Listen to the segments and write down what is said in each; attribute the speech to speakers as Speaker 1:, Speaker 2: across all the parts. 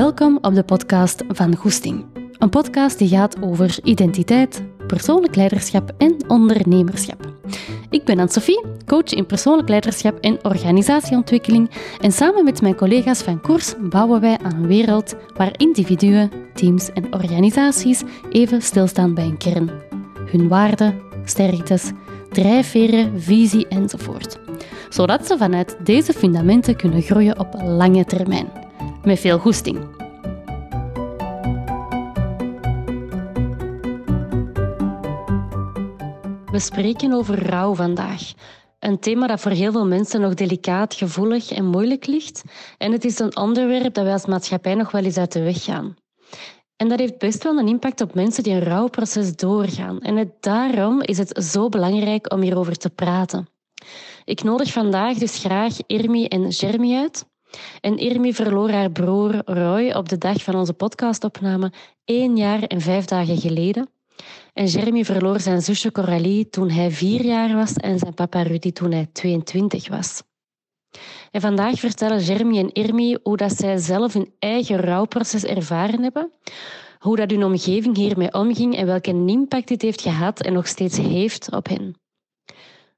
Speaker 1: Welkom op de podcast van Goesting. Een podcast die gaat over identiteit, persoonlijk leiderschap en ondernemerschap. Ik ben Anne-Sophie, coach in persoonlijk leiderschap en organisatieontwikkeling en samen met mijn collega's van Koers bouwen wij aan een wereld waar individuen, teams en organisaties even stilstaan bij een kern. Hun waarden, sterktes, drijfveren, visie enzovoort. Zodat ze vanuit deze fundamenten kunnen groeien op lange termijn. Met veel goesting. We spreken over rouw vandaag. Een thema dat voor heel veel mensen nog delicaat, gevoelig en moeilijk ligt. En het is een onderwerp dat wij als maatschappij nog wel eens uit de weg gaan. En dat heeft best wel een impact op mensen die een rouwproces doorgaan. En het, daarom is het zo belangrijk om hierover te praten. Ik nodig vandaag dus graag Irmi en Jeremy uit. En Irmi verloor haar broer Roy op de dag van onze podcastopname één jaar en vijf dagen geleden. En Jeremy verloor zijn zusje Coralie toen hij vier jaar was en zijn papa Rudy toen hij 22 was. En vandaag vertellen Jeremy en Irmi hoe dat zij zelf hun eigen rouwproces ervaren hebben, hoe dat hun omgeving hiermee omging en welke impact dit heeft gehad en nog steeds heeft op hen.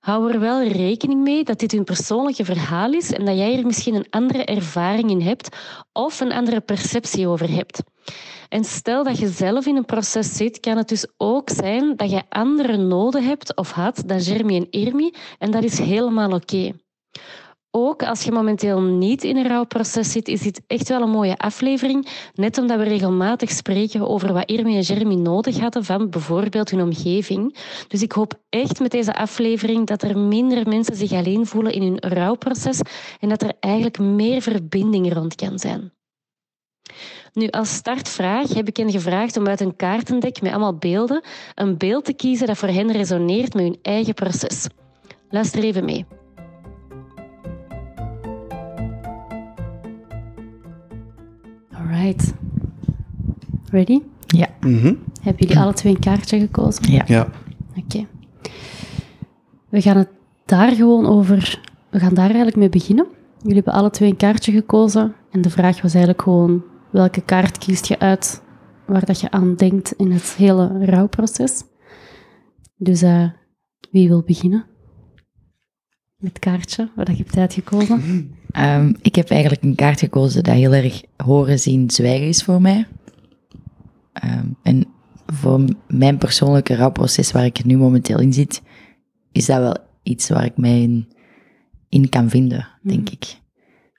Speaker 1: Hou er wel rekening mee dat dit hun persoonlijke verhaal is en dat jij er misschien een andere ervaring in hebt of een andere perceptie over hebt. En stel dat je zelf in een proces zit, kan het dus ook zijn dat je andere noden hebt of had dan Jeremy en Irmi en dat is helemaal oké. Ook als je momenteel niet in een rouwproces zit, is dit echt wel een mooie aflevering. Net omdat we regelmatig spreken over wat Irmi en Jeremy nodig hadden van bijvoorbeeld hun omgeving. Dus ik hoop echt met deze aflevering dat er minder mensen zich alleen voelen in hun rouwproces en dat er eigenlijk meer verbinding rond kan zijn. Nu, als startvraag heb ik hen gevraagd om uit een kaartendek met allemaal beelden een beeld te kiezen dat voor hen resoneert met hun eigen proces. Luister even mee. Alright. Ready?
Speaker 2: Ja.
Speaker 3: Mhm.
Speaker 1: Hebben jullie alle twee een kaartje gekozen?
Speaker 2: Ja.
Speaker 3: Ja.
Speaker 1: Oké. We gaan het daar gewoon over... We gaan daar eigenlijk mee beginnen. Jullie hebben alle twee een kaartje gekozen. En de vraag was eigenlijk gewoon... Welke kaart kiest je uit waar dat je aan denkt in het hele rouwproces? Dus eh, wie wil beginnen? Met het kaartje, wat je hebt uitgekozen.
Speaker 2: Ehm, ik heb eigenlijk een kaart gekozen dat heel erg horen, zien, zwijgen is voor mij. Ehm, en voor mijn persoonlijke rouwproces waar ik nu momenteel in zit, is dat wel iets waar ik mij in, in kan vinden, denk ik.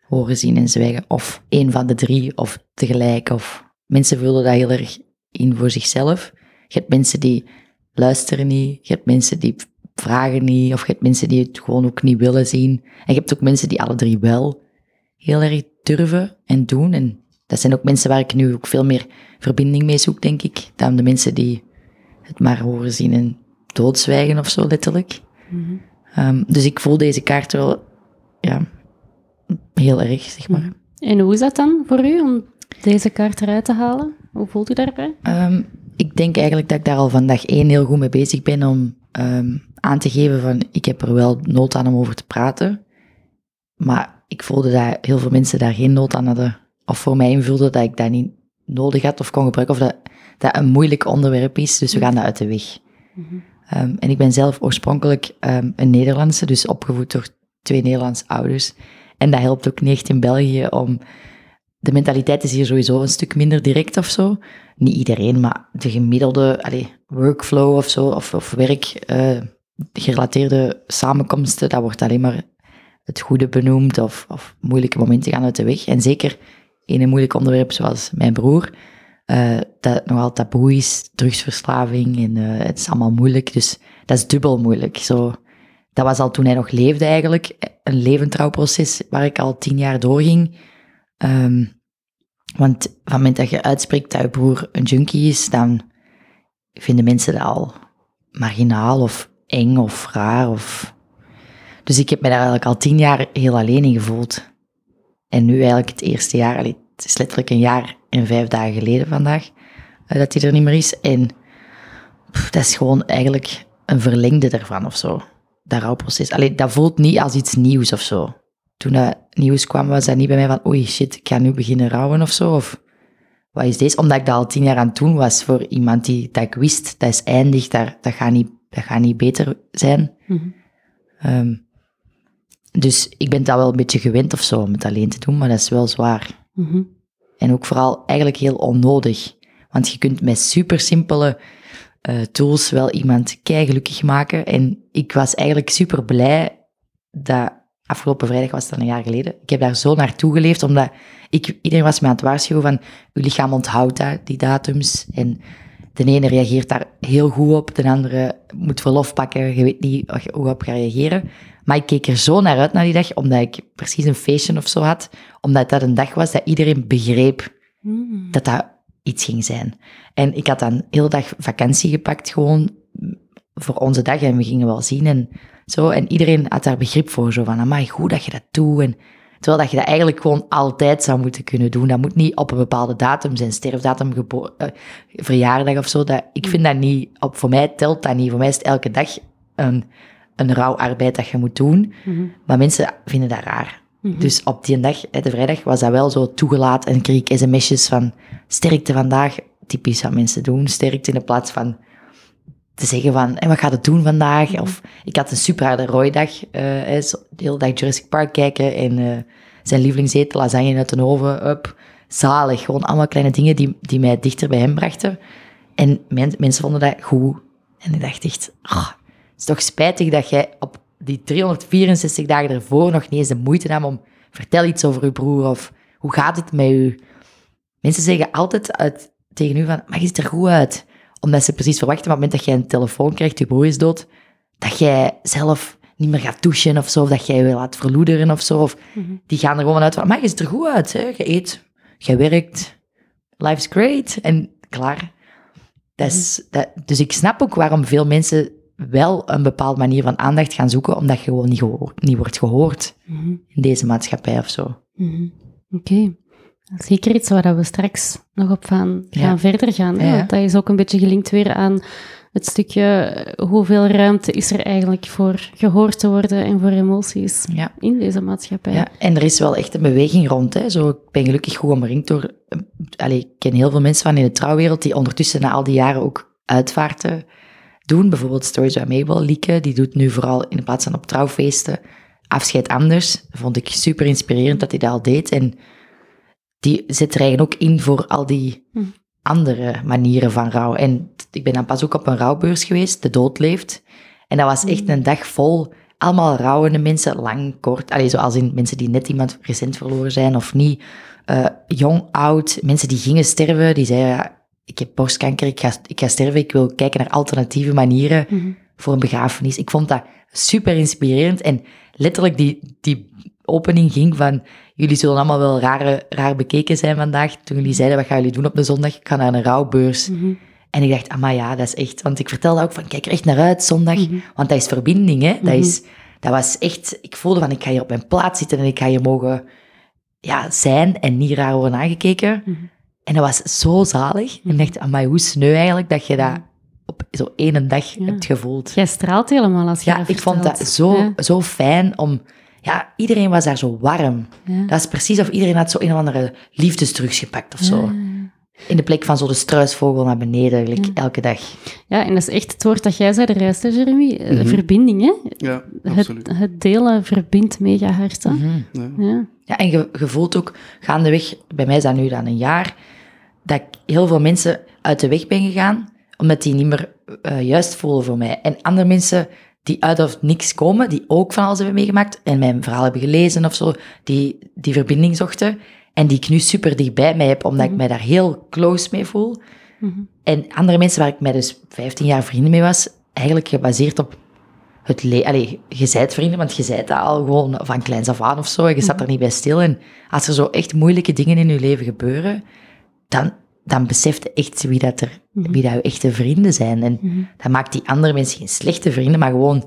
Speaker 2: Horen, zien en zwijgen. Of één van de drie, of tegelijk. Of mensen vullen dat heel erg in voor zichzelf. Je hebt mensen die luisteren niet, je hebt mensen die vragen niet, of je hebt mensen die het gewoon ook niet willen zien. En je hebt ook mensen die alle drie wel heel erg durven en doen. En dat zijn ook mensen waar ik nu ook veel meer verbinding mee zoek, denk ik, dan de mensen die het maar horen zien en doodzwijgen of zo, letterlijk. Ehm, dus ik voel deze kaart wel, ja, heel erg, zeg maar.
Speaker 1: En hoe is dat dan voor u om deze kaart eruit te halen? Hoe voelt u daarbij?
Speaker 2: Ehm, ik denk eigenlijk dat ik daar al van dag één heel goed mee bezig ben om ehm, aan te geven van ik heb er wel nood aan om over te praten. Maar ik voelde dat heel veel mensen daar geen nood aan hadden. Of voor mij invulde dat ik dat niet nodig had of kon gebruiken. Of dat dat een moeilijk onderwerp is, dus we gaan dat uit de weg. Ehm, en ik ben zelf oorspronkelijk ehm, een Nederlandse, dus opgevoed door twee Nederlandse ouders. En dat helpt ook niet echt in België om... De mentaliteit is hier sowieso een stuk minder direct of zo. Niet iedereen, maar de gemiddelde allee, workflow of zo, of, of werk, eh, gerelateerde samenkomsten, dat wordt alleen maar het goede benoemd of, of moeilijke momenten gaan uit de weg. En zeker in een moeilijk onderwerp zoals mijn broer, eh, dat nogal taboe is, drugsverslaving en eh, het is allemaal moeilijk. Dus dat is dubbel moeilijk. Zo, dat was al toen hij nog leefde eigenlijk, een levend rouwproces waar ik al tien jaar doorging. Ehm, want van het moment dat je uitspreekt dat je broer een junkie is, dan vinden mensen dat al marginaal of eng of raar. Of... Dus ik heb me daar eigenlijk al tien jaar heel alleen in gevoeld. En nu eigenlijk het eerste jaar, het is letterlijk een jaar en vijf dagen geleden vandaag, eh, dat hij er niet meer is. En dat is gewoon eigenlijk een verlengde daarvan of zo. Dat rouwproces. Allee, dat voelt niet als iets nieuws of zo. Toen dat nieuws kwam, was dat niet bij mij van, oei shit, ik ga nu beginnen rouwen of zo. Of wat is deze? Omdat ik dat al tien jaar aan het doen was voor iemand die, dat ik wist, dat is eindig, daar, dat, gaat niet, dat gaat niet beter zijn.
Speaker 1: Mhm.
Speaker 2: Ehm, dus ik ben dat wel een beetje gewend of zo om het alleen te doen, maar dat is wel zwaar.
Speaker 1: Mhm.
Speaker 2: En ook vooral eigenlijk heel onnodig. Want je kunt met super simpele eh, tools wel iemand gelukkig maken. En ik was eigenlijk super blij dat afgelopen vrijdag was dat een jaar geleden. Ik heb daar zo naartoe geleefd, omdat ik, iedereen was me aan het waarschuwen van, uw lichaam onthoudt dat, die datums. En de ene reageert daar heel goed op, de andere moet verlof pakken, je weet niet hoe op gaat reageren. Maar ik keek er zo naar uit naar die dag, omdat ik precies een feestje of zo had. Omdat dat een dag was dat iedereen begreep
Speaker 1: Mhm.
Speaker 2: dat dat iets ging zijn. En ik had dan heel dag vakantie gepakt, gewoon voor onze dag. En we gingen wel zien en zo. En iedereen had daar begrip voor, zo van, amai, goed dat je dat doet. En, terwijl dat je dat eigenlijk gewoon altijd zou moeten kunnen doen. Dat moet niet op een bepaalde datum zijn, sterfdatum, gebo- eh, verjaardag of zo. Dat, ik vind dat niet, op, voor mij telt dat niet. Voor mij is het elke dag een, een rouwarbeid dat je moet doen.
Speaker 1: Mhm.
Speaker 2: Maar mensen vinden dat raar.
Speaker 1: Mhm.
Speaker 2: Dus op die dag, de vrijdag, was dat wel zo toegelaten. En kreeg ik sms'jes van sterkte vandaag. Typisch wat mensen doen, sterkte in de plaats van te zeggen van, en wat gaat het doen vandaag? Of ik had een super harde rooidag, zo de hele dag Jurassic Park kijken en eh, zijn lievelingseten, lasagne uit de oven, up. Zalig, gewoon allemaal kleine dingen die, die mij dichter bij hem brachten. En men- mensen vonden dat goed. En ik dacht echt, ah, het is toch spijtig dat jij op die 364 dagen ervoor nog niet eens de moeite nam om vertel iets over uw broer of hoe gaat het met u? Mensen zeggen altijd uit, tegen u van, maar je ziet er goed uit. Omdat ze precies verwachten, op het moment dat jij een telefoon krijgt, je broer is dood, dat jij zelf niet meer gaat douchen of zo, of dat jij je laat verloederen of zo. Of
Speaker 1: Mhm.
Speaker 2: die gaan er gewoon uit van, maar je ziet er goed uit, hè? je eet, je werkt, life's great, en klaar. Dat is, dat, dus ik snap ook waarom veel mensen wel een bepaalde manier van aandacht gaan zoeken, omdat je gewoon niet, niet wordt gehoord
Speaker 1: Mhm.
Speaker 2: in deze maatschappij of zo.
Speaker 1: Mhm. Oké. Zeker iets waar we straks nog op gaan,
Speaker 2: Ja.
Speaker 1: verder gaan. hè? Want dat is ook een beetje gelinkt weer aan het stukje eh, hoeveel ruimte is er eigenlijk voor gehoord te worden en voor emoties
Speaker 2: Ja.
Speaker 1: in deze maatschappij.
Speaker 2: Ja, en er is wel echt een beweging rond. Hè. Zo, ik ben gelukkig goed omringd door... eh, ik ken heel veel mensen van in de trouwwereld die ondertussen na al die jaren ook uitvaarten doen. Bijvoorbeeld Stories by Mabel, Lieke, die doet nu vooral in plaats van op trouwfeesten afscheid anders. Dat vond ik super inspirerend dat hij dat al deed. En die zet er eigenlijk ook in voor al die
Speaker 1: Hm.
Speaker 2: andere manieren van rouw. En ik ben dan pas ook op een rouwbeurs geweest, De Dood Leeft. En dat was echt een dag vol allemaal rouwende mensen, lang, kort. Allee, zoals in mensen die net iemand recent verloren zijn of niet. Eh, jong, oud, mensen die gingen sterven, die zeiden, ja, ik heb borstkanker, ik ga, ik ga sterven, ik wil kijken naar alternatieve manieren
Speaker 1: Mhm.
Speaker 2: voor een begrafenis. Ik vond dat super inspirerend en letterlijk die, die opening ging van, jullie zullen allemaal wel rare, raar bekeken zijn vandaag. Toen jullie zeiden, wat gaan jullie doen op de zondag? Ik ga naar een rouwbeurs.
Speaker 1: Mhm.
Speaker 2: En ik dacht, ah maar ja, dat is echt... Want ik vertelde ook van, kijk er echt naar uit, zondag.
Speaker 1: Mhm.
Speaker 2: Want dat is verbinding, hè. Dat,
Speaker 1: Mhm.
Speaker 2: is, dat was echt... Ik voelde van, ik ga hier op mijn plaats zitten en ik ga hier mogen ja, zijn en niet raar worden aangekeken.
Speaker 1: Mhm.
Speaker 2: En dat was zo zalig. En ik dacht, amai, hoe sneu eigenlijk dat je dat op zo één dag
Speaker 1: Ja.
Speaker 2: hebt gevoeld.
Speaker 1: Jij straalt helemaal als je
Speaker 2: Ja,
Speaker 1: dat
Speaker 2: ik vond dat zo,
Speaker 1: Ja,
Speaker 2: zo fijn om... Ja, iedereen was daar zo warm.
Speaker 1: ja.
Speaker 2: Dat is precies of iedereen had zo een of andere liefdesdrugs gepakt of zo.
Speaker 1: Ja.
Speaker 2: In de plek van zo de struisvogel naar beneden, like, elke dag.
Speaker 1: Ja, en dat is echt het woord dat jij zei, de hè, Jeremy. Eh,
Speaker 3: Mhm.
Speaker 1: Verbinding, hè?
Speaker 3: Ja,
Speaker 1: Het,
Speaker 3: absoluut.
Speaker 1: het delen verbindt mega hard, hè?
Speaker 2: Mhm.
Speaker 3: Ja.
Speaker 1: Ja.
Speaker 2: Ja, en je, je voelt ook gaandeweg, bij mij is dat nu dan een jaar, dat ik heel veel mensen uit de weg ben gegaan, omdat die niet meer eh, juist voelen voor mij. En andere mensen die uit of niks komen, die ook van alles hebben meegemaakt en mijn verhaal hebben gelezen of zo, die die verbinding zochten en die ik nu super dichtbij mij heb, omdat ik mij daar heel close mee voel.
Speaker 1: Mhm.
Speaker 2: En andere mensen waar ik mij dus 15 jaar vrienden mee was, eigenlijk gebaseerd op het le Allee, je zijt vrienden, want je zijt dat al gewoon van kleins af aan of zo. En je staat er niet bij stil. En als er zo echt moeilijke dingen in je leven gebeuren, dan, dan beseft echt wie dat, er, wie dat je echte vrienden zijn. En
Speaker 1: Mhm.
Speaker 2: dan maakt die andere mensen geen slechte vrienden, maar gewoon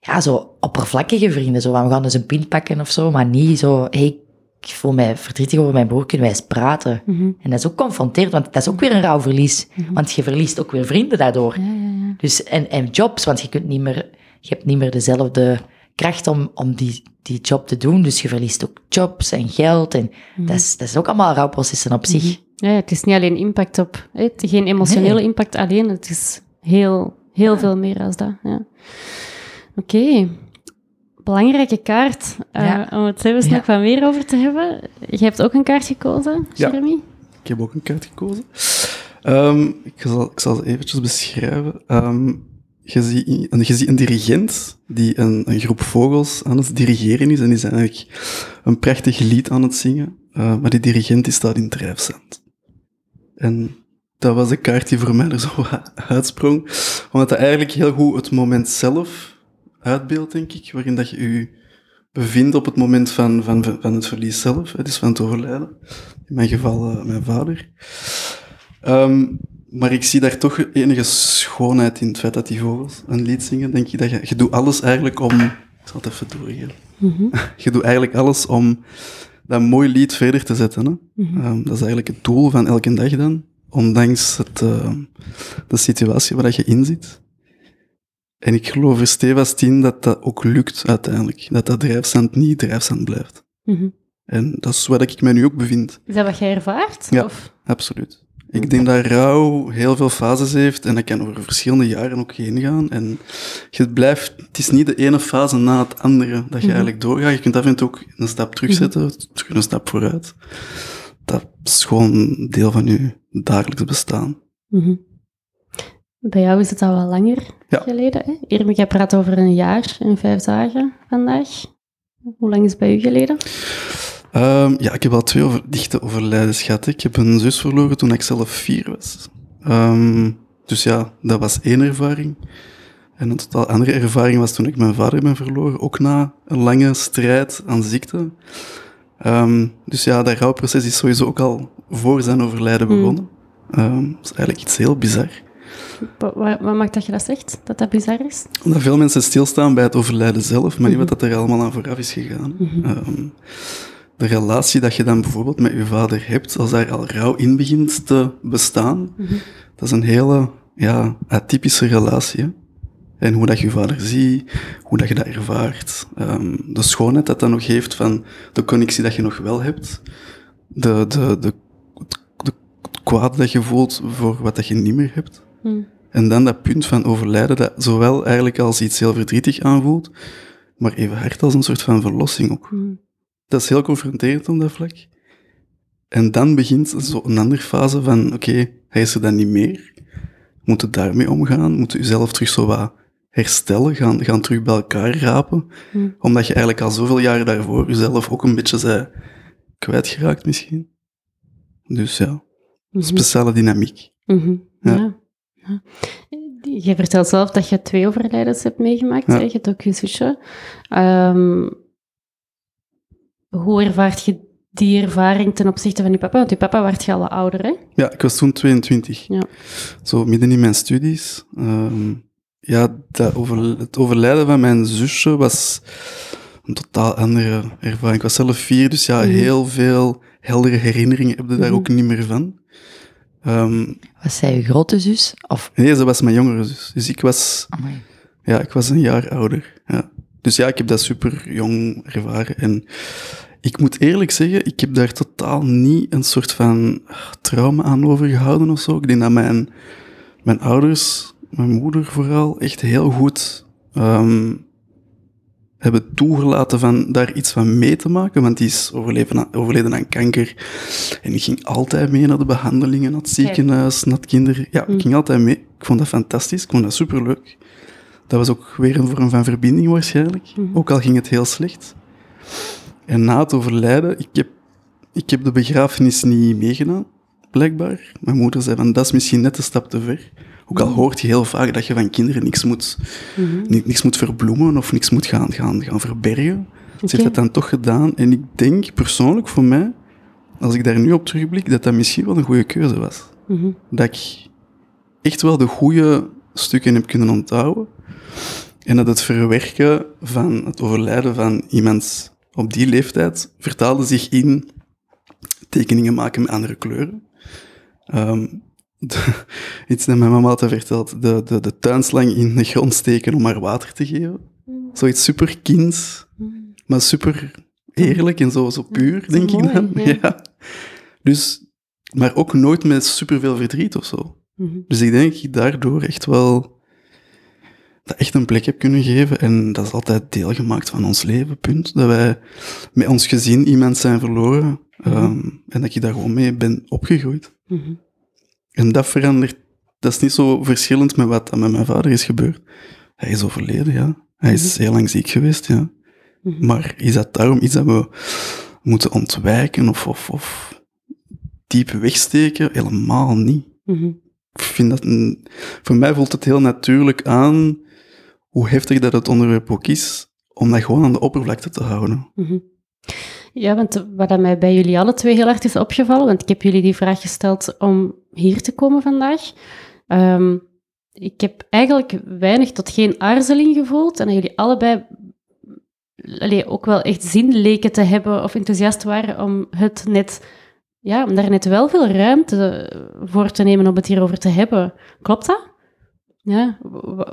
Speaker 2: ja, zo oppervlakkige vrienden. Zo van, we gaan eens een pint pakken of zo, maar niet zo, hey, ik voel mij verdrietig over mijn broer, kunnen wij eens praten?
Speaker 1: Mhm.
Speaker 2: En dat is ook confronterend, want dat is ook weer een rouwverlies. Want je verliest ook weer vrienden daardoor.
Speaker 1: Ja, ja, ja.
Speaker 2: Dus, en, en jobs, want je, kunt niet meer, je hebt niet meer dezelfde kracht om, om die, die job te doen. Dus je verliest ook jobs en geld. En dat, is, dat is ook allemaal rouwprocessen op zich.
Speaker 1: Ja, het is niet alleen impact op, hè, het is geen emotionele
Speaker 2: Nee.
Speaker 1: impact alleen, het is heel, heel veel meer als dat. Ja. Oké, belangrijke kaart. Eh. Om het zelfs
Speaker 2: Ja.
Speaker 1: nog wat meer over te hebben. Je hebt ook een kaart gekozen,
Speaker 3: Ja.
Speaker 1: Jeremy?
Speaker 3: Ik heb ook een kaart gekozen. Ehm, ik, zal, ik zal ze eventjes beschrijven. Ehm, je, ziet, een, je ziet een dirigent die een, een groep vogels aan het dirigeren is. En die zijn eigenlijk een prachtig lied aan het zingen. Eh, maar die dirigent die staat in drijfzand. En dat was de kaart die voor mij er zo uitsprong. Omdat dat eigenlijk heel goed het moment zelf uitbeeldt, denk ik. Waarin dat je je bevindt op het moment van, van, van het verlies zelf. hè, Dus van het overlijden. In mijn geval eh, mijn vader. Ehm, maar ik zie daar toch enige schoonheid in het feit dat die vogels een lied zingen. Denk je dat je, je doet alles eigenlijk om... Ik zal het even doorgeven.
Speaker 1: Mhm.
Speaker 3: Je doet eigenlijk alles om dat mooi lied verder te zetten. Hè?
Speaker 1: Mhm.
Speaker 3: Ehm, dat is eigenlijk het doel van elke dag dan. Ondanks het, eh, de situatie waar je in zit. En ik geloof er stevast in dat dat ook lukt uiteindelijk. Dat dat drijfzand niet drijfzand blijft.
Speaker 1: Mhm.
Speaker 3: En dat is waar ik mij nu ook bevind.
Speaker 1: Is dat wat jij ervaart?
Speaker 3: Ja.
Speaker 1: Of?
Speaker 3: Absoluut. Ik denk dat rouw heel veel fases heeft en dat kan over verschillende jaren ook heen gaan. En je blijft, het is niet de ene fase na het andere dat je
Speaker 1: Mhm.
Speaker 3: eigenlijk doorgaat. Je kunt af en toe ook een stap terugzetten, terug een stap vooruit. Dat is gewoon een deel van je dagelijks bestaan.
Speaker 1: Mhm. Bij jou is het al wel langer
Speaker 3: Ja.
Speaker 1: geleden. Hè? Irme, jij praat over een jaar en vijf dagen vandaag. Hoe lang is het bij u geleden?
Speaker 3: Ehm, ja, ik heb al twee over, dichte overlijdens gehad. hè. Ik heb een zus verloren toen ik zelf vier was. Ehm, dus ja, dat was één ervaring. En een totaal andere ervaring was toen ik mijn vader ben verloren, ook na een lange strijd aan ziekte. Ehm, dus ja, dat rouwproces is sowieso ook al voor zijn overlijden
Speaker 1: Hmm.
Speaker 3: begonnen. Dat is eigenlijk iets heel bizar.
Speaker 1: Wat, maakt dat je dat zegt? Dat dat bizar is?
Speaker 3: Omdat veel mensen stilstaan bij het overlijden zelf, maar niet
Speaker 1: Mhm.
Speaker 3: wat dat er allemaal aan vooraf is gegaan.
Speaker 1: Mhm.
Speaker 3: De relatie dat je dan bijvoorbeeld met je vader hebt, als daar al rouw in begint te bestaan,
Speaker 1: Mhm.
Speaker 3: dat is een hele ja, atypische relatie. hè. En hoe dat je je vader ziet, hoe dat je dat ervaart, ehm, de schoonheid dat dat nog heeft van de connectie dat je nog wel hebt, de, de, de, de, kwaad dat je voelt voor wat dat je niet meer hebt.
Speaker 1: Mhm.
Speaker 3: En dan dat punt van overlijden, dat zowel eigenlijk als iets heel verdrietig aanvoelt, maar even hard als een soort van verlossing ook.
Speaker 1: Mhm.
Speaker 3: Dat is heel confronterend op dat vlak. En dan begint zo een andere fase van, oké, hij is er dan niet meer. Moet het daarmee omgaan? Moet je jezelf terug zo wat herstellen? Gaan, gaan terug bij elkaar rapen?
Speaker 1: Mhm.
Speaker 3: Omdat je eigenlijk al zoveel jaren daarvoor jezelf ook een beetje zei, kwijtgeraakt misschien. Dus ja,
Speaker 1: Mhm.
Speaker 3: speciale dynamiek.
Speaker 1: Mhm.
Speaker 3: Ja.
Speaker 1: Ja. Ja. Je vertelt zelf dat je twee overlijdens hebt meegemaakt.
Speaker 3: Ja.
Speaker 1: Je hebt ook je zusje. Ehm, hoe ervaart je die ervaring ten opzichte van je papa? Want je papa werd je al ouder, hè?
Speaker 3: Ja, ik was toen 22.
Speaker 1: Ja.
Speaker 3: Zo midden in mijn studies. Ehm, ja, dat over, het overlijden van mijn zusje was een totaal andere ervaring. Ik was zelf vier, dus ja,
Speaker 1: Mhm.
Speaker 3: heel veel heldere herinneringen heb je daar
Speaker 1: Mhm.
Speaker 3: ook niet meer van. Ehm,
Speaker 2: Was zij uw grote zus? Of...
Speaker 3: nee, ze was mijn jongere zus. Dus ik was, ja, ik was een jaar ouder. Ja. Dus ja, ik heb dat super jong ervaren. En ik moet eerlijk zeggen, ik heb daar totaal niet een soort van ah, trauma aan overgehouden of zo. Ik denk dat mijn, mijn ouders, mijn moeder vooral, echt heel goed ehm, hebben toegelaten van daar iets van mee te maken. Want die is overleven aan- overleden aan kanker. En ik ging altijd mee naar de behandelingen, naar het ziekenhuis, naar het kinder... Ja, ik ging altijd mee. Ik vond dat fantastisch, ik vond dat superleuk. Dat was ook weer een vorm van verbinding waarschijnlijk.
Speaker 1: Mhm.
Speaker 3: Ook al ging het heel slecht. En na het overlijden, ik heb, ik heb de begrafenis niet meegedaan, blijkbaar. Mijn moeder zei van, dat is misschien net een stap te ver. Ook al hoort je heel vaak dat je van kinderen niks moet,
Speaker 1: Mhm.
Speaker 3: ni- niks moet verbloemen of niks moet gaan, gaan, gaan verbergen. Ze heeft dat dan toch gedaan. En ik denk persoonlijk voor mij, als ik daar nu op terugblik, dat dat misschien wel een goede keuze was
Speaker 1: Mhm.
Speaker 3: dat ik echt wel de goede stukken heb kunnen onthouden. En dat het verwerken van het overlijden van iemand op die leeftijd vertaalde zich in tekeningen maken met andere kleuren. Ehm, de- iets dat mijn mama altijd verteld, de, de, de tuinslang in de grond steken om haar water te geven. Zoiets super kinds,
Speaker 1: Mhm.
Speaker 3: maar super eerlijk en zo, zo puur,
Speaker 1: dat is
Speaker 3: denk ik
Speaker 1: mooi,
Speaker 3: dan.
Speaker 1: ja.
Speaker 3: Ja. Dus maar ook nooit met superveel verdriet of zo.
Speaker 1: Mhm.
Speaker 3: Dus ik denk dat ik daardoor echt wel dat echt een plek heb kunnen geven. En dat is altijd deel gemaakt van ons leven, punt. Dat wij met ons gezin iemand zijn verloren. ehm, en dat ik daar gewoon mee ben opgegroeid.
Speaker 1: Mhm.
Speaker 3: En dat verandert, dat is niet zo verschillend met wat met mijn vader is gebeurd. Hij is overleden, ja. Hij is heel lang ziek geweest, ja.
Speaker 1: Mhm.
Speaker 3: Maar is dat daarom iets dat we moeten ontwijken of, of, of diep wegsteken? Helemaal niet.
Speaker 1: Mhm.
Speaker 3: Ik vind dat een, voor mij voelt het heel natuurlijk aan hoe heftig dat het onderwerp ook is, om dat gewoon aan de oppervlakte te houden.
Speaker 1: Mhm. Ja, want wat mij bij jullie alle twee heel hard is opgevallen, want ik heb jullie die vraag gesteld om hier te komen vandaag. Ehm, ik heb eigenlijk weinig tot geen aarzeling gevoeld en jullie allebei allee, ook wel echt zin leken te hebben of enthousiast waren om het net, ja, om daar net wel veel ruimte voor te nemen om het hierover te hebben. Klopt dat? Ja,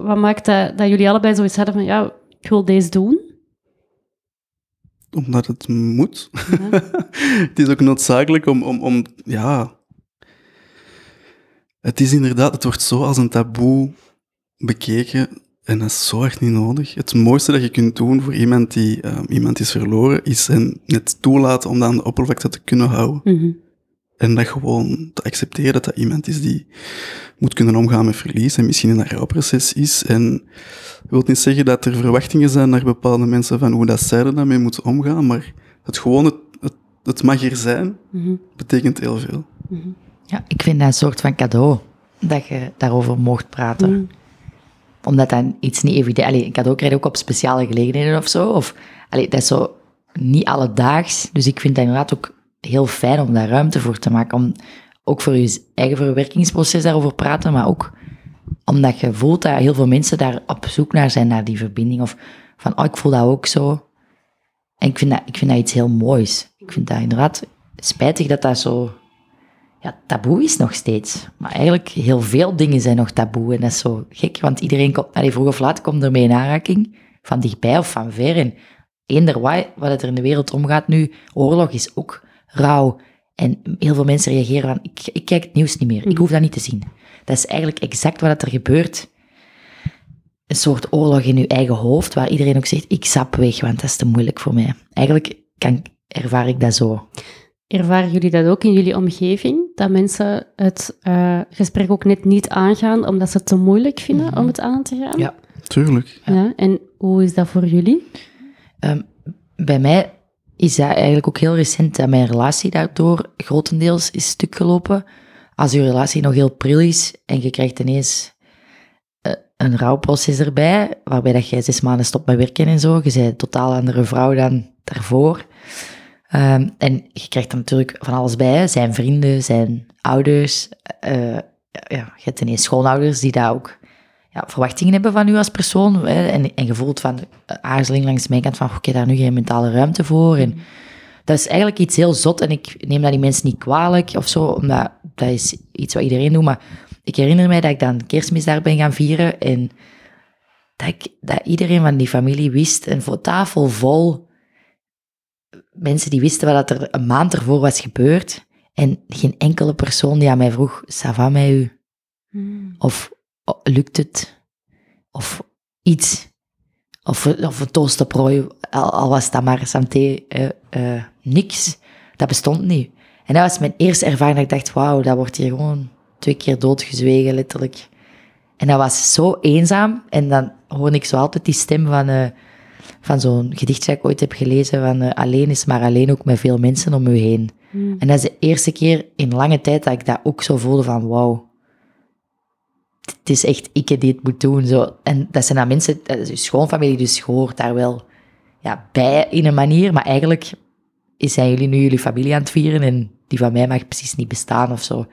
Speaker 1: wat maakt dat, dat jullie allebei zoiets hadden van, ja, ik wil deze doen?
Speaker 3: Omdat het moet.
Speaker 1: Ja.
Speaker 3: het is ook noodzakelijk om, om, om, ja... Het is inderdaad, het wordt zo als een taboe bekeken en dat is zo echt niet nodig. Het mooiste dat je kunt doen voor iemand die ehm, iemand is verloren, is hen net toelaten om dat aan de oppervlakte te kunnen houden.
Speaker 1: Mhm.
Speaker 3: En dat gewoon te accepteren dat dat iemand is die moet kunnen omgaan met verlies en misschien in een rouwproces is. En ik wil niet zeggen dat er verwachtingen zijn naar bepaalde mensen van hoe dat zij er daarmee moeten omgaan, maar het gewoon, het, het, het mag er zijn,
Speaker 1: Mhm.
Speaker 3: betekent heel veel.
Speaker 2: Ja, ik vind dat een soort van cadeau, dat je daarover mocht praten.
Speaker 1: Mhm.
Speaker 2: Omdat dat iets niet evident... Allee, een cadeau krijg je ook op speciale gelegenheden of zo. Of, allee, dat is zo niet alledaags. Dus ik vind dat inderdaad ook heel fijn om daar ruimte voor te maken. Om ook voor je eigen verwerkingsproces daarover praten, maar ook omdat je voelt dat heel veel mensen daar op zoek naar zijn, naar die verbinding. Of van, oh, ik voel dat ook zo. En ik vind dat, ik vind dat iets heel moois. Ik vind dat inderdaad spijtig dat dat zo ja, taboe is nog steeds. Maar eigenlijk heel veel dingen zijn nog taboe. En dat is zo gek, want iedereen komt, allee, vroeg of laat komt ermee in aanraking. Van dichtbij of van ver. En eender wat, wat er in de wereld omgaat nu, oorlog is ook rauw. En heel veel mensen reageren van, ik, ik kijk het nieuws niet meer. Ik hoef dat niet te zien. Dat is eigenlijk exact wat er gebeurt. Een soort oorlog in uw eigen hoofd, waar iedereen ook zegt, ik sap weg, want dat is te moeilijk voor mij. Eigenlijk kan, ervaar ik dat zo.
Speaker 1: Ervaren jullie dat ook in jullie omgeving? Dat mensen het eh, gesprek ook net niet aangaan omdat ze het te moeilijk vinden
Speaker 2: Mhm.
Speaker 1: om het aan te gaan?
Speaker 2: Ja.
Speaker 3: Tuurlijk.
Speaker 1: Ja, En hoe is dat voor jullie?
Speaker 2: Ehm, bij mij is dat eigenlijk ook heel recent dat mijn relatie daardoor grotendeels is stuk gelopen. Als je relatie nog heel pril is en je krijgt ineens eh, een rouwproces erbij, waarbij dat jij zes maanden stopt met werken en zo, je bent een totaal andere vrouw dan daarvoor. Ehm, en je krijgt er natuurlijk van alles bij, zijn vrienden, zijn ouders. eh, ja, je hebt ineens schoonouders die daar ook ja, verwachtingen hebben van u als persoon. Hè, en, en je voelt van eh, aarzeling langs mijn kant van, oké, daar nu geen mentale ruimte voor. En dat is eigenlijk iets heel zot en ik neem dat die mensen niet kwalijk of zo, omdat dat is iets wat iedereen doet. Maar ik herinner mij dat ik dan kerstmis daar ben gaan vieren en dat, ik, dat iedereen van die familie wist, een tafel vol mensen die wisten wat er een maand ervoor was gebeurd. En geen enkele persoon die aan mij vroeg, ça va met u? Of oh, lukt het? Of iets. Of, of een toasterprooi, al, al was dat maar santé, eh, niks. Dat bestond niet. En dat was mijn eerste ervaring dat ik dacht, wauw, dat wordt hier gewoon twee keer doodgezwegen, letterlijk. En dat was zo eenzaam. En dan hoorde ik zo altijd die stem van, eh, van zo'n gedicht dat ik ooit heb gelezen, van alleen is maar alleen ook met veel mensen om u heen.
Speaker 1: Mm.
Speaker 2: En dat is de eerste keer in lange tijd dat ik dat ook zo voelde van wauw. Het is echt ik die het moet doen. Zo. En dat zijn dan mensen, dat is schoonfamilie, dus je hoort daar wel ja, bij in een manier. Maar eigenlijk zijn jullie nu jullie familie aan het vieren en die van mij mag precies niet bestaan of zo.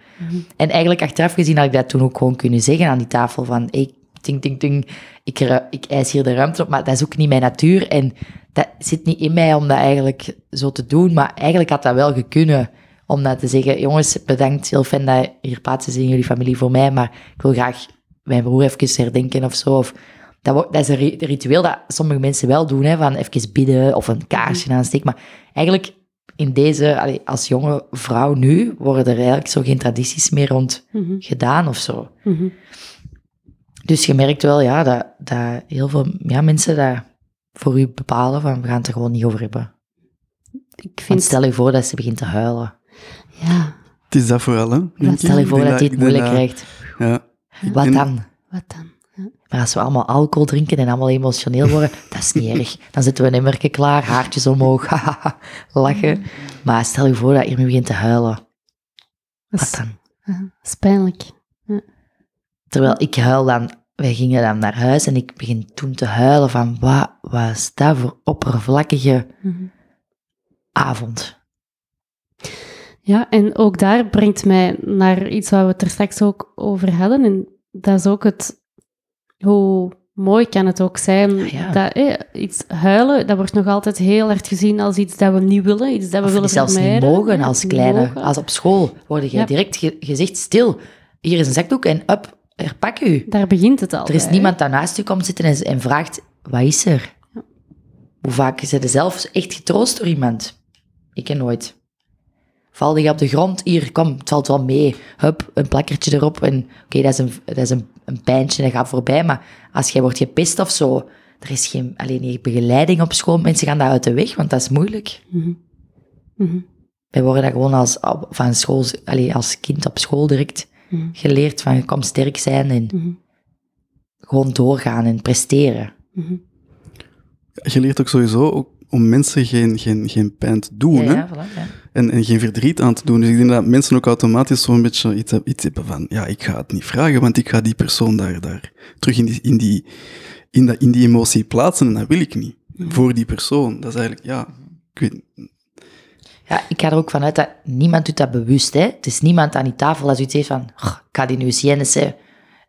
Speaker 2: En eigenlijk achteraf gezien had ik dat toen ook gewoon kunnen zeggen aan die tafel van hey, ting, ting, ting, ik, ik eis hier de ruimte op, maar dat is ook niet mijn natuur. En dat zit niet in mij om dat eigenlijk zo te doen, maar eigenlijk had dat wel gekunnen om dat te zeggen, jongens, bedankt, heel fijn dat je hier plaats is in jullie familie voor mij, maar ik wil graag mijn broer even herdenken of zo. Of, dat, dat is een ri- ritueel dat sommige mensen wel doen, hè, van even bidden of een kaarsje aansteken. Maar eigenlijk in deze, als jonge vrouw nu, worden er eigenlijk zo geen tradities meer rond
Speaker 1: Mhm.
Speaker 2: gedaan of zo.
Speaker 1: Mhm.
Speaker 2: Dus je merkt wel, ja, dat, dat heel veel ja, mensen dat voor u bepalen van, we gaan het er gewoon niet over hebben.
Speaker 1: Ik
Speaker 2: Want
Speaker 1: vind...
Speaker 2: stel je voor dat ze begint te huilen.
Speaker 1: Ja,
Speaker 3: Het is dat vooral, hè?
Speaker 2: Stel je
Speaker 3: Ik
Speaker 2: voor dat hij het moeilijk
Speaker 3: dat-
Speaker 2: krijgt.
Speaker 3: Ja.
Speaker 2: Wat
Speaker 3: En-
Speaker 2: dan?
Speaker 1: wat dan?
Speaker 2: Maar als we allemaal alcohol drinken en allemaal emotioneel worden, dat is niet erg. Dan zitten we een emmerke klaar, haartjes omhoog, hahaha, lachen. Maar stel je voor dat je nu begint te huilen. Wat
Speaker 1: is,
Speaker 2: dan?
Speaker 1: ja, dat is pijnlijk.
Speaker 2: Terwijl ik huil dan, wij gingen dan naar huis en ik begin toen te huilen van, wat was dat voor oppervlakkige
Speaker 1: Mhm.
Speaker 2: avond?
Speaker 1: Ja, en ook daar brengt mij naar iets waar we het er straks ook over hadden. En dat is ook het... Hoe mooi kan het ook zijn
Speaker 2: Ja, ja.
Speaker 1: dat eh, iets huilen, dat wordt nog altijd heel erg gezien als iets dat we niet willen, iets dat we
Speaker 2: Of
Speaker 1: willen
Speaker 2: die zelfs niet
Speaker 1: vermijden.
Speaker 2: mogen als kleine.
Speaker 1: mogen.
Speaker 2: Als op school word je
Speaker 1: Ja.
Speaker 2: direct ge- gezegd, stil, hier is een zakdoek en up, er pak u.
Speaker 1: Daar begint het al
Speaker 2: Er is
Speaker 1: bij,
Speaker 2: niemand die naast u komt zitten en, en vraagt, wat is er? Hoe vaak is er zelf echt getroost door iemand? Ik ken nooit. Valde je op de grond, hier, kom, het valt wel mee. Hup, een plakkertje erop en oké, dat is, een, dat is een, een pijntje, dat gaat voorbij. Maar als jij wordt gepist of zo, er is geen, alleen begeleiding op school. Mensen gaan daar uit de weg, want dat is moeilijk.
Speaker 1: Mhm. Mhm.
Speaker 2: Wij worden dat gewoon als, van school, allee, als kind op school direct
Speaker 1: Mhm.
Speaker 2: geleerd van, kom sterk zijn en
Speaker 1: Mhm.
Speaker 2: gewoon doorgaan en presteren.
Speaker 1: Mhm.
Speaker 3: Je leert ook sowieso ook om mensen geen, geen, geen pijn te doen,
Speaker 2: Ja,
Speaker 3: hè?
Speaker 2: ja, voilà, ja.
Speaker 3: En, en geen verdriet aan te doen. Dus ik denk dat mensen ook automatisch zo'n beetje iets, iets hebben van, ja, ik ga het niet vragen, want ik ga die persoon daar, daar terug in die, in, die, in, dat, in die emotie plaatsen en dat wil ik niet. Voor die persoon. Dat is eigenlijk, ja, ik weet,
Speaker 2: Ja, ik ga er ook vanuit dat niemand doet dat bewust. Hè. Het is niemand aan die tafel dat zoiets heeft van, "Goh, ik ga die nu eens hè.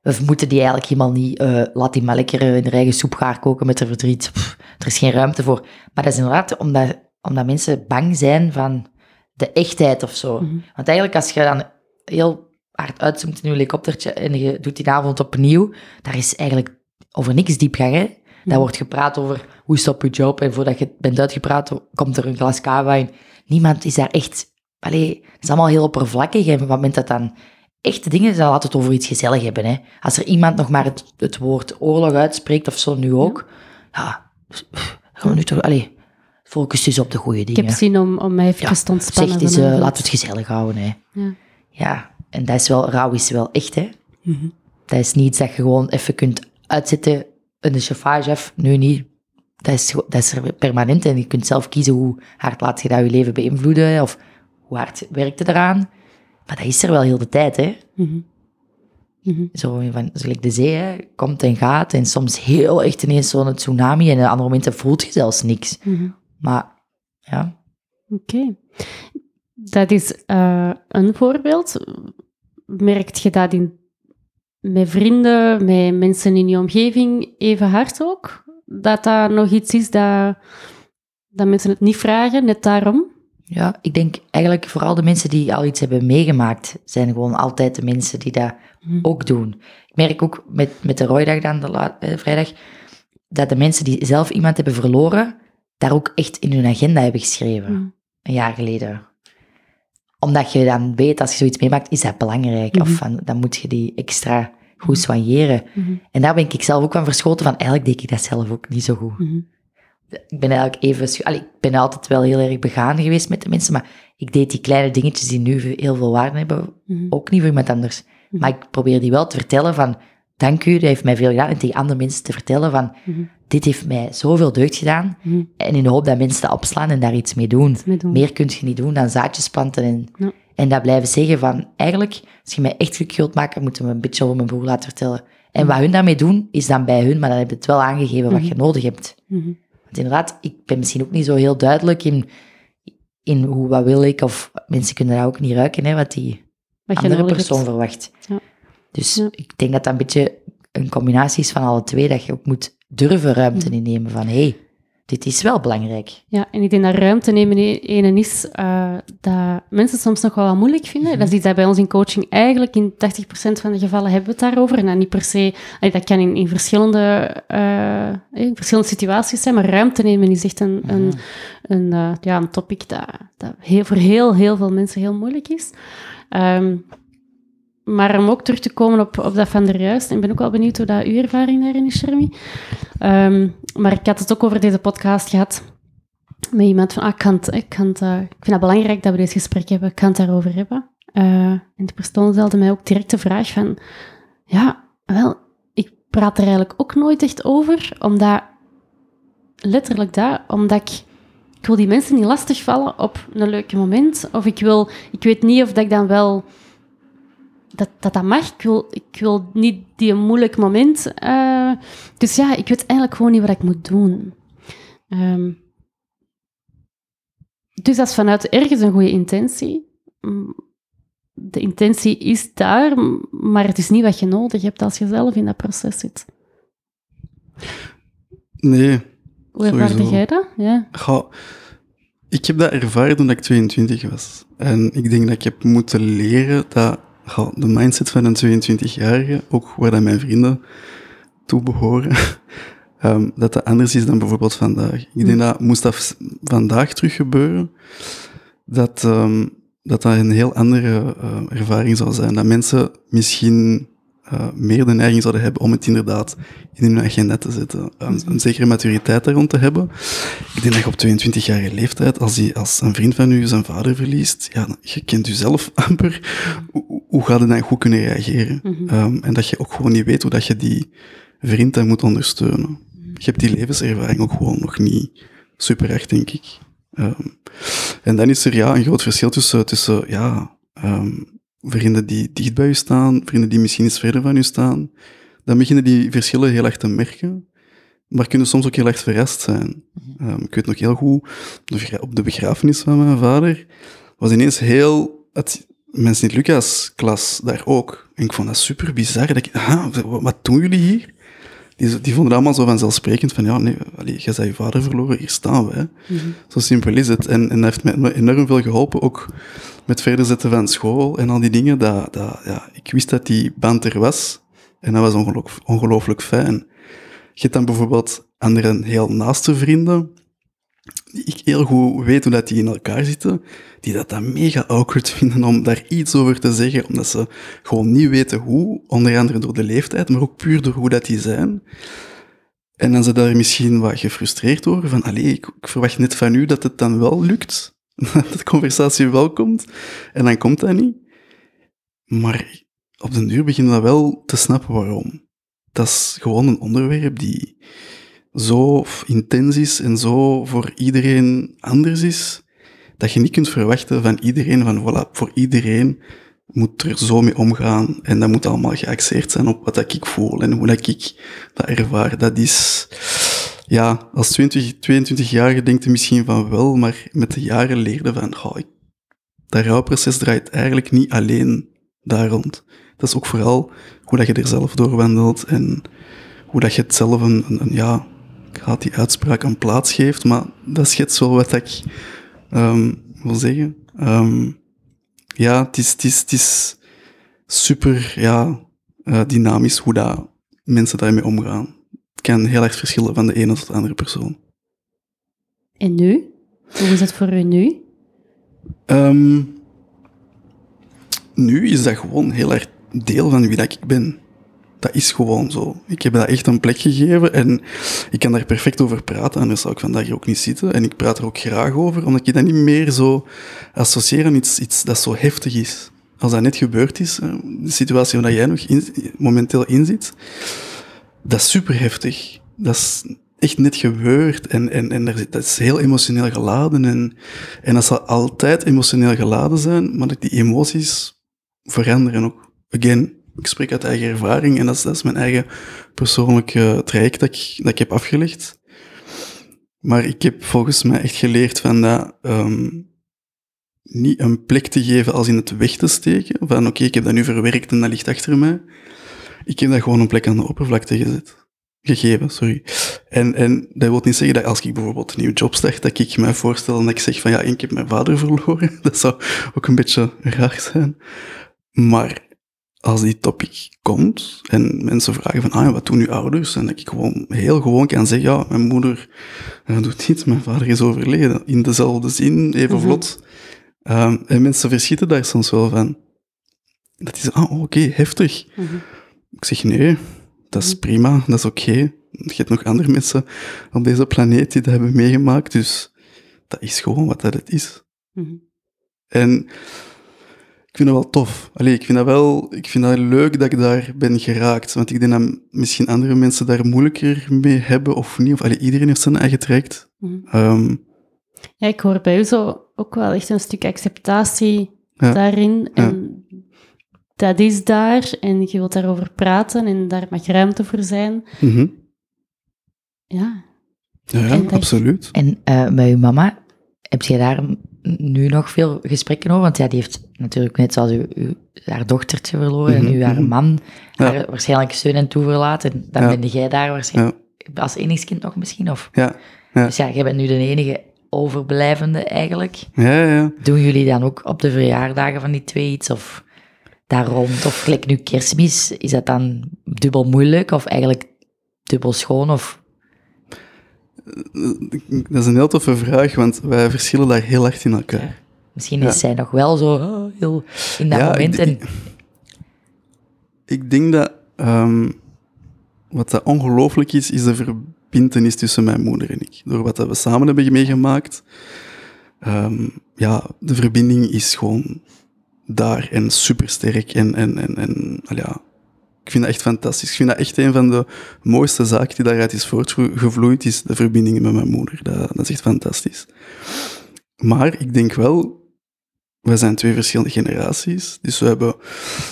Speaker 2: We moeten die eigenlijk helemaal niet, eh, laat die maar lekker eh, in de eigen soep gaan koken met haar verdriet. Pff, er is geen ruimte voor. Maar dat is inderdaad omdat, omdat mensen bang zijn van de echtheid of zo.
Speaker 1: Mhm.
Speaker 2: Want eigenlijk als je dan heel hard uitzoomt in je helikoptertje en je doet die avond opnieuw, daar is eigenlijk over niks diepgang. Hè. Daar wordt gepraat over hoe stop je job en voordat je bent uitgepraat, komt er een glas kava in. Niemand is daar echt... Allee, het is allemaal heel oppervlakkig en op het moment dat dan echte dingen dan laat het over iets gezellig hebben. Hè. Als er iemand nog maar het, het woord oorlog uitspreekt, of zo nu ook, ja, gaan we nu toch... Allee, focus dus op de goede
Speaker 1: Ik
Speaker 2: dingen.
Speaker 1: heb zin om, om mij even
Speaker 2: Ja,
Speaker 1: te ontspannen.
Speaker 2: Zeg eh, laten we het gezellig houden. Hè.
Speaker 1: Ja.
Speaker 2: Ja, en dat is wel, rouw is wel echt, hè.
Speaker 1: Mhm.
Speaker 2: Dat is niet dat je gewoon even kunt uitzetten in de chauffage af. Nu niet. Dat is, dat is er permanent en je kunt zelf kiezen hoe hard laat je dat je leven beïnvloeden of hoe hard werkt het eraan. Maar dat is er wel heel de tijd, hè.
Speaker 1: Mhm. Mhm.
Speaker 2: Zo van, gelijk de zee, hè, komt en gaat en soms heel echt ineens zo'n tsunami en op andere momenten voelt je zelfs niks.
Speaker 1: Mhm.
Speaker 2: Maar, ja.
Speaker 1: Oké. Dat is eh, een voorbeeld. Merkt je dat in, met vrienden, met mensen in je omgeving even hard ook? Dat dat nog iets is dat, dat mensen het niet vragen, net daarom?
Speaker 2: Ja, ik denk eigenlijk vooral de mensen die al iets hebben meegemaakt, zijn gewoon altijd de mensen die dat
Speaker 1: Mhm.
Speaker 2: ook doen. Ik merk ook met, met de rooidag dan, de la- eh, vrijdag, dat de mensen die zelf iemand hebben verloren, daar ook echt in hun agenda hebben geschreven,
Speaker 1: Mhm.
Speaker 2: een jaar geleden. Omdat je dan weet, als je zoiets meemaakt, is dat belangrijk. Of
Speaker 1: Mhm.
Speaker 2: van, dan moet je die extra goed soigneren. En daar ben ik zelf ook van verschoten van, eigenlijk deed ik dat zelf ook niet zo goed. Ik ben eigenlijk even... Allee, ik ben altijd wel heel erg begaan geweest met de mensen, maar ik deed die kleine dingetjes die nu heel veel waarde hebben,
Speaker 1: Mhm.
Speaker 2: ook niet voor iemand anders.
Speaker 1: Mhm.
Speaker 2: Maar ik probeer die wel te vertellen van, dank u, dat heeft mij veel gedaan. En tegen andere mensen te vertellen van,
Speaker 1: Mhm.
Speaker 2: dit heeft mij zoveel deugd gedaan. En in de hoop dat mensen dat opslaan en daar iets mee doen.
Speaker 1: mee doen.
Speaker 2: Meer kun je niet doen dan zaadjes planten en,
Speaker 1: Ja.
Speaker 2: en dat blijven zeggen van, eigenlijk, als je mij echt gelukkig wilt maken, moeten we een beetje over mijn broer laten vertellen. En wat hun daarmee doen, is dan bij hun, maar dan heb je het wel aangegeven wat je nodig hebt. Inderdaad, ik ben misschien ook niet zo heel duidelijk in, in hoe, wat wil ik, of mensen kunnen dat ook niet ruiken, hè, wat die
Speaker 1: Wat
Speaker 2: andere persoon
Speaker 1: hebt.
Speaker 2: verwacht.
Speaker 1: Ja.
Speaker 2: Dus
Speaker 1: Ja.
Speaker 2: ik denk dat dat een beetje een combinatie is van alle twee, dat je ook moet durven ruimte
Speaker 1: Mhm.
Speaker 2: innemen van, hé, hey, dit is wel belangrijk.
Speaker 1: Ja, en ik denk dat ruimte nemen e- ene is uh, dat mensen soms nog wel wat moeilijk vinden.
Speaker 2: Mhm.
Speaker 1: Dat is iets dat bij ons in coaching eigenlijk in 80% van de gevallen hebben we het daarover. En dan niet per se, dat kan in, in, verschillende, uh, in verschillende situaties zijn, maar ruimte nemen is echt een, een,
Speaker 2: Mhm.
Speaker 1: een, uh, ja, een topic dat, dat heel, voor heel, heel veel mensen heel moeilijk is. Um, maar om ook terug te komen op, op dat van der Juist, ik ben ook wel benieuwd hoe dat uw ervaring daarin is, Shermy. Um, maar ik had het ook over deze podcast gehad met iemand van, ah, ik, ik, uh, ik vind het belangrijk dat we dit gesprek hebben, ik kan het daarover hebben. Uh, en de persoon stelde mij ook direct de vraag van, ja, wel, ik praat er eigenlijk ook nooit echt over, omdat, letterlijk dat, omdat ik, ik wil die mensen niet lastigvallen op een leuk moment, of ik wil, ik weet niet of dat ik dan wel dat, dat dat mag. Ik wil, ik wil niet die een moeilijk moment. Uh, dus ja, ik weet eigenlijk gewoon niet wat ik moet doen. Um, dus dat is vanuit ergens een goede intentie. De intentie is daar, maar het is niet wat je nodig hebt als je zelf in dat proces zit.
Speaker 3: Nee.
Speaker 1: Hoe ervaarde jij dat? Ja.
Speaker 3: Goh, ik heb dat ervaren toen ik 22 was. En ik denk dat ik heb moeten leren dat de mindset van een 22-jarige, ook waar dat mijn vrienden toe behoren, um, dat dat anders is dan bijvoorbeeld vandaag. Ik denk dat moest dat vandaag terug gebeuren, dat um, dat, dat een heel andere uh, ervaring zou zijn. Dat mensen misschien uh, meer de neiging zouden hebben om het inderdaad in hun agenda te zetten. Een, een zekere maturiteit daar rond te hebben. Ik denk dat je op 22-jarige leeftijd, als, die, als een vriend van u zijn vader verliest, ja, je kent u zelf amper, hoe, hoe gaat je dan goed kunnen reageren? -hmm. um, en dat je ook gewoon niet weet hoe dat je die vriend dan moet ondersteunen. Je hebt die levenservaring ook gewoon nog niet super echt, denk ik. Um, en dan is er ja een groot verschil tussen, tussen ja, um, vrienden die dicht bij u staan, vrienden die misschien iets verder van u staan. Dan beginnen die verschillen heel erg te merken, maar kunnen soms ook heel erg verrast zijn. Um, ik weet nog heel goed, op de begrafenis van mijn vader was ineens heel... Het, mijn Sint-Lucas-klas daar ook. En ik vond dat super bizar. Dat ik, ah, wat doen jullie hier? Die, die vonden het allemaal zo vanzelfsprekend van, ja, nee, allee, jij zei je vader verloren, hier staan we. Hè. Mm -hmm. Zo simpel is het. En, en dat heeft mij enorm veel geholpen, ook met verder zetten van school en al die dingen. Dat, dat, ja, ik wist dat die band er was en dat was ongelooflijk, ongelooflijk fijn. Je hebt dan bijvoorbeeld andere heel naaste vrienden, die ik heel goed weet hoe dat die in elkaar zitten, die dat dan mega awkward vinden om daar iets over te zeggen, omdat ze gewoon niet weten hoe, onder andere door de leeftijd, maar ook puur door hoe dat die zijn. En dan ze daar misschien wat gefrustreerd over, van allee, ik, ik verwacht net van u dat het dan wel lukt, dat de conversatie wel komt, en dan komt dat niet. Maar op den duur beginnen dat wel te snappen waarom. Dat is gewoon een onderwerp die zo intens is en zo voor iedereen anders is, dat je niet kunt verwachten van iedereen, van voilà, voor iedereen moet er zo mee omgaan en dat moet allemaal geaxeerd zijn op wat ik voel en hoe dat ik dat ervaar. Dat is, ja, als 20, 22-jarige denkt je misschien van wel, maar met de jaren leerde van, oh, ik, dat rouwproces draait eigenlijk niet alleen daar rond. Dat is ook vooral hoe dat je er zelf door wandelt en hoe dat je het zelf een, ja, haat die uitspraak een plaats geeft, maar dat schetst wel wat ik um, wil zeggen. Um, ja, het is, het, is, het is super ja, uh, dynamisch hoe dat mensen daarmee omgaan. Het kan heel erg verschillen van de ene tot de andere persoon.
Speaker 1: En nu? Hoe is het voor u nu?
Speaker 3: Um, nu is dat gewoon heel erg deel van wie dat ik ben. Dat is gewoon zo. Ik heb dat echt een plek gegeven en ik kan daar perfect over praten. Anders zou ik vandaag ook niet zitten. En ik praat er ook graag over, omdat ik dat niet meer zo associeer aan iets, dat zo heftig is. Als dat net gebeurd is, de situatie waar jij nog momenteel in zit, dat is super heftig. Dat is echt net gebeurd en, en, en dat is heel emotioneel geladen. En, en dat zal altijd emotioneel geladen zijn, maar die emoties veranderen ook. Again, ik spreek uit eigen ervaring en dat is, mijn eigen persoonlijke traject dat ik, dat ik heb afgelegd. Maar ik heb volgens mij echt geleerd van dat um, niet een plek te geven als in het weg te steken. Van oké, ik heb dat nu verwerkt en dat ligt achter mij. Ik heb dat gewoon een plek aan de oppervlakte gezet. Gegeven, sorry. En, en dat wil niet zeggen dat als ik bijvoorbeeld een nieuwe job start, dat ik mij voorstel en dat ik zeg van ja, ik heb mijn vader verloren. Dat zou ook een beetje raar zijn. Maar als die topic komt en mensen vragen van, ah, wat doen uw ouders? En dat ik gewoon heel gewoon kan zeggen, ja, mijn moeder doet niets, mijn vader is overleden. In dezelfde zin, even
Speaker 1: Mhm.
Speaker 3: vlot. Ehm, en mensen verschieten daar soms wel van. Dat is, ah, oké, heftig.
Speaker 1: Mhm.
Speaker 3: Ik zeg, nee, dat is prima, dat is oké. Je hebt nog andere mensen op deze planeet die dat hebben meegemaakt, dus dat is gewoon wat dat het is.
Speaker 1: Mhm.
Speaker 3: En ik vind dat wel tof. Allee, ik vind dat wel ik vind dat leuk dat ik daar ben geraakt. Want ik denk dat misschien andere mensen daar moeilijker mee hebben of niet. Of allee, iedereen heeft zijn eigen traject.
Speaker 1: Mhm.
Speaker 3: Ehm,
Speaker 1: Ja, ik hoor bij u zo ook wel echt een stuk acceptatie
Speaker 3: Ja.
Speaker 1: daarin. En dat is daar en je wilt daarover praten en daar mag ruimte voor zijn.
Speaker 3: mhm.
Speaker 1: Ja,
Speaker 3: Ja, ja,
Speaker 1: En
Speaker 3: absoluut.
Speaker 2: En eh, met uw mama, heb je daar nu nog veel gesprekken over? Want ja, die heeft natuurlijk net zoals u, u haar dochtertje verloren en
Speaker 3: Mhm,
Speaker 2: nu haar
Speaker 3: mhm.
Speaker 2: man
Speaker 3: Ja.
Speaker 2: haar waarschijnlijk steun en toeverlaten. En dan
Speaker 3: Ja.
Speaker 2: ben jij daar waarschijnlijk als enigskind nog misschien? Of?
Speaker 3: Ja, ja.
Speaker 2: Dus ja, jij bent nu de enige overblijvende eigenlijk.
Speaker 3: ja, ja, ja.
Speaker 2: Doen jullie dan ook op de verjaardagen van die twee iets? Of daar rond? Of gelijk nu kerstmis, is dat dan dubbel moeilijk? Of eigenlijk dubbel schoon? Of...
Speaker 3: Dat is een heel toffe vraag, want wij verschillen daar heel erg in elkaar.
Speaker 2: Misschien
Speaker 3: Ja.
Speaker 2: is zij nog wel zo oh, heel in dat
Speaker 3: Ja,
Speaker 2: moment.
Speaker 3: ik-
Speaker 2: En,
Speaker 3: Ik denk dat ehm, wat dat ongelooflijk is, is de verbintenis tussen mijn moeder en ik. Door wat dat we samen hebben meegemaakt. ehm, ja, de verbinding is gewoon daar en supersterk. En, en, en, en ja, ik vind dat echt fantastisch. Ik vind dat echt een van de mooiste zaken die daaruit is voortgevloeid, is de verbinding met mijn moeder. Dat, dat is echt fantastisch. Maar ik denk wel, we zijn twee verschillende generaties, dus we hebben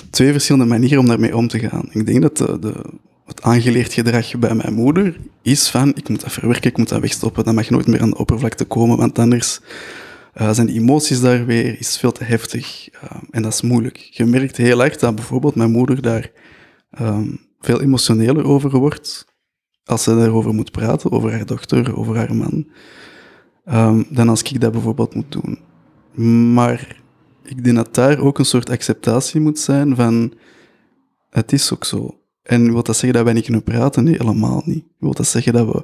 Speaker 3: twee verschillende manieren om daarmee om te gaan. Ik denk dat de, de, het aangeleerd gedrag bij mijn moeder is van, ik moet dat verwerken, ik moet dat wegstoppen, dat mag nooit meer aan de oppervlakte komen, want anders eh, zijn die emoties daar weer, is veel te heftig. Eh, en dat is moeilijk. Je merkt heel erg dat bijvoorbeeld mijn moeder daar ehm, veel emotioneler over wordt, als ze daarover moet praten, over haar dochter, over haar man, ehm, dan als ik dat bijvoorbeeld moet doen. Maar ik denk dat daar ook een soort acceptatie moet zijn van het is ook zo. En wil dat zeggen dat wij niet kunnen praten? Nee, helemaal niet. Wil dat zeggen dat we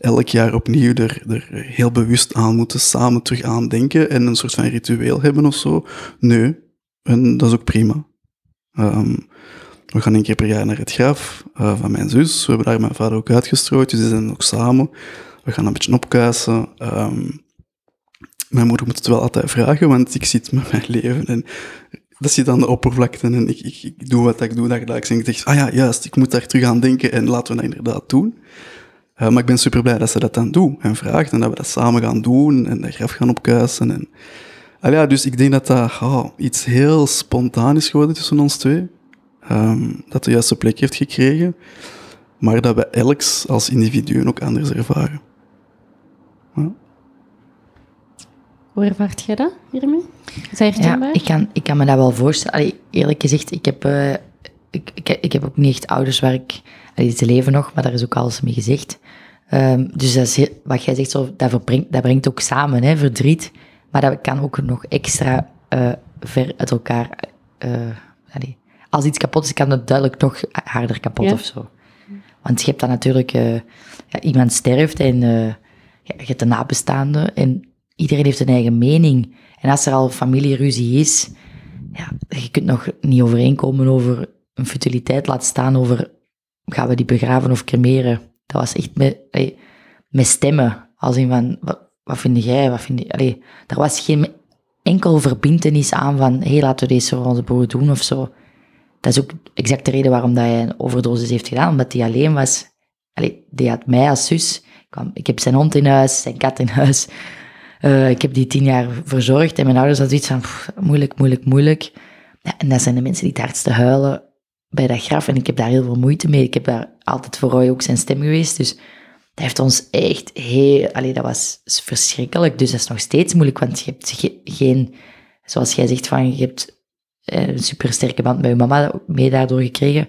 Speaker 3: elk jaar opnieuw er, er heel bewust aan moeten samen terug aan denken en een soort van ritueel hebben of zo? Nee. En dat is ook prima. Ehm, we gaan een keer per jaar naar het graf eh, van mijn zus. We hebben daar mijn vader ook uitgestrooid, dus die zijn ook samen. We gaan een beetje opkuisen. Ehm, mijn moeder moet het wel altijd vragen, want ik zit met mijn leven en dat zit aan de oppervlakte en ik, ik, ik doe wat ik doe dagelijks. En ik denk, ah ja, juist, ik moet daar terug aan denken en laten we dat inderdaad doen. Uh, maar ik ben super blij dat ze dat dan doet en vraagt en dat we dat samen gaan doen en dat graf gaan opkuisen. En... Ah dus ik denk dat dat oh, iets heel spontaan is geworden tussen ons twee. Um, dat de juiste plek heeft gekregen, maar dat we elks als individuen ook anders ervaren. Ja.
Speaker 1: Hoe ervaart jij dat hiermee? Is dat
Speaker 2: ja, ik kan, ik kan me dat wel voorstellen. Allee, eerlijk gezegd, ik heb, uh, ik, ik, ik, heb ook niet echt ouders waar ik... Allee, ze leven nog, maar daar is ook alles mee gezegd. Um, dus dat is, wat jij zegt, zo, dat, verbrengt, dat brengt ook samen, hè, verdriet. Maar dat kan ook nog extra uh, ver uit elkaar... Uh, als iets kapot is, kan het duidelijk nog harder kapot ja. of zo. Want je hebt dan natuurlijk... Uh, ja, iemand sterft en uh, ja, je hebt de nabestaande en iedereen heeft een eigen mening. En als er al familieruzie is, ja, je kunt nog niet overeenkomen over een futiliteit, laat staan over gaan we die begraven of cremeren. Dat was echt met, allee, met stemmen, als in van, wat, wat vind jij, wat vind je, allee, er was geen enkel verbintenis aan van, hé, hey, laten we deze voor onze broer doen of zo. Dat is ook exact de reden waarom dat hij een overdosis heeft gedaan, omdat hij alleen was. Allee, die had mij als zus. Ik heb zijn hond in huis, zijn kat in huis. Uh, ik heb die tien jaar verzorgd en mijn ouders hadden iets van moeilijk, moeilijk, moeilijk. Ja, en dat zijn de mensen die het hardste huilen bij dat graf. En ik heb daar heel veel moeite mee. Ik heb daar altijd voor Roy ook zijn stem geweest. Dus dat heeft ons echt heel... Allee, dat was verschrikkelijk. Dus dat is nog steeds moeilijk, want je hebt ge geen... Zoals jij zegt, van, je hebt een supersterke band met je mama mee daardoor gekregen.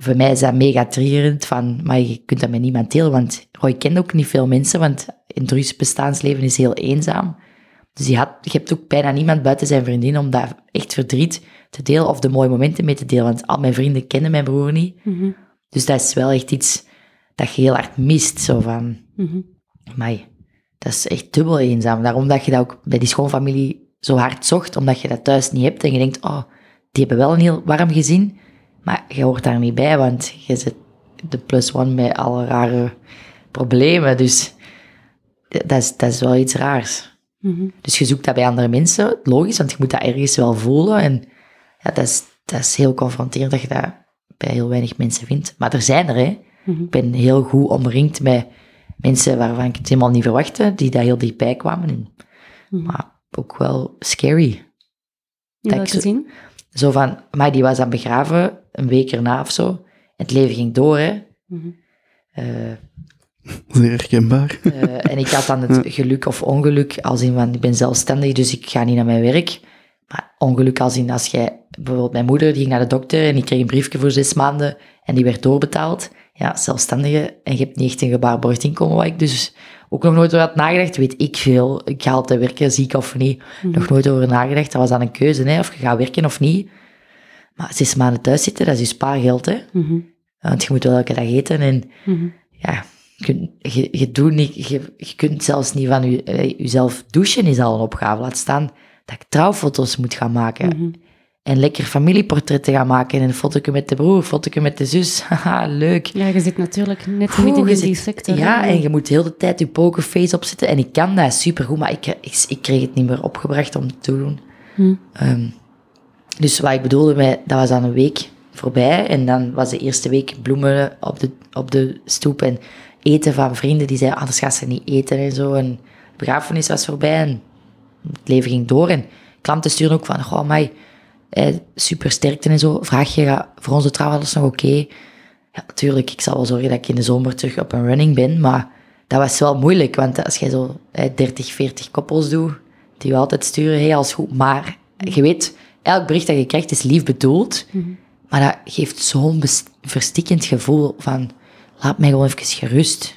Speaker 2: voor mij is dat mega triggerend van, maar je kunt dat met niemand delen, want Roy kent ook niet veel mensen, want in Dru's bestaansleven is heel eenzaam. Dus je, had, je hebt ook bijna niemand buiten zijn vriendin om dat echt verdriet te delen of de mooie momenten mee te delen, want al mijn vrienden kennen mijn broer niet.
Speaker 1: Mhm.
Speaker 2: Dus dat is wel echt iets dat je heel hard mist, zo van,
Speaker 1: Mhm.
Speaker 2: maar dat is echt dubbel eenzaam. Daarom dat je dat ook bij die schoonfamilie zo hard zocht, omdat je dat thuis niet hebt en je denkt, oh, die hebben wel een heel warm gezin, maar je hoort daar niet bij, want je zit de plus one met alle rare problemen. Dus dat is, dat is wel iets raars.
Speaker 1: Mhm.
Speaker 2: Dus je zoekt dat bij andere mensen, logisch, want je moet dat ergens wel voelen. En ja, dat is, dat is heel confronterend dat je dat bij heel weinig mensen vindt. Maar er zijn er, hè.
Speaker 1: Mhm.
Speaker 2: Ik ben heel goed omringd met mensen waarvan ik het helemaal niet verwachtte, die daar heel dichtbij kwamen. En,
Speaker 1: Mhm.
Speaker 2: maar ook wel scary.
Speaker 1: In
Speaker 2: dat
Speaker 1: welke
Speaker 2: ik-
Speaker 1: zin?
Speaker 2: Zo van, maar die was aan begraven, een week erna of zo. Het leven ging door, hè.
Speaker 1: Mhm.
Speaker 2: Eh,
Speaker 3: Zeer herkenbaar.
Speaker 2: Eh, en ik had dan het geluk of ongeluk, als in van, ik ben zelfstandig, dus ik ga niet naar mijn werk. Maar ongeluk als in, als jij, bijvoorbeeld mijn moeder, die ging naar de dokter en die kreeg een briefje voor zes maanden en die werd doorbetaald. Ja, zelfstandige, en je hebt niet echt een gebaarborgd inkomen, wat ik dus ook nog nooit over had nagedacht, weet ik veel. Ik ga altijd werken, ziek of niet. Nog nooit over nagedacht, dat was dan een keuze, hè, of je gaat werken of niet. Maar zes maanden thuis zitten, dat is je spaargeld, hè.
Speaker 1: Mhm.
Speaker 2: Want je moet wel elke dag eten en
Speaker 1: Mhm.
Speaker 2: ja, je, kunt- je, je, doet niet, je, je kunt zelfs niet van je, eh, jezelf douchen is al een opgave. Laat staan dat ik trouwfoto's moet gaan maken.
Speaker 1: Mhm.
Speaker 2: En lekker familieportretten gaan maken. En een fotootje met de broer, fotootje met de zus. Haha, leuk.
Speaker 1: Ja, je zit natuurlijk net
Speaker 2: Oeh,
Speaker 1: midden in die sector.
Speaker 2: Ja,
Speaker 1: hè.
Speaker 2: en je moet heel de tijd je pokerface opzetten. En ik kan dat supergoed, maar ik, ik, ik kreeg het niet meer opgebracht om te doen.
Speaker 1: Hm.
Speaker 2: Ehm, dus wat ik bedoelde, met, dat was dan een week voorbij. En dan was de eerste week bloemen op de, op de stoep. En eten van vrienden die zeiden, anders gaat ze niet eten en zo. En de begrafenis was voorbij en het leven ging door. En klanten sturen ook van, goh, mij eh, super sterkte en zo. Vraag je, ja, voor onze trouw alles nog oké? Ja, natuurlijk, ik zal wel zorgen dat ik in de zomer terug op een running ben. Maar dat was wel moeilijk, want als jij zo eh, 30, 40 koppels doet, die je altijd sturen, hey, alles goed. Maar je weet, elk bericht dat je krijgt is lief bedoeld. Maar dat geeft zo'n verstikkend gevoel van, laat mij gewoon even gerust.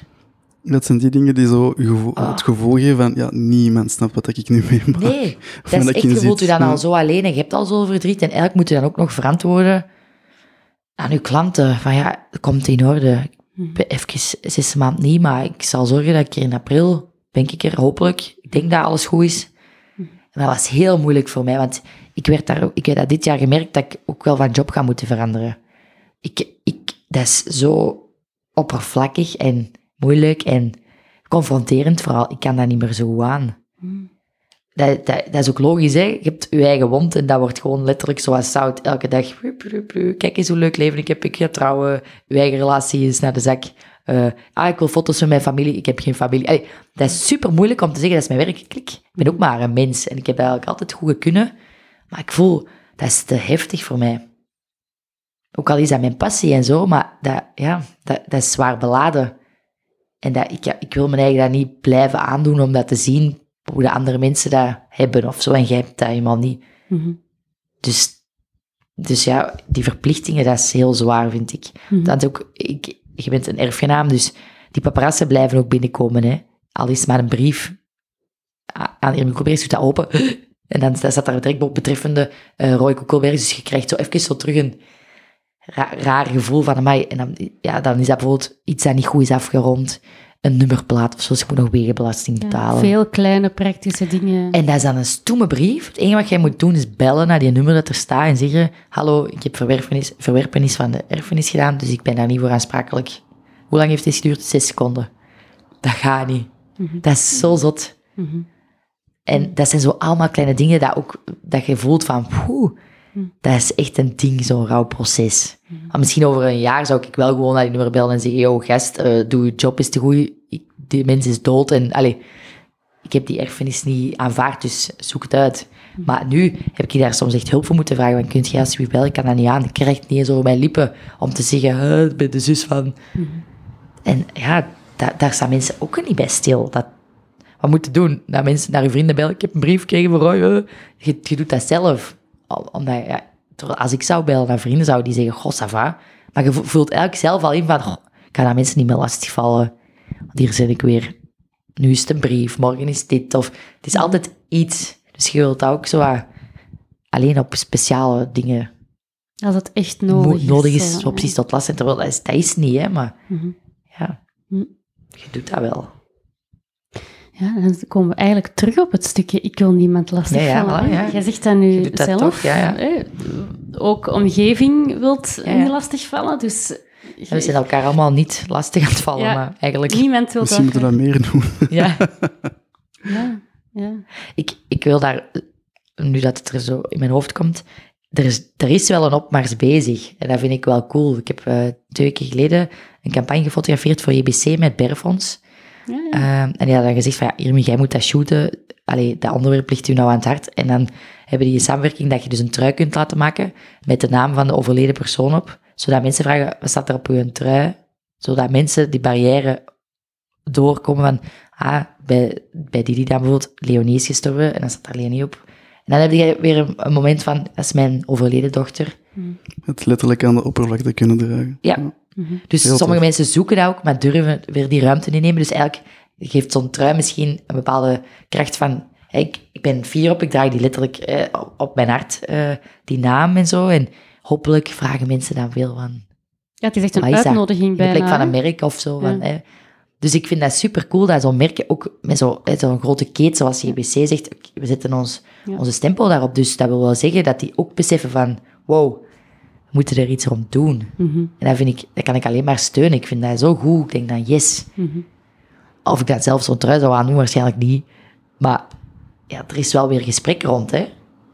Speaker 3: Dat zijn die dingen die zo
Speaker 2: Ah.
Speaker 3: het gevoel geven van, ja, niemand snapt wat ik nu meemaak.
Speaker 2: Nee,
Speaker 3: Of
Speaker 2: dat is
Speaker 3: dat
Speaker 2: echt,
Speaker 3: je
Speaker 2: voelt je dan al zo alleen en je hebt al zo verdriet. En eigenlijk moet je dan ook nog verantwoorden aan je klanten. Van ja, het komt in orde. Ik ben even zes maanden niet, maar ik zal zorgen dat ik er in april, ben ik er hopelijk. Ik denk dat alles goed is. En dat was heel moeilijk voor mij, want ik, werd daar, ik heb dat dit jaar gemerkt dat ik ook wel van job ga moeten veranderen. Ik, ik, dat is zo oppervlakkig en moeilijk en confronterend vooral. Ik kan dat niet meer zo aan. Dat, dat, dat is ook logisch, hè. Je hebt je eigen wond en dat wordt gewoon letterlijk zoals zout elke dag. Kijk eens hoe leuk leven ik heb. Ik ga trouwen. Je eigen relatie is naar de zak. Eh, ah, ik wil foto's van mijn familie. Ik heb geen familie. Allee, dat is super moeilijk om te zeggen, dat is mijn werk. Klik. Ik ben ook maar een mens en ik heb dat eigenlijk altijd goed kunnen. Maar ik voel, dat is te heftig voor mij. Ook al is dat mijn passie en zo, maar dat, ja, dat, dat is zwaar beladen. En dat, ik, ik wil mijn eigen dat niet blijven aandoen om dat te zien hoe de andere mensen dat hebben of zo. En jij hebt dat helemaal niet.
Speaker 1: Mhm.
Speaker 2: Dus, dus ja, die verplichtingen, dat is heel zwaar, vind ik.
Speaker 1: Mhm.
Speaker 2: Dat ook, ik, je bent een erfgenaam, dus die paparazzen blijven ook binnenkomen. Hè. Al is maar een brief aan Irma Koelbergs, doet dat open. En dan staat daar direct op betreffende eh Roy. Dus je krijgt zo even zo terug een ra- raar gevoel van mij. En dan, ja, dan is dat bijvoorbeeld iets dat niet goed is afgerond. Een nummerplaat of zo, dus je moet nog wegenbelasting
Speaker 1: Ja,
Speaker 2: betalen.
Speaker 1: veel kleine praktische dingen.
Speaker 2: En dat is dan een stoeme brief. Het enige wat jij moet doen is bellen naar die nummer dat er staat en zeggen: Hallo, ik heb verwerpenis, verwerpenis van de erfenis gedaan, dus ik ben daar niet voor aansprakelijk. Hoe lang heeft dit geduurd? Zes seconden. Dat gaat niet. Dat is zo zot.
Speaker 1: Mhm.
Speaker 2: En dat zijn zo allemaal kleine dingen dat, ook, dat je voelt van, poeh, dat is echt een ding, zo'n rouwproces. Maar misschien over een jaar zou ik wel gewoon naar die nummer bellen en zeggen, yo, gast, eh, doe je job is te goed, Ik- die mens is dood en, allee, ik heb die erfenis niet aanvaard, dus zoek het uit. Maar nu heb ik daar soms echt hulp voor moeten vragen, van, kunt je alsjeblieft bellen, ik kan dat niet aan, ik krijg het niet eens over mijn lippen om te zeggen, "Huh, ik ben de zus van... En ja, da- daar staan mensen ook niet bij stil. Dat, wat moet je doen? Naar mensen, naar je vrienden bellen. Ik heb een brief gekregen voor eh. Je, je doet dat zelf. Omdat, ja, als ik zou bellen naar vrienden, zouden die zeggen, goh, ça va. Maar je vo- voelt eigenlijk zelf al in van, oh, ik ga dat mensen niet meer lastigvallen. Want hier zit ik weer. Nu is het een brief, morgen is dit. Of het is altijd iets. Dus je wilt ook zo alleen op speciale dingen
Speaker 1: Als het echt nodig is.
Speaker 2: nodig is,
Speaker 1: zo,
Speaker 2: zo precies tot last. Terwijl dat is, dat is niet, hè. Maar
Speaker 1: Mhm.
Speaker 2: ja,
Speaker 1: Hm.
Speaker 2: je doet dat wel.
Speaker 1: Ja, dan komen we eigenlijk terug op het stukje ik wil niemand lastigvallen.
Speaker 2: Ja, ja, voilà, ja.
Speaker 1: Jij zegt dat nu
Speaker 2: dat
Speaker 1: zelf.
Speaker 2: toch, ja, ja.
Speaker 1: hè. Ook omgeving wilt
Speaker 2: Ja, ja.
Speaker 1: niet lastigvallen, dus...
Speaker 2: We zijn elkaar allemaal niet lastig aan het vallen,
Speaker 1: Ja.
Speaker 2: maar eigenlijk...
Speaker 1: Niemand wil
Speaker 3: Misschien moeten we dat meer doen.
Speaker 2: Ja.
Speaker 1: Ja, ja.
Speaker 2: Ik, ik wil daar, nu dat het er zo in mijn hoofd komt, er is, er is wel een opmars bezig. En dat vind ik wel cool. Ik heb eh, twee weken geleden een campagne gefotografeerd voor JBC met Berfonds.
Speaker 1: Ja, ja.
Speaker 2: Ehm, en die hadden dan gezegd van, ja, Irmi, jij moet dat shooten. Allee, dat onderwerp ligt u nou aan het hart. En dan hebben die een samenwerking dat je dus een trui kunt laten maken met de naam van de overleden persoon op. Zodat mensen vragen, wat staat er op uw trui? Zodat mensen die barrière doorkomen van, ah, bij, bij die die dan bijvoorbeeld, Leonie is gestorven, en dan staat er Leonie op. En dan heb je weer een, een moment van, dat is mijn overleden dochter.
Speaker 3: Het letterlijk aan de oppervlakte kunnen dragen.
Speaker 2: Ja.
Speaker 1: Mhm.
Speaker 2: Dus
Speaker 3: Heel
Speaker 2: sommige
Speaker 3: tof.
Speaker 2: mensen zoeken dat ook, maar durven weer die ruimte niet nemen. Dus eigenlijk geeft zo'n trui misschien een bepaalde kracht van... ik, ik ben fier op, ik draag die letterlijk eh, op, op mijn hart, eh, die naam en zo. En hopelijk vragen mensen dan veel van...
Speaker 1: Ja, het is echt een
Speaker 2: is
Speaker 1: uitnodiging
Speaker 2: In de
Speaker 1: bijna.
Speaker 2: plek van een merk of zo.
Speaker 1: Ja.
Speaker 2: Van, hè. Dus ik vind dat super cool dat zo'n merk ook met zo- hè, zo'n grote keten zoals JBC zegt, we zetten ons,
Speaker 1: Ja.
Speaker 2: onze stempel daarop. Dus dat wil wel zeggen dat die ook beseffen van, wow, moeten er iets rond doen.
Speaker 1: Mhm,
Speaker 2: En dat, vind ik, dat kan ik alleen maar steunen. Ik vind dat zo goed. Ik denk dan, yes.
Speaker 1: mhm.
Speaker 2: Of ik dat zelf zo'n trui zou aandoen, waarschijnlijk niet. Maar ja, er is wel weer gesprek rond, hè.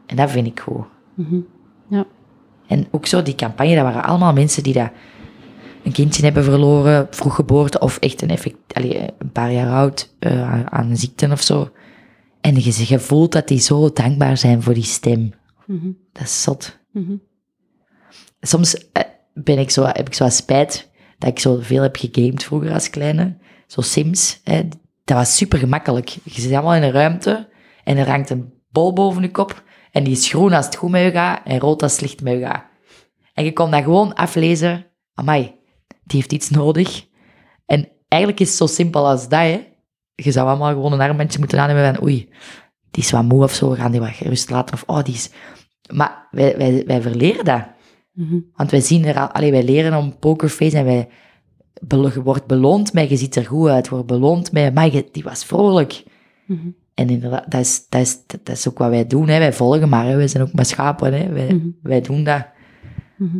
Speaker 2: En dat vind ik goed.
Speaker 1: Mhm. Ja.
Speaker 2: En ook zo, die campagne, dat waren allemaal mensen die dat een kindje hebben verloren, vroeg geboorte, of echt een, effect, een paar jaar oud, eh, aan, aan een ziekte of zo. En je, je voelt dat die zo dankbaar zijn voor die stem. Dat is zot. Soms eh, ben ik zo, heb ik zo spijt dat ik zo veel heb gegamed vroeger als kleine. Zo Sims. Hè. Dat was super gemakkelijk. Je zit allemaal in een ruimte en er hangt een bol boven je kop. En die is groen als het goed met je gaat en rood als het slecht met je gaat. En je kon dat gewoon aflezen. Amai, die heeft iets nodig. En eigenlijk is het zo simpel als dat, hè. Je zou allemaal gewoon een armbandje moeten aannemen van oei, die is wat moe of zo, we gaan die wat gerust laten. Of oh, die is... Maar wij, wij, wij verleren dat.
Speaker 1: Mhm.
Speaker 2: Want wij zien er al, allee, wij leren om pokerface en wij je wordt beloond met, je ziet er goed uit, wordt beloond met, maar je- die was vrolijk.
Speaker 1: Mhm.
Speaker 2: En inderdaad, dat is, dat is, dat is ook wat wij doen, hè. wij volgen maar, hè. wij zijn ook maar schapen, hè. Wij,
Speaker 1: Mhm.
Speaker 2: wij doen dat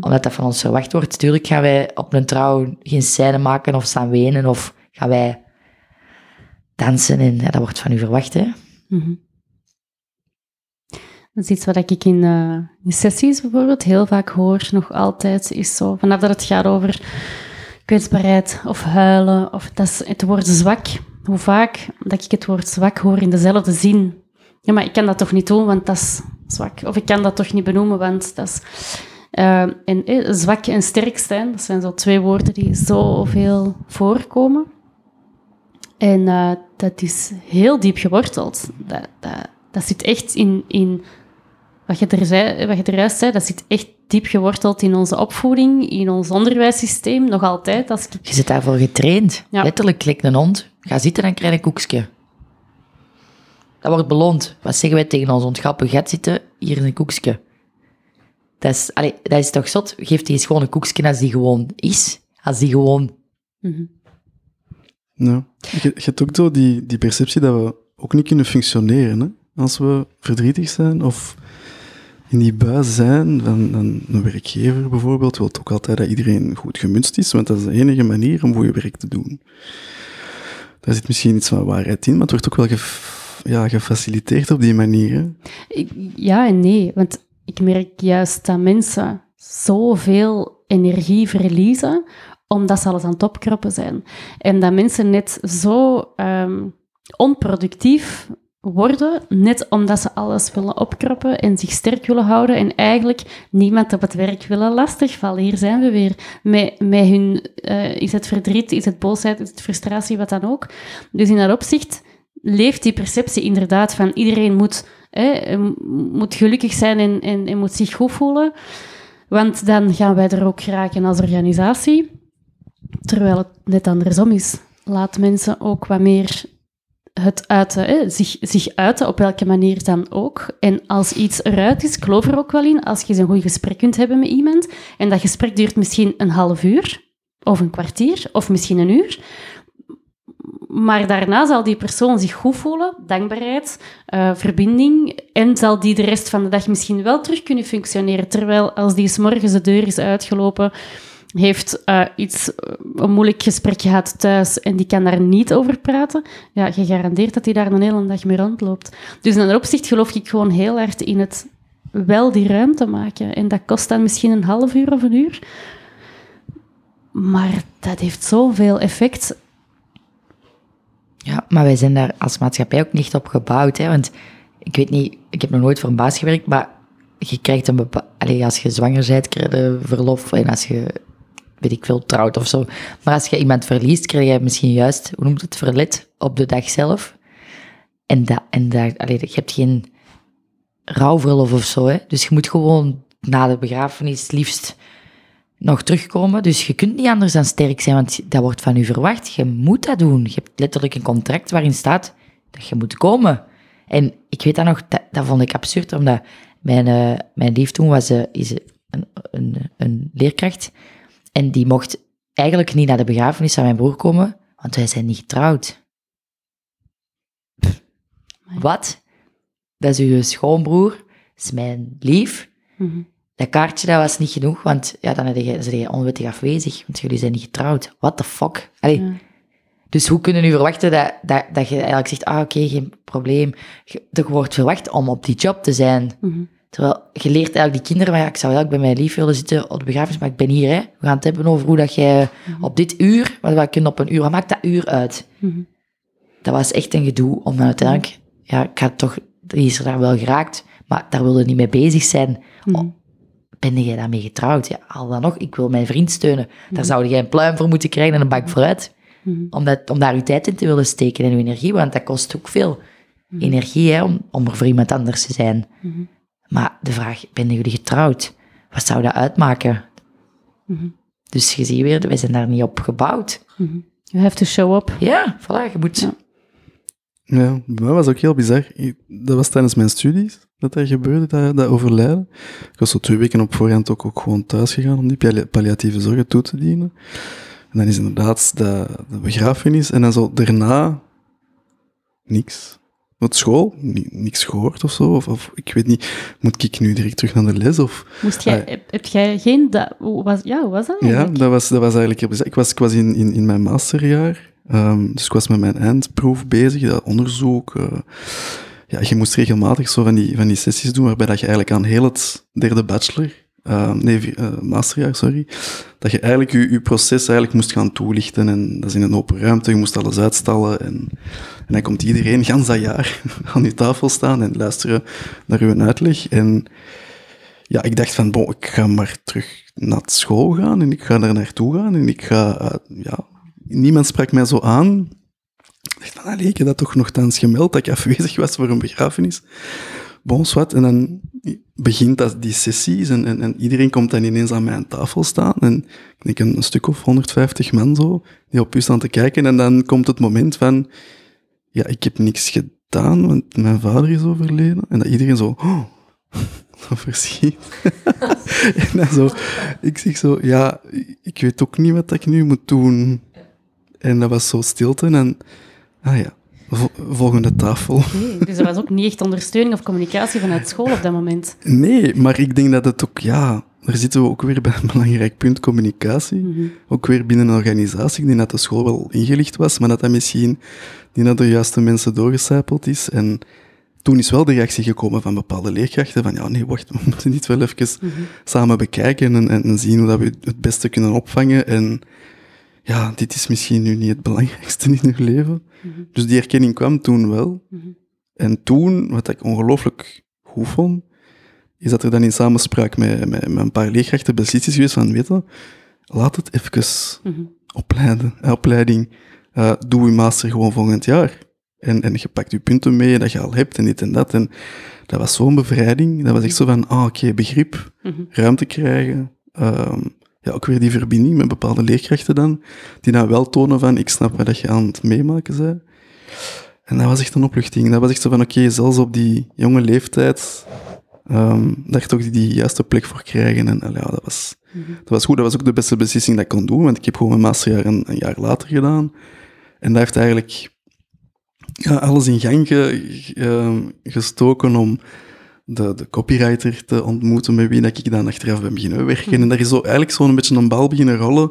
Speaker 2: omdat dat van ons verwacht wordt. Tuurlijk gaan wij op een trouw geen scène maken of staan wenen of gaan wij dansen en ja, dat wordt van u verwacht, hè.
Speaker 1: Dat is iets wat ik in, eh, in sessies bijvoorbeeld heel vaak hoor, nog altijd, is zo, vanaf dat het gaat over kwetsbaarheid of huilen, of dat het woord zwak. Hoe vaak dat ik het woord zwak hoor in dezelfde zin. Ja, maar ik kan dat toch niet doen, want dat is zwak. Of ik kan dat toch niet benoemen, want dat is... Eh, en eh, zwak en sterk zijn, dat zijn zo twee woorden die zoveel voorkomen. En dat is heel diep geworteld. Dat, dat, dat zit echt in, in wat, je er zei, wat je er juist zei, dat zit echt diep geworteld in onze opvoeding, in ons onderwijssysteem, nog altijd. Als ik,
Speaker 2: Je zit daarvoor getraind.
Speaker 1: Ja.
Speaker 2: Letterlijk, klik een hond. Ga zitten en krijg een koekje. Dat wordt beloond. Wat zeggen wij tegen ons hond? Ga zitten, hier is een koekje. Dat is, allee, dat is toch zot? Geef die eens gewoon een koekje als die gewoon is. Als die gewoon...
Speaker 3: Ja. Je, je hebt ook zo die, die perceptie dat we ook niet kunnen functioneren. Hè? Als we verdrietig zijn of in die buis zijn van een werkgever bijvoorbeeld, wil ook altijd dat iedereen goed gemunst is, want dat is de enige manier om goede werk te doen. Daar zit misschien iets van waarheid in, maar het wordt ook wel gefaciliteerd op die manier.
Speaker 1: Ja en nee, want ik merk juist dat mensen zoveel energie verliezen omdat ze alles aan het opkroppen zijn. En dat mensen net zo ehm, onproductief worden, net omdat ze alles willen opkroppen en zich sterk willen houden en eigenlijk niemand op het werk willen lastigvallen. Hier zijn we weer. Met, met hun, eh, is het verdriet, is het boosheid, is het frustratie, wat dan ook. Dus in dat opzicht leeft die perceptie inderdaad van iedereen moet, moet gelukkig zijn en, en, en moet zich goed voelen. Want dan gaan wij er ook geraken als organisatie. Terwijl het net andersom is. Laat mensen ook wat meer het uiten, hè, zich, zich uiten, op welke manier dan ook. En als iets eruit is, geloof er ook wel in, als je een goed gesprek kunt hebben met iemand, en dat gesprek duurt misschien een half uur, of een kwartier, of misschien een uur, maar daarna zal die persoon zich goed voelen, dankbaarheid, uh, verbinding, en zal die de rest van de dag misschien wel terug kunnen functioneren. Terwijl als die s morgens de deur is uitgelopen, heeft uh, iets, eh, een moeilijk gesprek gehad thuis en die kan daar niet over praten, ja, gegarandeerd dat hij daar een hele dag mee rondloopt. Dus in dat opzicht geloof ik gewoon heel hard in het wel die ruimte maken. En dat kost dan misschien een half uur of een uur. Maar dat heeft zoveel effect
Speaker 2: ja, maar wij zijn daar als maatschappij ook niet op gebouwd. Hè? Want ik weet niet, ik heb nog nooit voor een baas gewerkt, maar je krijgt een bepaald... Als je zwanger bent, krijg je verlof. En als je, weet ik veel, trouwt of zo. Maar als je iemand verliest, krijg je misschien juist, hoe noemt het, verlet op de dag zelf. En, dat, en dat, allee, je hebt geen rouwverlof of zo. Hè? Dus je moet gewoon na de begrafenis liefst nog terugkomen. Dus je kunt niet anders dan sterk zijn, want dat wordt van u verwacht. Je moet dat doen. Je hebt letterlijk een contract waarin staat dat je moet komen. En ik weet dat nog, dat, vond ik absurd, omdat mijn, uh, mijn lief toen was uh, is een, een, een leerkracht. En die mocht eigenlijk niet naar de begrafenis van mijn broer komen, want wij zijn niet getrouwd. Wat? Dat is uw schoonbroer, dat is mijn lief. Mm dat kaartje dat was niet genoeg, want ja, dan ben je, onwettig afwezig, want jullie zijn niet getrouwd. What the fuck? Allee. Dus hoe kunnen nu verwachten dat, dat, dat je eigenlijk zegt, ah oké, geen probleem. Er wordt verwacht om op die job te zijn. Mhm. Terwijl je leert eigenlijk die kinderen, maar ja, ik zou eigenlijk bij mijn lief willen zitten op de begrafenis, maar ik ben hier, hè. We gaan het hebben over hoe dat jij mhm. op dit uur, want we kunnen op een uur, wat maakt dat uur uit? Mhm. Dat was echt een gedoe, om dan uiteindelijk, ja, ik had toch, die is er daar wel geraakt, maar daar wilde niet mee bezig zijn ben jij daarmee getrouwd? Ja, al dan nog, ik wil mijn vriend steunen. Daar mhm. zou jij een pluim voor moeten krijgen en een bak vooruit. Mm om, dat, om daar uw tijd in te willen steken en uw energie, want dat kost ook veel energie hè, om, om er voor iemand anders te zijn. Maar de vraag, ben jullie getrouwd? Wat zou dat uitmaken? Dus je ziet weer, wij zijn daar niet op gebouwd.
Speaker 1: You have to show up.
Speaker 2: Ja, voilà, je moet...
Speaker 3: Ja. Ja, bij mij was ook heel bizar. Dat was tijdens mijn studies dat dat gebeurde, dat, dat overlijden. Ik was zo twee weken op voorhand ook, ook gewoon thuis gegaan om die palliatieve zorgen toe te dienen. En dan is inderdaad de, de begrafenis en dan zo daarna niks. Wat school, niks gehoord of zo. Of, of, ik weet niet, moet ik nu direct terug naar de les? Of,
Speaker 1: Moest jij, ah, heb, jij geen, dat, was, ja, hoe was dat
Speaker 3: Ja, dat was, dat was eigenlijk. Ik was, ik was in, in, in mijn masterjaar, um, dus ik was met mijn eindproef bezig, dat onderzoek. Uh, ja, je moest regelmatig zo van die, van die sessies doen, waarbij dat je eigenlijk aan heel het derde bachelor, uh, nee, uh, masterjaar, sorry, dat je eigenlijk je, proces eigenlijk moest gaan toelichten. En dat is in een open ruimte, je moest alles uitstallen. En, en dan komt iedereen gans dat jaar aan je tafel staan en luisteren naar uw uitleg. En ja, ik dacht van, bon, ik ga maar terug naar school gaan en ik ga daar naartoe gaan en ik ga, uh, ja, niemand sprak mij zo aan. Ik dacht van, allee, ik heb dat toch nogthans gemeld dat ik afwezig was voor een begrafenis. Bon, wat. En dan begint dat, die sessies en, en, en, iedereen komt dan ineens aan mijn tafel staan. En ik denk een, een stuk of 150 man zo, die op u staan te kijken. En dan komt het moment van, ja, ik heb niks gedaan, want mijn vader is overleden. En dat iedereen zo, oh, zo verschiet. en dan zo, ik zeg zo, ja, ik weet ook niet wat ik nu moet doen. En dat was zo stilte en Ah ja, volgende tafel.
Speaker 1: dus er was ook niet echt ondersteuning of communicatie vanuit school op dat moment?
Speaker 3: Nee, maar ik denk dat het ook, ja, daar zitten we ook weer bij een belangrijk punt, communicatie. Mhm. Ook weer binnen een organisatie. Ik denk dat de school wel ingelicht was, maar dat dat misschien niet naar de juiste mensen doorgecijpeld is. En toen is wel de reactie gekomen van bepaalde leerkrachten van ja, nee, wacht, we moeten dit wel even mhm. samen bekijken en, en, en, zien hoe dat we het beste kunnen opvangen. En ja, dit is misschien nu niet het belangrijkste in uw leven. Mhm. Dus die erkenning kwam toen wel. Mhm. En toen, wat ik ongelooflijk goed vond, is dat er dan in samenspraak met, met, met een paar leerkrachten beslist is geweest van, weet je, laat het even mm opleiden, opleiding. Uh, doe uw master gewoon volgend jaar. En, en je pakt je punten mee dat je al hebt en dit en dat. En dat was zo'n bevrijding. Dat was echt zo van, ah, oké, begrip,
Speaker 1: Mhm.
Speaker 3: ruimte krijgen. Ehm, ja, ook weer die verbinding met bepaalde leerkrachten dan, die dan wel tonen van, ik snap wat dat je aan het meemaken bent. En dat was echt een opluchting. Dat was echt zo van, oké, zelfs op die jonge leeftijd, ehm daar toch die, die juiste plek voor krijgen. En ja, dat was, dat was goed. Dat was ook de beste beslissing dat ik kon doen, want ik heb gewoon mijn masterjaar een, een jaar later gedaan. En dat heeft eigenlijk ja, alles in gang ge- ehm, gestoken om de, de copywriter te ontmoeten met wie dat ik dan achteraf ben beginnen werken. En daar is zo, eigenlijk zo'n beetje een bal beginnen rollen,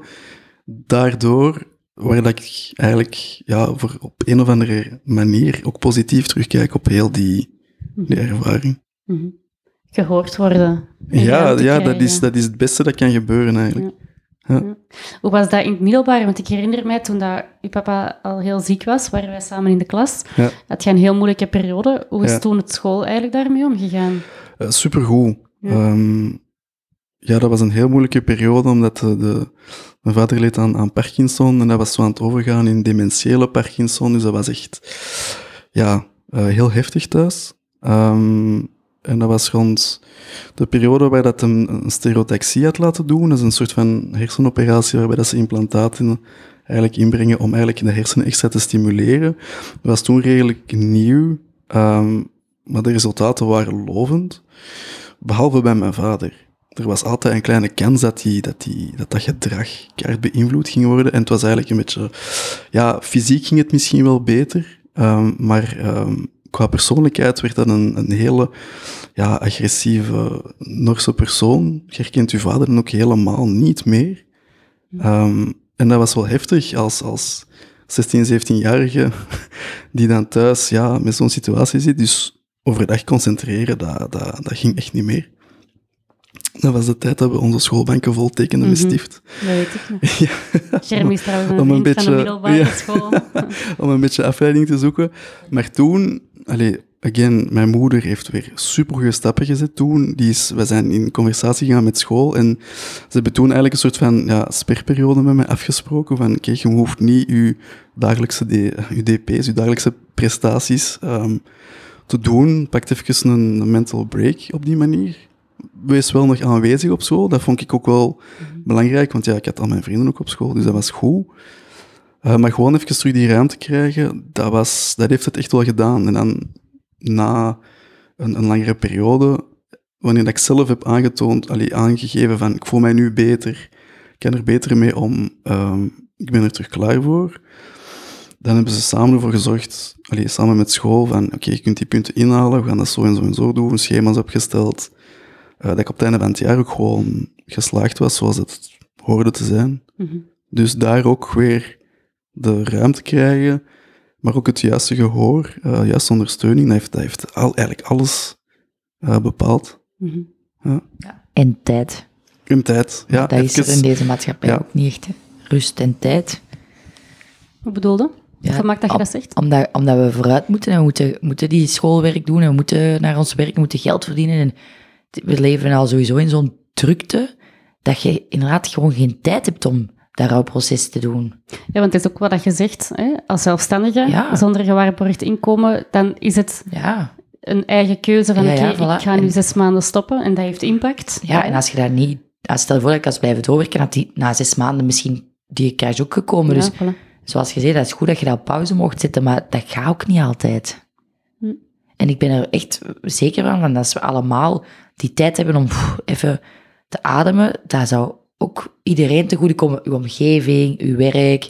Speaker 3: daardoor waar dat ik eigenlijk ja, voor op een of andere manier ook positief terugkijk op heel die, die ervaring.
Speaker 1: Mhm. Gehoord worden. en
Speaker 3: Ja, ja dat, is, dat is het beste dat kan gebeuren eigenlijk.
Speaker 1: Hoe was dat in het middelbaar? Want ik herinner mij toen dat uw papa al heel ziek was, waren wij samen in de klas.
Speaker 3: Ja.
Speaker 1: Had je een heel moeilijke periode. Hoe is
Speaker 3: Ja.
Speaker 1: toen het school eigenlijk daarmee omgegaan?
Speaker 3: Eh, supergoed.
Speaker 1: Ja.
Speaker 3: Ehm, ja, dat was een heel moeilijke periode, omdat de, de- mijn vader leed aan, aan Parkinson en dat was zo aan het overgaan in dementiële Parkinson. Dus dat was echt ja, eh, heel heftig thuis. Ehm, en dat was rond de periode waar dat een, een stereotaxie had laten doen. Dat is een soort van hersenoperatie waarbij dat ze implantaten eigenlijk inbrengen om eigenlijk de hersenen extra te stimuleren. Dat was toen redelijk nieuw, ehm, maar de resultaten waren lovend. Behalve bij mijn vader. Er was altijd een kleine kans dat die, dat, die, dat, dat gedrag keihard beïnvloed ging worden. En het was eigenlijk een beetje... Ja, fysiek ging het misschien wel beter. ehm, maar ehm, qua persoonlijkheid werd dat een, een hele ja, agressieve Norse persoon. Je herkent uw vader dan ook helemaal niet meer. Ehm, en dat was wel heftig als, als 16, 17-jarige die dan thuis ja, met zo'n situatie zit. Dus overdag concentreren, dat, dat, dat ging echt niet meer. Dat was de tijd dat we onze schoolbanken vol tekenden met
Speaker 1: Mhm.
Speaker 3: stift.
Speaker 1: Dat weet ik nog.
Speaker 3: Ja,
Speaker 1: Jeremy is trouwens een
Speaker 3: Om een
Speaker 1: vriend van de
Speaker 3: beetje-
Speaker 1: middelbare
Speaker 3: ja.
Speaker 1: school.
Speaker 3: om een beetje afleiding te zoeken. Maar toen, allee, again, mijn moeder heeft weer supergoeie stappen gezet toen. Die is, we zijn in conversatie gegaan met school en ze hebben toen eigenlijk een soort van ja, sperperiode met mij afgesproken van kijk, je hoeft niet je dagelijkse je DP's, je dagelijkse prestaties ehm, te doen. Pak even een, een mental break op die manier. Wees wel nog aanwezig op school. Dat vond ik ook wel belangrijk, want ja, ik had al mijn vrienden ook op school, dus dat was goed. Uh, maar gewoon even terug die ruimte krijgen, dat, was, dat heeft het echt wel gedaan. En dan na een, een langere periode, wanneer ik zelf heb aangetoond, allee, aangegeven van ik voel mij nu beter, ik kan er beter mee om, um, ik ben er terug klaar voor, dan hebben ze samen ervoor gezorgd, allee, samen met school, van oké, okay, je kunt die punten inhalen, we gaan dat zo en zo en zo doen, schema's opgesteld, uh, dat ik op het einde van het jaar ook gewoon geslaagd was zoals het hoorde te zijn.
Speaker 1: Mhm.
Speaker 3: Dus daar ook weer de ruimte krijgen, maar ook het juiste gehoor, uh, juiste ondersteuning, dat heeft, dat heeft al, eigenlijk alles uh, bepaald.
Speaker 1: Mhm.
Speaker 3: Ja.
Speaker 2: En tijd.
Speaker 3: En tijd, ja.
Speaker 2: dat is er in deze maatschappij
Speaker 3: ja.
Speaker 2: ook niet echt. hè. Rust en tijd.
Speaker 1: Hoe bedoelde?
Speaker 2: Ja,
Speaker 1: Gemaakt dat je dat zegt?
Speaker 2: Omdat, omdat we vooruit moeten en we moeten, moeten die schoolwerk doen en we moeten naar ons werk, we moeten geld verdienen. En we leven al sowieso in zo'n drukte dat je inderdaad gewoon geen tijd hebt om dat rouwproces te doen.
Speaker 1: Ja, want het is ook wat je zegt. Hè? Als zelfstandige,
Speaker 2: Ja.
Speaker 1: zonder gewaarborgd inkomen, dan is het
Speaker 2: Ja,
Speaker 1: een eigen keuze van
Speaker 2: Ja,
Speaker 1: oké,
Speaker 2: voilà.
Speaker 1: ik ga nu
Speaker 2: En-
Speaker 1: zes maanden stoppen en dat heeft impact.
Speaker 2: ja en als je daar niet... Als stel je voor dat ik als blijven doorwerken, had die na zes maanden misschien die crash ook gekomen. Dus
Speaker 1: voilà.
Speaker 2: zoals je zei, dat is goed dat je dat op pauze mocht zetten, maar dat gaat ook niet altijd.
Speaker 1: Hm.
Speaker 2: En ik ben er echt zeker van, van dat als we allemaal die tijd hebben om pff, even te ademen, dat zou ook iedereen te goede komen. Uw omgeving, uw werk,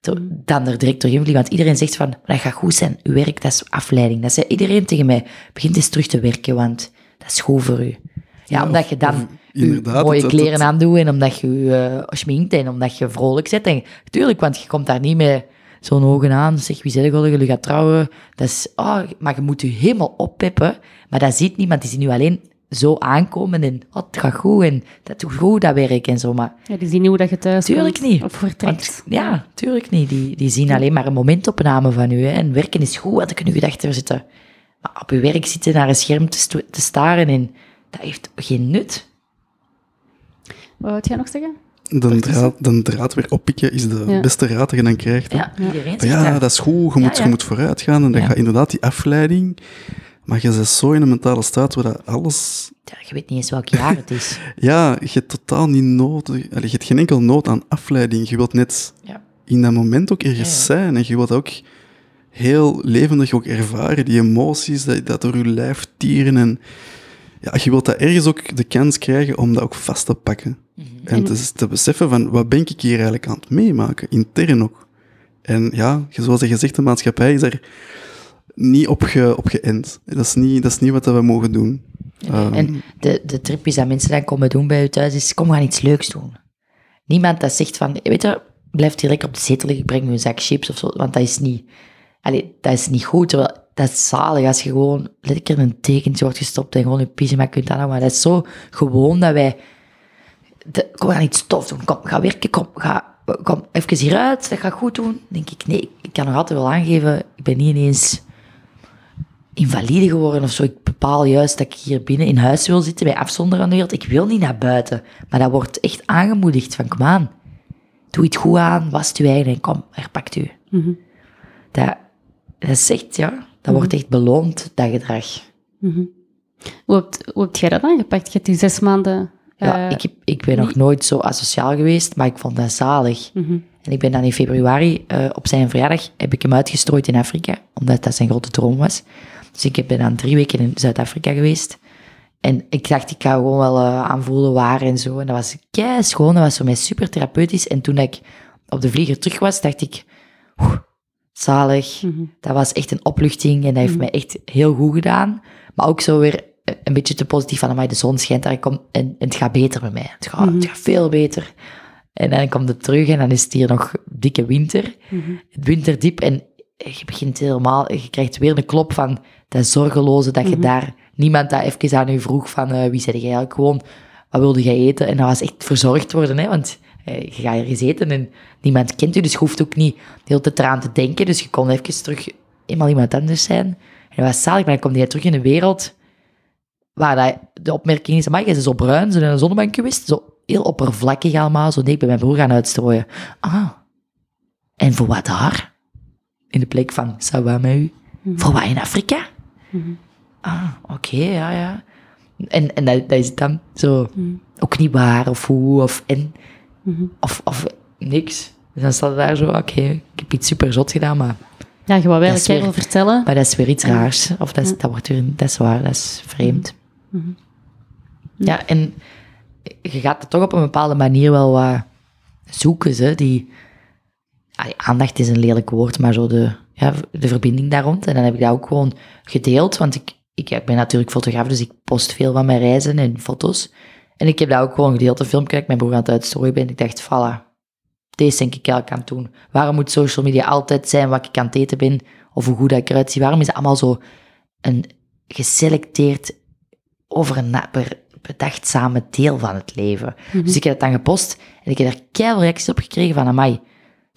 Speaker 2: te- dan er direct doorheen vliegen. Want iedereen zegt van, dat gaat goed zijn. Uw werk, dat is afleiding. Dat zei iedereen tegen mij. Begint eens terug te werken, want dat is goed voor u. Ja,
Speaker 3: Ja,
Speaker 2: omdat je dan je mooie kleren
Speaker 3: het-
Speaker 2: aandoet en omdat je je eh, schminkt en omdat je vrolijk zit. En, tuurlijk, want je komt daar niet met zo'n ogen aan. Zeg, wie zeg je, je gaat trouwen. Dat is, oh, maar je moet je helemaal oppeppen. Maar dat ziet niemand. Die ziet nu alleen zo aankomen en oh, het gaat goed en dat doet goed, dat werk en zo. Maar
Speaker 1: Ja, die zien niet hoe dat je thuis
Speaker 2: Tuurlijk
Speaker 1: komt
Speaker 2: niet.
Speaker 1: Of vertrekt.
Speaker 2: want, ja, tuurlijk niet. Die, die zien alleen maar een momentopname van u. Hè. En werken is goed, want dan kunnen je gedachten zitten. Maar op je werk zitten naar een scherm te, te staren en dat heeft geen nut.
Speaker 1: Wat wou jij nog zeggen?
Speaker 3: de draad, de draad weer oppikken is de
Speaker 1: Ja.
Speaker 3: beste raad dat je dan krijgt. hè.
Speaker 2: Ja, iedereen
Speaker 3: ja,
Speaker 2: dat.
Speaker 3: is goed, je moet,
Speaker 2: ja.
Speaker 3: Je moet vooruit gaan en dat
Speaker 2: Ja.
Speaker 3: gaat inderdaad die afleiding. Maar je bent zo in een mentale staat waar dat alles...
Speaker 2: Ja, je weet niet eens welk jaar het is.
Speaker 3: Ja, je hebt totaal niet nood... allee, je hebt geen enkel nood aan afleiding. Je wilt net
Speaker 2: Ja.
Speaker 3: in dat moment ook ergens
Speaker 2: Ja,
Speaker 3: zijn. En je wilt ook heel levendig ook ervaren, die emoties, dat, dat door je lijf tieren. En ja, je wilt dat ergens ook de kans krijgen om dat ook vast te pakken.
Speaker 2: Mhm.
Speaker 3: En te, te beseffen van, wat ben ik hier eigenlijk aan het meemaken, intern ook. En ja, zoals je zegt, de maatschappij is daar niet op, ge, op geënt. Dat is niet, dat is niet wat we mogen doen. Ehm,
Speaker 2: En de, de trip is dat mensen dan komen doen bij je thuis, is kom, gaan iets leuks doen. Niemand dat zegt van, weet je, blijf hier lekker op de zetel liggen, breng je een zak chips of zo, want dat is niet, allee, dat is niet goed. Terwijl, dat is zalig als je gewoon lekker een tekentje wordt gestopt en gewoon je pyjama kunt aanhouden. Maar dat is zo gewoon dat wij, de, kom, gaan iets tof doen, kom, ga werken, kom, ga, kom even hieruit, dat gaat goed doen. Dan denk ik, nee, ik kan nog altijd wel aangeven, ik ben niet ineens invalide geworden of zo. Ik bepaal juist dat ik hier binnen in huis wil zitten, bij afzonderen aan de wereld. Ik wil niet naar buiten. Maar dat wordt echt aangemoedigd van, kom aan, doe iets goed aan, was je eigen en kom, herpakt u.
Speaker 1: Mhm.
Speaker 2: Dat, dat is echt, ja, dat wordt echt beloond, dat gedrag.
Speaker 1: Hoe heb, hoe heb jij dat aangepakt? Je hebt die zes maanden...
Speaker 2: Ja,
Speaker 1: eh,
Speaker 2: ik, heb, ik ben nog nooit zo asociaal geweest, maar ik vond dat zalig.
Speaker 1: mhm.
Speaker 2: En ik ben dan in februari, eh, op zijn verjaardag, heb ik hem uitgestrooid in Afrika, omdat dat zijn grote droom was. Dus ik ben dan drie weken in Zuid-Afrika geweest. En ik dacht, ik ga gewoon wel eh, aanvoelen waar en zo. En dat was kei schoon, dat was voor mij super therapeutisch. En toen ik op de vlieger terug was, dacht ik, oeh, zalig.
Speaker 1: Mhm.
Speaker 2: Dat was echt een opluchting en dat heeft mij echt heel goed gedaan. Maar ook zo weer eh, een beetje te positief van, amai, de zon schijnt daar, kom, en, en het gaat beter met mij. Het gaat, het gaat veel beter. En dan komt het terug en dan is het hier nog dikke winter. Het winterdiep en je begint helemaal, je krijgt weer een klop van dat zorgeloze, dat je daar, niemand dat even aan u vroeg van, eh, wie zei jij eigenlijk gewoon, wat wilde jij eten? En dat was echt verzorgd worden, hè, want eh, je gaat ergens eten en niemand kent u, dus je hoeft ook niet de hele tijd eraan te denken, dus je kon even terug eenmaal iemand anders zijn. En dat was zalig, maar dan komt hij terug in een wereld waar dat, de opmerking is, maar jij bent zo bruin, ze zijn een zonnebank geweest, zo heel oppervlakkig allemaal, zo nee, ik ben mijn broer gaan uitstrooien. Ah, en voor wat daar? In de plek van, ça va met u? Voor wat in Afrika? Ah, oké, ja, ja. En, en dat, dat is dan zo, ook niet waar, of hoe, of en, of, of niks. Dus dan staat het daar zo, oké, ik heb iets super zot gedaan, maar,
Speaker 1: Ja, je wou wel een keer vertellen.
Speaker 2: maar dat is weer iets raars. Of dat, is, dat wordt weer, dat is waar, dat is vreemd. Ja, en je gaat het toch op een bepaalde manier wel wat zoeken, ze, die... Allee, aandacht is een lelijk woord, maar zo de, ja, de verbinding daar rond. En dan heb ik dat ook gewoon gedeeld, want ik, ik, ja, ik ben natuurlijk fotograaf, dus ik post veel van mijn reizen en foto's. En ik heb dat ook gewoon gedeeld, een filmpje dat ik mijn broer aan het uitstrooien ben. Ik dacht, voilà, deze denk ik eigenlijk aan het doen. Waarom moet social media altijd zijn wat ik aan het eten ben, of hoe goed dat ik eruit zie? Waarom is het allemaal zo een geselecteerd over een bedachtzame deel van het leven. Dus ik heb het dan gepost en ik heb daar keihard reacties op gekregen van, amai,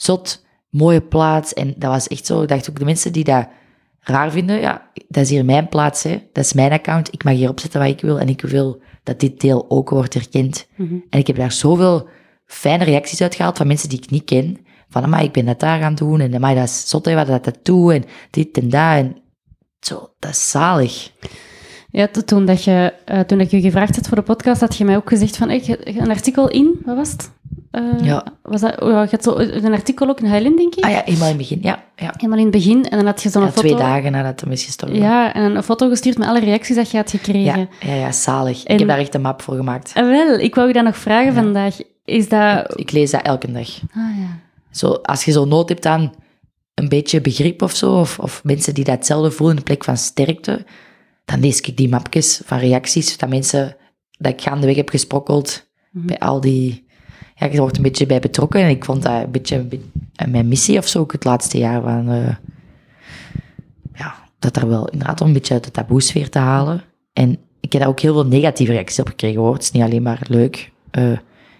Speaker 2: zot, mooie plaats. En dat was echt zo, ik dacht ook de mensen die dat raar vinden, ja, dat is hier mijn plaats, hè. dat is mijn account, ik mag hier opzetten wat ik wil en ik wil dat dit deel ook wordt erkend. En ik heb daar zoveel fijne reacties uitgehaald van mensen die ik niet ken, van, amai, ik ben dat daar gaan doen en amai, dat is zot, hè, wat dat dat doet en dit en dat en zo, dat is zalig.
Speaker 1: Ja, to- toen, dat je, eh, toen dat je gevraagd had voor de podcast, had je mij ook gezegd van, ik een artikel in, wat was het? Eh,
Speaker 2: Ja.
Speaker 1: Was dat, ja, je had zo een artikel ook in Highland, denk ik?
Speaker 2: Ah ja, helemaal in het begin, ja. ja.
Speaker 1: Helemaal in het begin. En dan had je zo'n
Speaker 2: Ja,
Speaker 1: foto...
Speaker 2: twee dagen nadat hem is gestorven.
Speaker 1: Ja, en een foto gestuurd met alle reacties dat je had gekregen.
Speaker 2: ja, ja, ja, zalig.
Speaker 1: En-
Speaker 2: Ik heb daar echt een map voor gemaakt.
Speaker 1: Ah, wel, ik wou je dat nog vragen vandaag. Is dat...
Speaker 2: Ik lees dat elke dag.
Speaker 1: Ah ja.
Speaker 2: Zo, als je zo nood hebt aan een beetje begrip of zo, of, of mensen die dat hetzelfde voelen de plek van sterkte, dan lees ik die mapjes van reacties, dat mensen dat ik gaandeweg heb gesprokkeld bij al die... Ja, je wordt een beetje bij betrokken en ik vond dat een beetje, mijn missie of zo ook het laatste jaar van... eh, ja, dat er wel inderdaad om een beetje uit de taboesfeer te halen. En ik heb daar ook heel veel negatieve reacties op gekregen, hoor. Het is niet alleen maar leuk. Eh,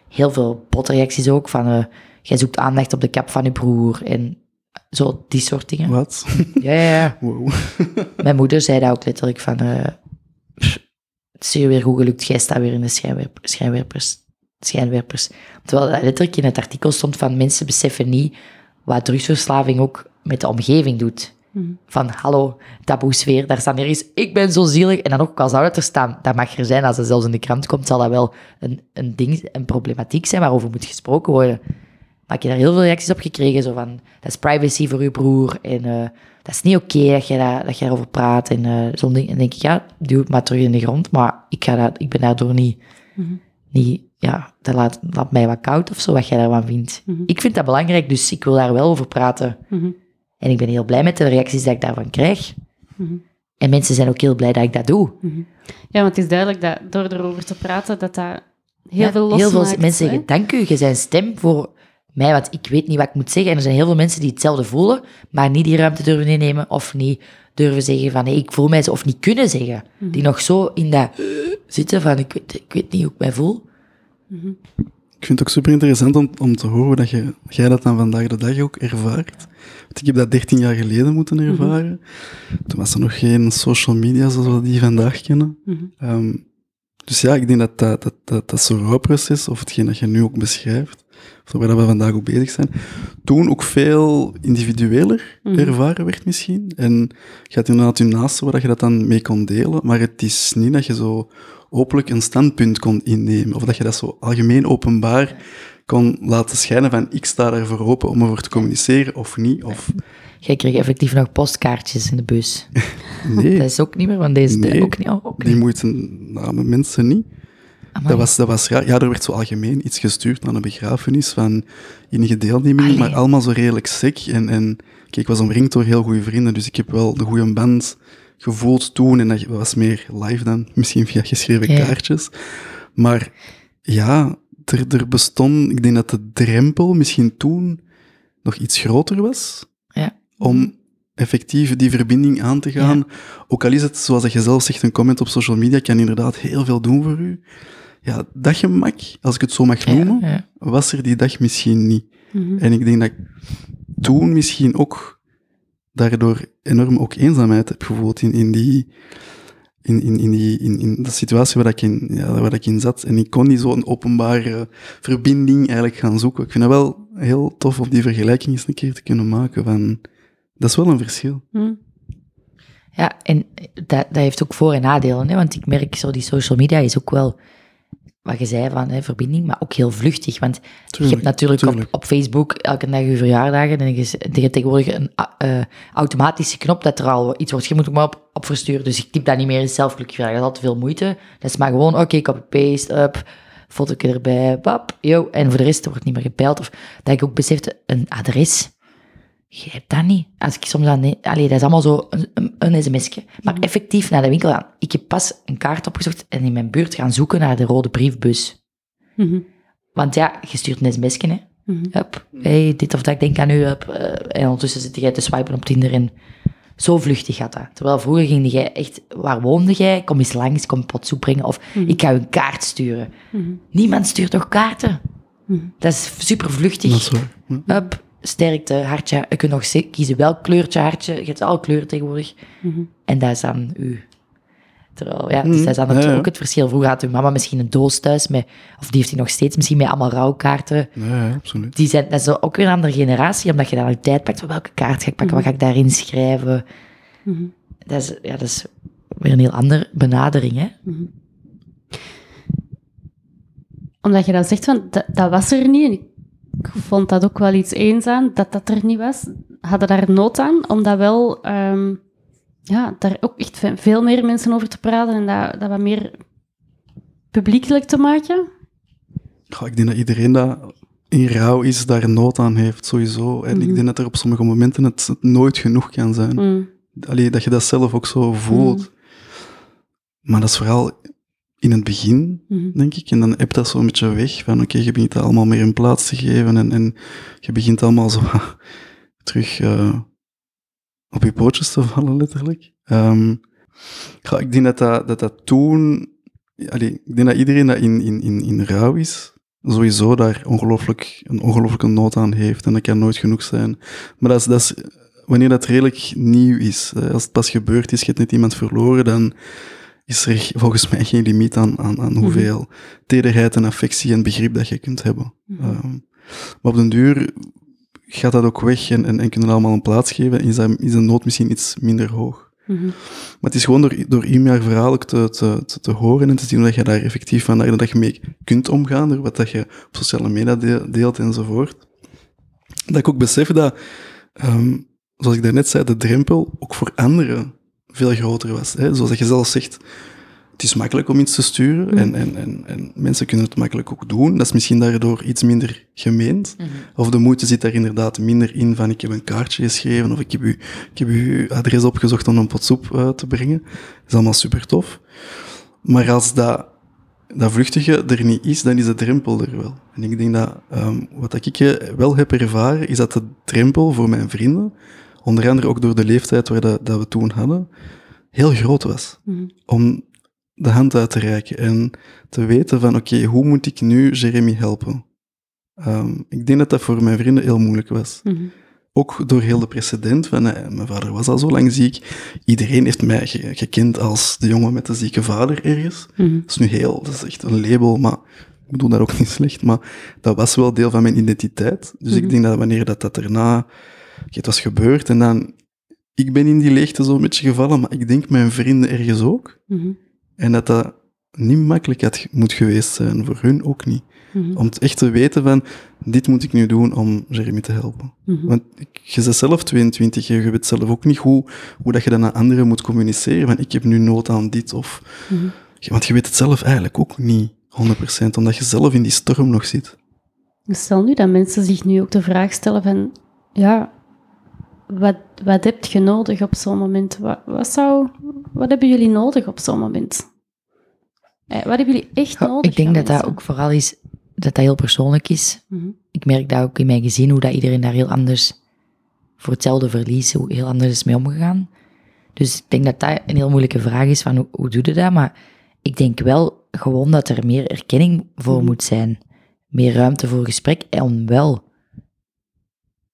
Speaker 2: heel veel botreacties ook, van... eh, jij zoekt aandacht op de kap van je broer en zo, die soort dingen.
Speaker 3: Wat?
Speaker 2: Ja, ja, ja.
Speaker 3: Wow.
Speaker 2: Mijn moeder zei dat ook letterlijk van... pff, het is hier weer goed gelukt, jij staat weer in de schijnwerp, schijnwerpers. Schijnwerpers. Terwijl dat letterlijk in het artikel stond van mensen beseffen niet wat drugsverslaving ook met de omgeving doet. Van, hallo, taboe sfeer, daar staat nergens, ik ben zo zielig. En dan ook, al zou het er staan, dat mag er zijn. Als het zelfs in de krant komt, zal dat wel een, een ding, een problematiek zijn waarover moet gesproken worden. Maar ik heb daar heel veel reacties op gekregen, zo van, dat is privacy voor uw broer. En uh, dat is niet oké okay dat, je dat, dat je daarover praat. En uh, zo'n ding. En denk ik, ja, duw het maar terug in de grond. Maar ik, ga dat, ik ben daardoor niet, mm -hmm. niet ja, dat laat, laat mij wat koud of zo, wat jij daarvan vindt. Mm -hmm. Ik vind dat belangrijk, dus ik wil daar wel over praten. Mm -hmm. En ik ben heel blij met de reacties die ik daarvan krijg. En mensen zijn ook heel blij dat ik dat doe.
Speaker 1: Ja, want het is duidelijk dat door erover te praten, dat dat heel
Speaker 2: ja,
Speaker 1: veel losmaakt.
Speaker 2: Heel veel mensen zeggen, dank u, je zijn stem voor mij, want ik weet niet wat ik moet zeggen. En er zijn heel veel mensen die hetzelfde voelen, maar niet die ruimte durven innemen of niet durven zeggen van, nee, ik voel mij zo, of niet kunnen zeggen. Die nog zo in dat zitten van, ik weet, ik weet niet hoe ik mij voel.
Speaker 3: Ik vind het ook super interessant om, om te horen dat je, jij dat dan vandaag de dag ook ervaart. Want ik heb dat 13 jaar geleden moeten ervaren. Toen was er nog geen social media zoals we die vandaag kennen. Um, dus ja, ik denk dat dat, dat, dat, dat zo'n rouwproces, of hetgeen dat je nu ook beschrijft, waar we vandaag ook bezig zijn, toen ook veel individueler ervaren werd misschien. En je had inderdaad je naaste waar je dat dan mee kon delen, maar het is niet dat je zo openlijk een standpunt kon innemen, of dat je dat zo algemeen openbaar kon laten schijnen van ik sta ervoor open om over te communiceren of niet. Of...
Speaker 2: Jij kreeg effectief nog postkaartjes in de bus.
Speaker 3: Nee.
Speaker 2: dat is ook niet meer van deze.
Speaker 3: Nee,
Speaker 2: Ook niet. oh, ook
Speaker 3: die
Speaker 2: niet.
Speaker 3: moeten namen mensen niet.
Speaker 2: Amai.
Speaker 3: Dat was, dat was raar. Ja, er werd zo algemeen iets gestuurd naar een begrafenis van enige deelneming, maar allemaal zo redelijk sec. En, en kijk, ik was omringd door heel goede vrienden, dus ik heb wel de goede band gevoeld toen. En dat was meer live dan, misschien via geschreven
Speaker 2: Ja.
Speaker 3: kaartjes. Maar ja, er, er bestond, ik denk dat de drempel misschien toen nog iets groter was
Speaker 2: Ja.
Speaker 3: om effectief die verbinding aan te gaan. Ook al is het, zoals dat je zelf zegt, een comment op social media kan inderdaad heel veel doen voor u. Ja, dat gemak, als ik het zo mag noemen,
Speaker 2: ja.
Speaker 3: was er die dag misschien niet.
Speaker 1: Mhm.
Speaker 3: En ik denk dat ik toen misschien ook daardoor enorm ook eenzaamheid heb gevoeld in, in die... In, in, in, die, in, in de situatie waar ik in, ja, waar ik in zat. En ik kon niet zo'n openbare verbinding eigenlijk gaan zoeken. Ik vind het wel heel tof om die vergelijking eens een keer te kunnen maken. Van, dat is wel een verschil.
Speaker 1: Mhm.
Speaker 2: Ja, en dat, dat heeft ook voor- en nadelen. Hè? Want ik merk zo, die social media is ook wel, wat je zei van hè, verbinding, maar ook heel vluchtig. Want je hebt natuurlijk op, op Facebook elke dag je verjaardagen en je, je hebt tegenwoordig een eh, automatische knop dat er al iets wordt. Je moet er maar op, op versturen. Dus ik typ dat niet meer in zelf gelukkig vragen. Dat is altijd veel moeite. Dat is maar gewoon, oké, copy-paste, up, foto erbij, pap, yo. En voor de rest wordt niet meer gebeld. Of dat ik ook besefte, een adres, je hebt dat niet. Als ik soms aan... Allee, dat is allemaal zo een, een, een sms'je. Maar effectief naar de winkel gaan. Ik heb pas een kaart opgezocht en in mijn buurt gaan zoeken naar de rode briefbus.
Speaker 1: Mhm.
Speaker 2: Want ja, je stuurt een sms'je, hè.
Speaker 1: Mhm.
Speaker 2: Hup, hey, dit of dat, ik denk aan u, hup. eh, en ondertussen zit jij te swipen op Tinder en zo vluchtig gaat dat. Terwijl vroeger ging jij echt, waar woonde jij? Kom eens langs, kom pot soep brengen. Of ik ga u een kaart sturen.
Speaker 1: Mhm.
Speaker 2: Niemand stuurt toch kaarten?
Speaker 1: Mhm.
Speaker 2: Dat is super vluchtig. Hup, sterkte, hartje. Je kunt nog ze- kiezen welk kleurtje hartje. Je hebt al kleuren tegenwoordig.
Speaker 1: Mhm.
Speaker 2: En dat is dan u. Terwijl, ja, dus
Speaker 3: Mhm,
Speaker 2: dat is dan
Speaker 3: ja,
Speaker 2: natuurlijk
Speaker 3: ja.
Speaker 2: ook het verschil. Vroeger had uw mama misschien een doos thuis, met, of die heeft hij nog steeds, misschien met allemaal rouwkaarten.
Speaker 3: Ja, ja, absoluut.
Speaker 2: Die zijn, dat is ook weer een andere generatie, omdat je dan de tijd pakt. van Welke kaart ga ik pakken? Wat ga ik daarin schrijven?
Speaker 1: Mhm.
Speaker 2: Dat is, ja, dat is weer een heel andere benadering, hè?
Speaker 1: Omdat je dan zegt van, dat, dat was er niet. En ik vond dat ook wel iets eenzaam, dat dat er niet was. Hadden daar nood aan, om dat wel, ehm, ja, daar ook echt ve- veel meer mensen over te praten en dat, dat wat meer publiekelijk te maken.
Speaker 3: Goh, ik denk dat iedereen dat in rouw is, daar nood aan heeft, sowieso. En ik denk dat er op sommige momenten het, het nooit genoeg kan zijn.
Speaker 1: Mm.
Speaker 3: Allee, dat je dat zelf ook zo voelt. Maar dat is vooral in het begin,
Speaker 1: Mhm.
Speaker 3: denk ik. En dan heb je dat zo een beetje weg. Van oké, je begint dat allemaal meer een plaats te geven. En, en je begint allemaal zo terug eh, op je pootjes te vallen, letterlijk. Goh, ik denk dat dat, dat, dat toen... Allee, ik denk dat iedereen dat in, in, in, in rouw is, sowieso daar ongelooflijk, een ongelooflijke nood aan heeft. En dat kan nooit genoeg zijn. Maar dat is, dat is wanneer dat redelijk nieuw is. Als het pas gebeurd is, je hebt net iemand verloren, dan is er volgens mij geen limiet aan, aan, aan hoeveel tederheid en affectie en begrip dat je kunt hebben.
Speaker 1: Mhm.
Speaker 3: Ehm, maar op den duur gaat dat ook weg en, en, en kunnen allemaal een plaats geven. Is, dat, is de nood misschien iets minder hoog.
Speaker 1: Mhm.
Speaker 3: Maar het is gewoon door, door Imia verhaal te, te, te, te horen en te zien dat je daar effectief van dat je mee kunt omgaan, door wat dat je op sociale media de- deelt enzovoort. Dat ik ook besef dat, ehm, zoals ik daarnet zei, de drempel ook voor anderen veel groter was. Hè? Zoals je zelf zegt, het is makkelijk om iets te sturen
Speaker 1: Mhm.
Speaker 3: en, en, en, en mensen kunnen het makkelijk ook doen. Dat is misschien daardoor iets minder gemeend. Of de moeite zit daar inderdaad minder in van ik heb een kaartje geschreven of ik heb, u, ik heb uw adres opgezocht om een pot soep te brengen. Dat is allemaal super tof. Maar als dat, dat vluchtige er niet is, dan is de drempel er wel. En ik denk dat ehm, wat ik wel heb ervaren, is dat de drempel voor mijn vrienden, onder andere ook door de leeftijd waar dat, dat we toen hadden, heel groot was.
Speaker 1: Mhm.
Speaker 3: Om de hand uit te reiken en te weten van oké, hoe moet ik nu Jeremy helpen? Ehm, ik denk dat dat voor mijn vrienden heel moeilijk was.
Speaker 1: Mhm.
Speaker 3: Ook door heel de precedent van, eh, mijn vader was al zo lang ziek. Iedereen heeft mij ge- gekend als de jongen met de zieke vader ergens.
Speaker 1: Mhm.
Speaker 3: Dat is nu heel, dat is echt een label, maar ik bedoel dat ook niet slecht, maar dat was wel deel van mijn identiteit. Dus ik denk dat wanneer dat, dat daarna, het was gebeurd en dan, ik ben in die leegte zo'n beetje gevallen, maar ik denk mijn vrienden ergens ook.
Speaker 1: Mhm.
Speaker 3: En dat dat niet makkelijk had, moet geweest zijn, voor hun ook niet.
Speaker 1: Mhm.
Speaker 3: Om het echt te weten van, dit moet ik nu doen om Jeremy te helpen.
Speaker 1: Mhm.
Speaker 3: Want ik- je bent zelf 22, je weet zelf ook niet hoe, hoe dat je dat naar anderen moet communiceren. Van, ik heb nu nood aan dit of... Want je weet het zelf eigenlijk ook niet 100%, omdat je zelf in die storm nog zit.
Speaker 1: Stel nu dat mensen zich nu ook de vraag stellen van, ja, wat, wat heb je nodig op zo'n moment? Wat, wat, zou, wat hebben jullie nodig op zo'n moment? Eh, wat hebben jullie echt nodig?
Speaker 2: ik denk dat dat ook vooral is, dat dat heel persoonlijk is.
Speaker 1: Mhm.
Speaker 2: Ik merk dat ook in mijn gezin, hoe dat iedereen daar heel anders, voor hetzelfde verlies, hoe heel anders is mee omgegaan. Dus ik denk dat dat een heel moeilijke vraag is, van hoe, hoe doe je dat? Maar ik denk wel gewoon dat er meer erkenning voor
Speaker 1: Mhm.
Speaker 2: moet zijn. Meer ruimte voor gesprek, en om wel,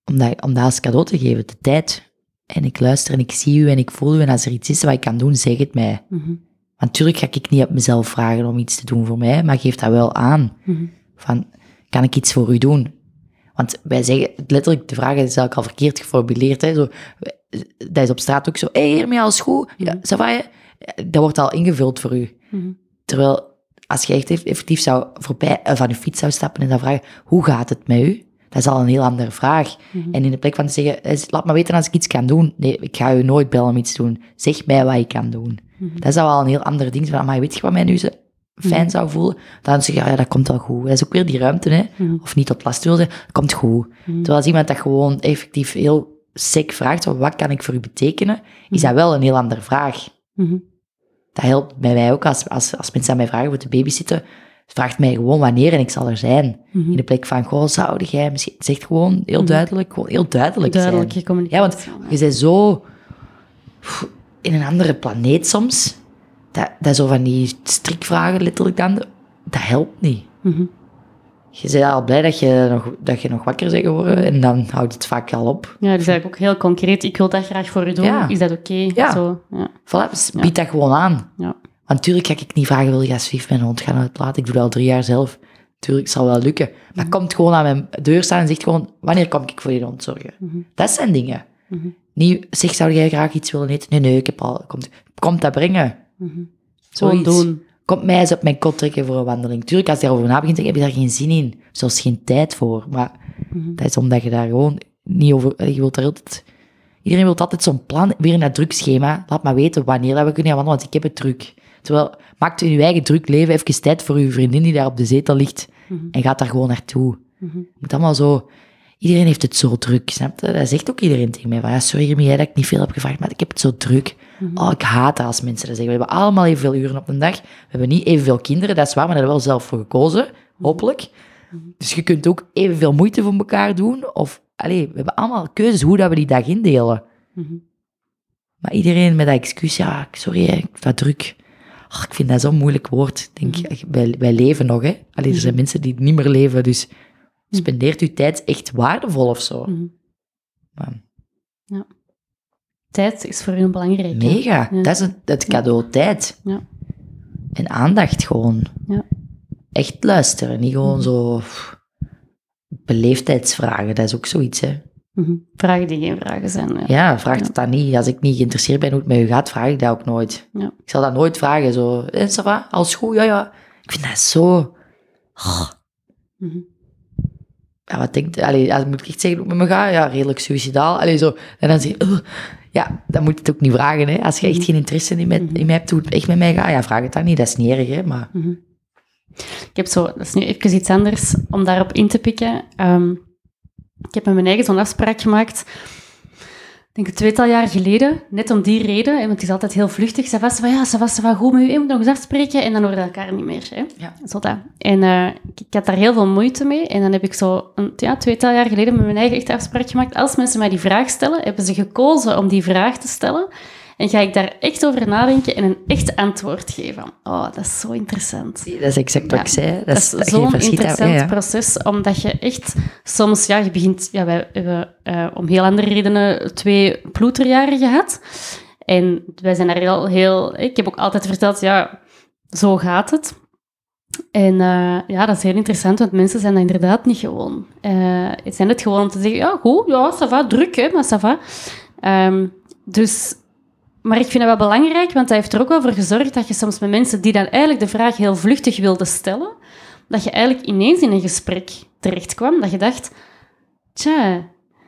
Speaker 2: om dat, om dat als cadeau te geven, de tijd. En ik luister en ik zie u en ik voel u en als er iets is wat ik kan doen, zeg het mij.
Speaker 1: Mhm.
Speaker 2: Want natuurlijk ga ik niet op mezelf vragen om iets te doen voor mij, maar geef dat wel aan.
Speaker 1: Mhm.
Speaker 2: Van, kan ik iets voor u doen? Want wij zeggen, letterlijk, de vraag is eigenlijk al verkeerd geformuleerd. Hè? Zo, dat is op straat ook zo, hé, hey, hiermee alles goed? Ja,
Speaker 1: Mhm.
Speaker 2: ça va, hè? Dat wordt al ingevuld voor u. Terwijl, als je echt effectief zou voorbij, eh, van je fiets zou stappen en zou vragen, hoe gaat het met u? Dat is al een heel andere vraag.
Speaker 1: Mhm.
Speaker 2: En in de plek van te zeggen, eh, laat me weten als ik iets kan doen. Nee, ik ga u nooit bellen om iets te doen. Zeg mij wat ik kan doen.
Speaker 1: Mhm.
Speaker 2: Dat zou al een heel ander ding zijn. Maar weet je wat mij nu zo fijn
Speaker 1: Mhm.
Speaker 2: zou voelen? Dan zeg je, ja, ja, dat komt wel goed. Dat is ook weer die ruimte, hè. Of niet tot last wil zijn, komt goed. Terwijl als iemand dat gewoon effectief heel sec vraagt, wat kan ik voor u betekenen? Is dat wel een heel andere vraag. Dat helpt bij mij ook, als, als, als mensen aan mij vragen voor te babysitten, vraagt mij gewoon wanneer en ik zal er zijn.
Speaker 1: Mhm.
Speaker 2: In de plek van, goh, zou jij misschien... Zegt gewoon heel
Speaker 1: Mhm.
Speaker 2: duidelijk, gewoon heel duidelijk,
Speaker 1: Duidelijke
Speaker 2: zijn.
Speaker 1: communicatie.
Speaker 2: Ja, want je bent zo pff, in een andere planeet soms. Dat, dat zo van die strikvragen letterlijk dan, dat helpt niet.
Speaker 1: Mhm.
Speaker 2: Je bent al blij dat je nog, dat je nog wakker bent geworden en dan houdt het vaak al op.
Speaker 1: Ja, dus eigenlijk ook heel concreet. Ik wil dat graag voor u doen.
Speaker 2: Ja.
Speaker 1: Is dat oké?
Speaker 2: Ja.
Speaker 1: Zo, ja.
Speaker 2: Voilà, dus bied dat gewoon aan.
Speaker 1: Ja.
Speaker 2: Want natuurlijk ga ik niet vragen, wil je alsjeblieft mijn hond gaan uitlaten? Ik doe dat al drie jaar zelf. Tuurlijk, zal wel lukken. Maar komt gewoon aan mijn deur staan en zegt gewoon, wanneer kom ik voor die hond zorgen?
Speaker 1: Mhm.
Speaker 2: Dat zijn dingen.
Speaker 1: Mhm.
Speaker 2: Niet, zeg, zou jij graag iets willen eten? Nee, nee, ik heb al... Komt, komt dat brengen.
Speaker 1: Mhm.
Speaker 2: Zoiets.
Speaker 1: doen.
Speaker 2: Komt mij eens op mijn kot trekken voor een wandeling. Tuurlijk, als je daarover na begint, heb je daar geen zin in. Zelfs geen tijd voor. Maar
Speaker 1: Mhm.
Speaker 2: dat is omdat je daar gewoon niet over... Je wilt altijd... Iedereen wil altijd zo'n plan, weer in dat drukschema. Laat maar weten wanneer dat we kunnen gaan wandelen, want ik heb het druk. Terwijl, maakt in je eigen druk leven even tijd voor je vriendin die daar op de zetel ligt.
Speaker 1: Mhm.
Speaker 2: En gaat daar gewoon naartoe.
Speaker 1: Mhm.
Speaker 2: Het moet allemaal zo... Iedereen heeft het zo druk, snap je? Dat zegt ook iedereen tegen mij. Van, ja, sorry dat ik niet veel heb gevraagd, maar ik heb het zo druk.
Speaker 1: Mhm.
Speaker 2: Oh, ik haat dat als mensen dat zeggen. We hebben allemaal evenveel uren op een dag. We hebben niet evenveel kinderen, dat is waar, maar daar hebben we wel zelf voor gekozen. Hopelijk. Dus je kunt ook evenveel moeite voor elkaar doen. Of, allee, we hebben allemaal keuzes hoe dat we die dag indelen.
Speaker 1: Mhm.
Speaker 2: Maar iedereen met dat excuus, ja, sorry, ik dat druk. Ik vind dat zo'n moeilijk woord. Denk, wij, wij leven nog, hè. Allee, er zijn mensen die niet meer leven, dus spendeert uw tijd echt waardevol of zo.
Speaker 1: Mhm.
Speaker 2: Maar
Speaker 1: Tijd is voor u belangrijk.
Speaker 2: mega.
Speaker 1: Ja.
Speaker 2: Dat is het, het cadeau tijd.
Speaker 1: Ja.
Speaker 2: En aandacht gewoon.
Speaker 1: Ja.
Speaker 2: Echt luisteren, niet gewoon zo pff, beleefdheidsvragen. Dat is ook zoiets, hè.
Speaker 1: Mhm. Vragen die geen vragen zijn. Ja.
Speaker 2: Ja, vraag
Speaker 1: Ja.
Speaker 2: het dan niet. Als ik niet geïnteresseerd ben hoe het met u gaat, vraag ik dat ook nooit.
Speaker 1: Ja.
Speaker 2: Ik zal dat nooit vragen, zo, ça va, alles goed? Ja, ja. Ik vind dat zo... Oh, ja, wat denkt... Allee, als moet ik echt zeggen hoe het met me gaat? Ja, redelijk suicidaal. Allee, zo. En dan zeg je... Ja, dan moet je het ook niet vragen, hè. Als je echt
Speaker 1: Mhm.
Speaker 2: geen interesse in mij, in mij hebt hoe het echt met mij gaat, ja, vraag het dan niet. Dat is niet erg, hè. Maar.
Speaker 1: Ik heb zo, dat is nu even iets anders om daarop in te pikken. Ehm, ik heb met mijn eigen zo'n afspraak gemaakt, ik denk een tweetal jaar geleden, net om die reden, want het is altijd heel vluchtig. Ze was van, ja, ze was van, goed met u, je moet nog eens afspreken, en dan hoorden we elkaar niet meer. Hè.
Speaker 2: Ja.
Speaker 1: Zo dat. En eh, ik, ik had daar heel veel moeite mee, en dan heb ik zo een ja, tweetal jaar geleden met mijn eigen echt afspraak gemaakt. Als mensen mij die vraag stellen, hebben ze gekozen om die vraag te stellen. En ga ik daar echt over nadenken en een echt antwoord geven. Oh, dat is zo interessant.
Speaker 2: dat is exact wat
Speaker 1: Ja,
Speaker 2: ik zei. Dat,
Speaker 1: Dat
Speaker 2: is,
Speaker 1: is zo'n interessant
Speaker 2: ja, ja.
Speaker 1: proces, omdat je echt soms, ja, je begint, ja, wij hebben eh, om heel andere redenen twee ploeterjaren gehad. En wij zijn daar heel, heel, ik heb ook altijd verteld, ja, zo gaat het. En eh, ja, dat is heel interessant, want mensen zijn dat inderdaad niet gewoon. Eh zijn het gewoon om te zeggen, ja, goed, ja, ça va, druk, hè, maar ça va. Ehm, dus, maar ik vind het wel belangrijk, want dat heeft er ook wel voor gezorgd dat je soms met mensen die dan eigenlijk de vraag heel vluchtig wilden stellen, dat je eigenlijk ineens in een gesprek terecht kwam, dat je dacht, tja,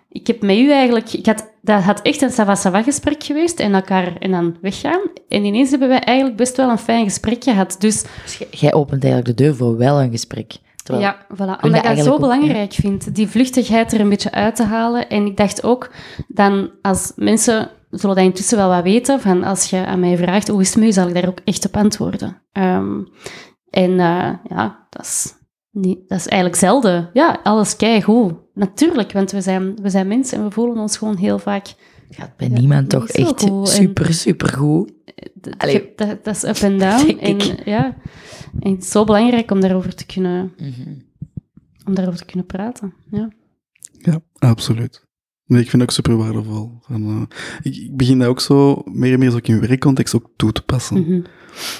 Speaker 1: ik heb met u eigenlijk... Ik had, dat had echt een sava-sava gesprek geweest en elkaar en dan weggaan. En ineens hebben wij eigenlijk best wel een fijn gesprek gehad. Dus
Speaker 2: Dus jij- opent eigenlijk de deur voor wel een gesprek. Terwijl,
Speaker 1: ja, voilà.
Speaker 2: dat
Speaker 1: Omdat ik dat zo
Speaker 2: ook,
Speaker 1: belangrijk vind, die vluchtigheid er een beetje uit te halen. En ik dacht ook, dan als mensen zullen dat intussen wel wat weten, van als je aan mij vraagt, hoe is het met u, zal ik daar ook echt op antwoorden. Ehm, en eh, ja, dat is, niet, dat is eigenlijk zelden. Ja, alles keigoed. Natuurlijk, want we zijn, we zijn mensen en we voelen ons gewoon heel vaak...
Speaker 2: Het gaat bij
Speaker 1: Ja,
Speaker 2: niemand toch echt
Speaker 1: goed.
Speaker 2: Super, super goed.
Speaker 1: dat, dat is up en down.
Speaker 2: Denk
Speaker 1: En,
Speaker 2: ik.
Speaker 1: ja, en het is zo belangrijk om daarover te kunnen,
Speaker 2: Mhm.
Speaker 1: om daarover te kunnen praten. Ja.
Speaker 3: Ja, absoluut. Nee, ik vind het ook super waardevol. Van, eh, ik, ik begin dat ook zo meer en meer zo in werkcontext ook toe te passen.
Speaker 1: Mhm.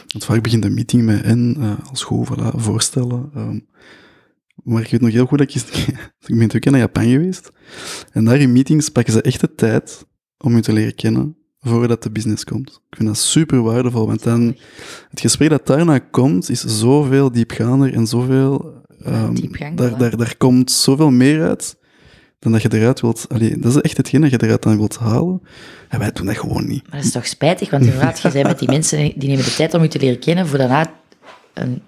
Speaker 3: Want vaak begint de meeting met en eh, als goed, voilà, voorstellen. ehm. maar ik weet nog heel goed dat ik, ik ben twee keer naar Japan geweest. En daar in meetings pakken ze echt de tijd om je te leren kennen voordat de business komt. Ik vind dat super waardevol, want dan het gesprek dat daarna komt, is zoveel diepgaander en zoveel...
Speaker 2: diepgang,
Speaker 3: daar, daar, daar komt zoveel meer uit dan dat je eruit wilt... Allee, dat is echt hetgeen dat je eruit dan wilt halen. En wij doen dat gewoon niet.
Speaker 2: Maar dat is toch spijtig, want inderdaad, je bent met die mensen, die nemen de tijd om je te leren kennen, voor daarna een,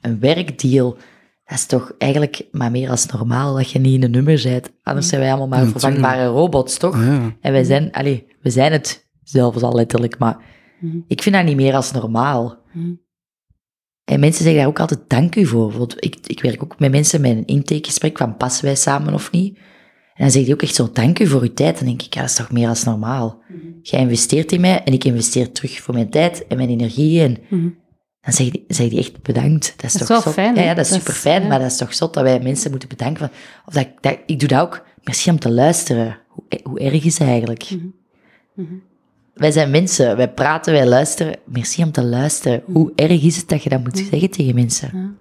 Speaker 2: een werkdeal. Dat is toch eigenlijk maar meer als normaal dat je niet in een nummer bent. Anders zijn wij allemaal maar
Speaker 3: Ja,
Speaker 2: vervangbare robots, toch?
Speaker 3: Ja,
Speaker 2: En wij zijn, allee, we zijn het zelfs al letterlijk, maar
Speaker 1: Mhm.
Speaker 2: ik vind dat niet meer als normaal.
Speaker 1: Mhm.
Speaker 2: En mensen zeggen daar ook altijd dank u voor. Want ik, ik werk ook met mensen met een intakegesprek van passen wij samen of niet. En dan zeg die ook echt zo dank u voor uw tijd. Dan denk ik, ja, dat is toch meer als normaal. Jij investeert in mij en ik investeer terug voor mijn tijd en mijn energie. En
Speaker 1: Mhm.
Speaker 2: dan zeg die, zeg die echt bedankt. Dat is,
Speaker 1: Dat
Speaker 2: toch
Speaker 1: wel
Speaker 2: zot?
Speaker 1: fijn,
Speaker 2: Ja, dat is
Speaker 1: Dat
Speaker 2: super fijn,
Speaker 1: ja.
Speaker 2: maar dat is toch zot dat wij mensen moeten bedanken. Van, of dat, ik- dat, ik doe dat ook. Merci om te luisteren. Hoe, hoe erg is het eigenlijk?
Speaker 1: Mhm. Mhm.
Speaker 2: Wij zijn mensen, wij praten, wij luisteren. Merci om te luisteren. Hoe erg is het dat je dat moet zeggen tegen mensen?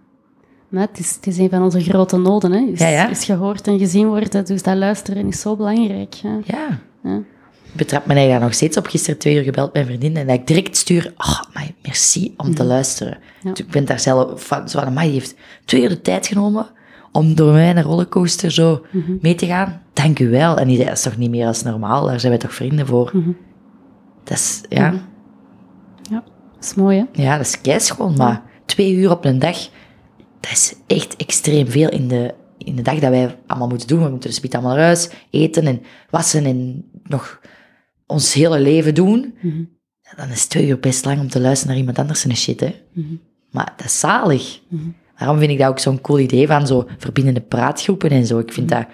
Speaker 1: Maar het is, het is een van onze grote noden. Hè. Is,
Speaker 2: Ja, ja.
Speaker 1: is gehoord en gezien worden. Dus dat luisteren is zo belangrijk. Ja.
Speaker 2: Ja.
Speaker 1: Ja.
Speaker 2: Ik betrap me daar nog steeds op. Gisteren twee uur gebeld mijn vriendin en dat ik direct stuur. Oh, maar merci om te luisteren.
Speaker 1: Ja.
Speaker 2: Dus Ik ben daar zelf van, zo van, die heeft twee uur de tijd genomen om door mij een rollercoaster zo mee te gaan. Dank u wel. En die zei, dat is toch niet meer als normaal? Daar zijn wij toch vrienden voor?
Speaker 1: Mhm.
Speaker 2: Dat is, ja,
Speaker 1: ja, dat is mooi, hè?
Speaker 2: ja, dat is keischoon. Maar twee uur op een dag, dat is echt extreem veel in de, in de dag dat wij allemaal moeten doen. We moeten dus allemaal naar huis, eten en wassen en nog ons hele leven doen.
Speaker 1: Mhm.
Speaker 2: Dan is twee uur best lang om te luisteren naar iemand anders en shit, hè.
Speaker 1: Mhm.
Speaker 2: Maar dat is zalig.
Speaker 1: Mhm.
Speaker 2: Daarom vind ik dat ook zo'n cool idee van zo verbindende praatgroepen en zo. Ik vind
Speaker 1: Mhm.
Speaker 2: dat...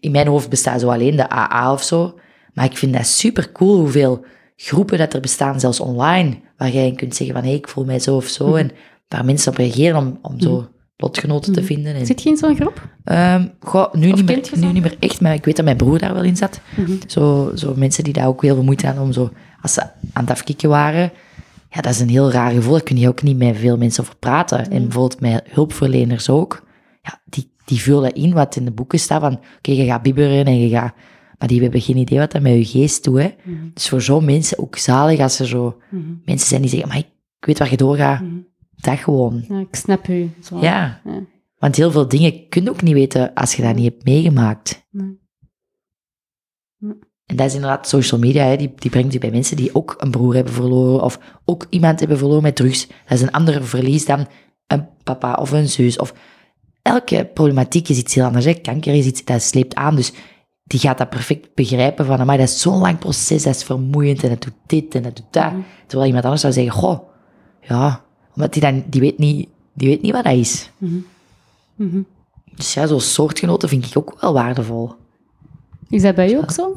Speaker 2: In mijn hoofd bestaat zo alleen de AA of zo. Maar ik vind dat super cool hoeveel groepen dat er bestaan, zelfs online, waar jij in kunt zeggen van, hé, ik voel mij zo of zo.
Speaker 1: Mhm.
Speaker 2: En waar mensen op reageren om, om zo lotgenoten te vinden. En,
Speaker 1: Zit je in zo'n groep?
Speaker 2: Ehm, goh, nu,
Speaker 1: Of
Speaker 2: niet meer, nu niet meer echt, maar ik weet dat mijn broer daar wel in zat.
Speaker 1: Mhm.
Speaker 2: Zo, zo mensen die daar ook heel veel moeite hadden om zo, als ze aan het afkicken waren, ja, dat is een heel raar gevoel. Daar kun je ook niet met veel mensen over praten. En bijvoorbeeld met hulpverleners ook. Ja, die, die vullen in wat in de boeken staat van, oké, je gaat bibberen en je gaat... Maar die hebben geen idee wat dat met je geest doet, hè. Dus voor zo'n mensen ook zalig als er zo
Speaker 1: Mhm.
Speaker 2: mensen zijn die zeggen, maar ik weet waar je doorgaat. Dat gewoon.
Speaker 1: Ja, ik snap u. Zo.
Speaker 2: Ja.
Speaker 1: Ja.
Speaker 2: Want heel veel dingen kun je ook niet weten als je dat niet hebt meegemaakt.
Speaker 1: Nee. Nee.
Speaker 2: En dat is inderdaad social media, hè, die, die brengt je bij mensen die ook een broer hebben verloren of ook iemand hebben verloren met drugs. Dat is een ander verlies dan een papa of een zus. Of elke problematiek is iets heel anders. Hè. Kanker is iets dat sleept aan, dus die gaat dat perfect begrijpen van, maar dat is zo'n lang proces, dat is vermoeiend en dat doet dit en dat doet dat. Terwijl iemand anders zou zeggen, goh, ja, omdat die dan, die weet niet, die weet niet wat dat is.
Speaker 1: Mhm. Mhm.
Speaker 2: Dus ja, zo'n soortgenoten vind ik ook wel waardevol.
Speaker 1: Is dat bij je ook zo?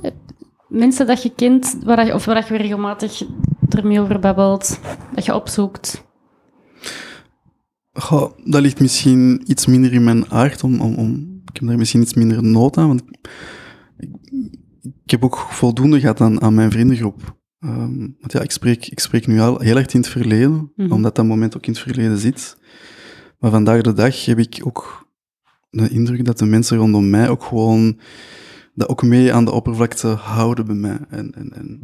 Speaker 1: Mensen dat je kent, waar je, of waar je regelmatig ermee over babbelt, dat je opzoekt.
Speaker 3: Goh, dat ligt misschien iets minder in mijn aard. Om, om, om, ik heb daar misschien iets minder nood aan. Want ik, ik heb ook voldoende gehad aan, aan mijn vriendengroep. Ehm, want ja, ik spreek, ik spreek nu al heel erg in het verleden,
Speaker 1: Mhm.
Speaker 3: omdat dat moment ook in het verleden zit. Maar vandaag de dag heb ik ook de indruk dat de mensen rondom mij ook gewoon dat ook mee aan de oppervlakte houden bij mij. En, en, en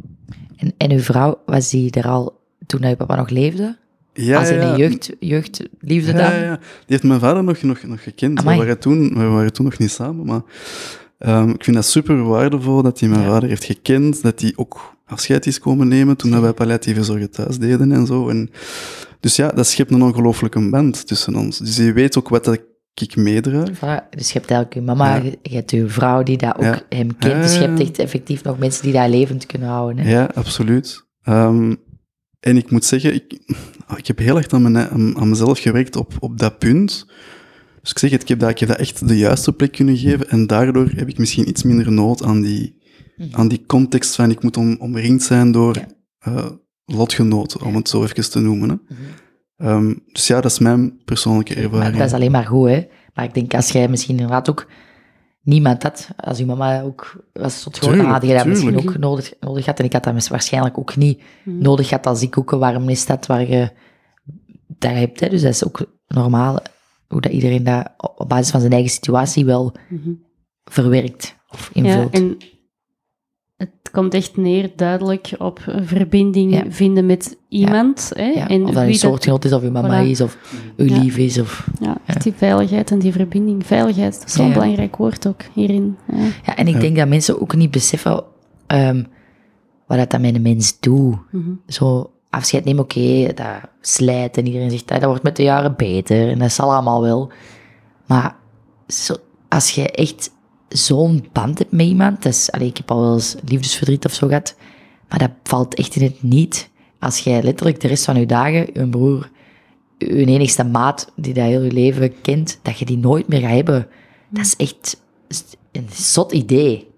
Speaker 2: En, en uw vrouw, was die er al toen uw papa nog leefde?
Speaker 3: ja,
Speaker 2: Als in
Speaker 3: ja,
Speaker 2: een jeugd, jeugdliefde
Speaker 3: Ja,
Speaker 2: dan?
Speaker 3: ja. Die heeft mijn vader nog, nog, nog gekend. We waren, toen, we waren toen nog niet samen, maar ehm, ik vind dat super waardevol dat hij mijn vader heeft gekend, dat hij ook afscheid is komen nemen toen dat wij palliatieve zorgen thuis deden en zo. En, dus ja, dat schept een ongelooflijke band tussen ons. Dus je weet ook wat dat ik meedraag.
Speaker 2: Voilà, Dus je hebt eigenlijk uw mama,
Speaker 3: Ja.
Speaker 2: je je hebt uw vrouw die dat ook
Speaker 3: Ja.
Speaker 2: hem kent.
Speaker 3: Ja,
Speaker 2: Dus je hebt echt effectief nog mensen die dat levend kunnen houden. Hè?
Speaker 3: Ja, absoluut. Ehm, en ik moet zeggen, ik, ik heb heel erg aan, mijn, aan, aan mezelf gewerkt op, op dat punt. Dus ik zeg het, ik heb, dat, ik heb dat echt de juiste plek kunnen geven. En daardoor heb ik misschien iets minder nood aan die, aan die context van ik moet om, omringd zijn door
Speaker 2: Ja.
Speaker 3: eh, lotgenoten, om het zo even te noemen. Hè.
Speaker 2: Mhm.
Speaker 3: Ehm, dus ja, dat is mijn persoonlijke
Speaker 2: Maar
Speaker 3: ervaring.
Speaker 2: dat is alleen maar goed, hè. Maar ik denk, als jij misschien inderdaad ook niemand had, als uw mama ook was tot
Speaker 3: Tuurlijk,
Speaker 2: had je dat misschien ook nodig, nodig gehad. En ik had dat waarschijnlijk ook niet
Speaker 1: Mhm.
Speaker 2: nodig gehad als ik ook een warm nest had waar je dat hebt. Hè. Dus dat is ook normaal, hoe dat iedereen dat op basis van zijn eigen situatie wel
Speaker 1: Mhm.
Speaker 2: verwerkt of
Speaker 1: Ja,
Speaker 2: invult.
Speaker 1: en het komt echt neer duidelijk op een verbinding
Speaker 2: Ja.
Speaker 1: vinden met iemand. Hè?
Speaker 2: Ja,
Speaker 1: en
Speaker 2: of dat een soortgenoot is, of uw mama
Speaker 1: Voilà.
Speaker 2: is, of uw
Speaker 1: Ja.
Speaker 2: lief is. Of...
Speaker 1: Ja, echt die veiligheid en die verbinding. Veiligheid, dat is zo'n belangrijk woord ook hierin. Ja.
Speaker 2: Ja, en ik
Speaker 3: Ja.
Speaker 2: denk dat mensen ook niet beseffen ehm, wat dat, dat met een mens doet.
Speaker 1: Mhm.
Speaker 2: Zo afscheid nemen, oké, dat slijt en iedereen zegt dat, dat wordt met de jaren beter en dat zal allemaal wel. Maar zo, als je echt zo'n band hebt met iemand, allee, ik heb al wel eens liefdesverdriet of zo gehad, maar dat valt echt in het niet. Als jij letterlijk de rest van je dagen, je broer, je enigste maat die dat heel je leven kent, dat je die nooit meer gaat hebben, dat is echt een zot idee.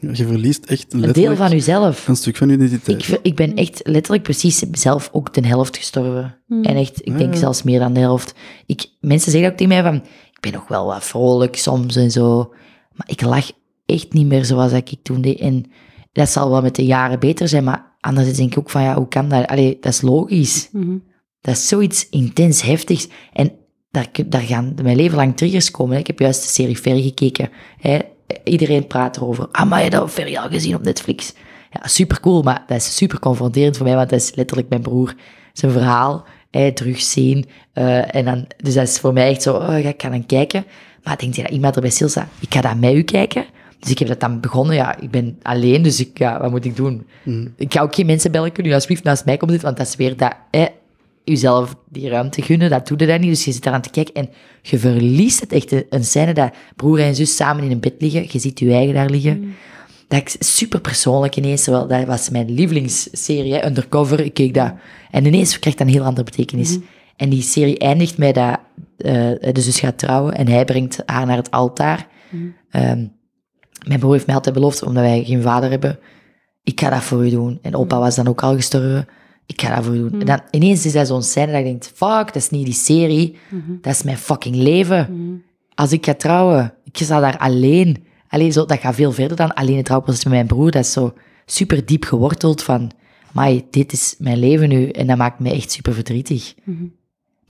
Speaker 3: Ja, je verliest echt
Speaker 2: Een deel van jezelf.
Speaker 3: een stuk van je identiteit.
Speaker 2: Ik, ik ben echt letterlijk precies zelf ook de helft gestorven.
Speaker 1: Hmm.
Speaker 2: En echt, ik denk
Speaker 3: Ja.
Speaker 2: zelfs meer dan de helft. Ik, mensen zeggen ook tegen mij van, ik ben nog wel wat vrolijk soms en zo. Maar ik lach echt niet meer zoals ik toen deed. En dat zal wel met de jaren beter zijn, maar anderzijds denk ik ook van, ja, hoe kan dat? Allee, dat is logisch.
Speaker 1: Mhm.
Speaker 2: Dat is zoiets intens heftigs. En daar, daar gaan mijn leven lang triggers komen. hè. Ik heb juist de serie Ferry gekeken. Hè. Iedereen praat erover. Ah, maar je dat Ferry al gezien op Netflix? Ja, super cool, maar dat is super confronterend voor mij, want dat is letterlijk mijn broer. Zijn verhaal, hè, terugzien. eh, en dan, dus dat is voor mij echt zo, oh, ik ga dan kijken. Maar denk je dat iemand erbij stilstaat? Ik ga dat met u kijken. Dus ik heb dat dan begonnen. Ja, ik ben alleen, dus ik, ja, wat moet ik doen? Ik ga ook geen mensen bellen. Kunnen alsjeblieft naast mij komen zitten? Want dat is weer dat, hè, jezelf die ruimte gunnen. Dat doe je dan niet. Dus je zit eraan te kijken en je verliest het echt. Een scène dat broer en zus samen in een bed liggen. Je ziet je eigen daar liggen. Dat is super persoonlijk ineens. Terwijl dat was mijn lievelingsserie, hè, Undercover. Ik keek dat. En ineens krijgt dat een heel andere betekenis. En die serie eindigt met dat eh, de zus gaat trouwen en hij brengt haar naar het altaar. Ehm, mijn broer heeft mij altijd beloofd, omdat wij geen vader hebben, ik ga dat voor u doen. En opa was dan ook al gestorven. Ik ga dat voor u doen. En dan ineens is dat zo'n scène dat je denkt, fuck, dat is niet die serie. Dat is mijn fucking leven. Als ik ga trouwen, ik sta daar alleen. Alleen zo, dat gaat veel verder dan alleen het trouwproces met mijn broer. Dat is zo super diep geworteld van, maar dit is mijn leven nu en dat maakt me echt super verdrietig.
Speaker 1: Mhm.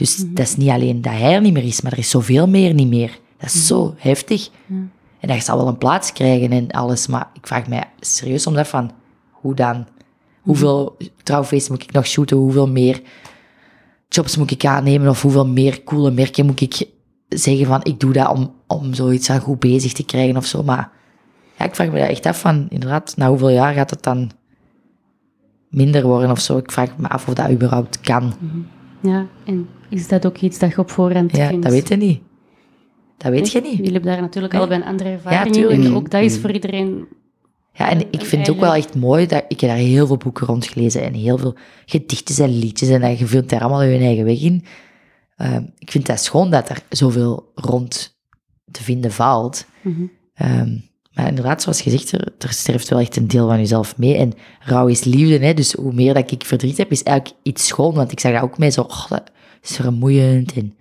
Speaker 2: Dus dat is niet alleen dat hij er niet meer is, maar er is zoveel meer niet meer. Dat is zo heftig. En dat zal wel een plaats krijgen en alles, maar ik vraag mij serieus om dat van, hoe dan? Hoeveel trouwfeesten moet ik nog shooten? Hoeveel meer jobs moet ik aannemen? Of hoeveel meer coole merken moet ik zeggen van, ik doe dat om, om zoiets aan goed bezig te krijgen of zo. Maar ja, ik vraag me dat echt af van, inderdaad, na hoeveel jaar gaat het dan minder worden of zo? Ik vraag me af of dat überhaupt kan.
Speaker 1: Ja, en is dat ook iets dat je op voorhand
Speaker 2: Ja,
Speaker 1: kunt?
Speaker 2: dat weet je niet. Dat weet je niet.
Speaker 1: Jullie hebben daar natuurlijk
Speaker 2: Nee.
Speaker 1: allebei een andere ervaring
Speaker 2: tuurlijk.
Speaker 1: in. En ook dat is
Speaker 3: Mm.
Speaker 1: voor iedereen...
Speaker 2: Ja, en ik vind het ook wel echt mooi dat ik heb daar heel veel boeken rondgelezen en heel veel gedichtjes en liedjes en dat je vindt daar allemaal je eigen weg in. Ehm, ik vind dat schoon dat er zoveel rond te vinden valt.
Speaker 1: Mhm.
Speaker 2: Ehm, maar inderdaad, zoals gezegd, er, er sterft wel echt een deel van jezelf mee. En rouw is liefde, hè, dus hoe meer dat ik verdriet heb, is eigenlijk iets schoon. Want ik zag dat ook mee zo, oh, dat is vermoeiend en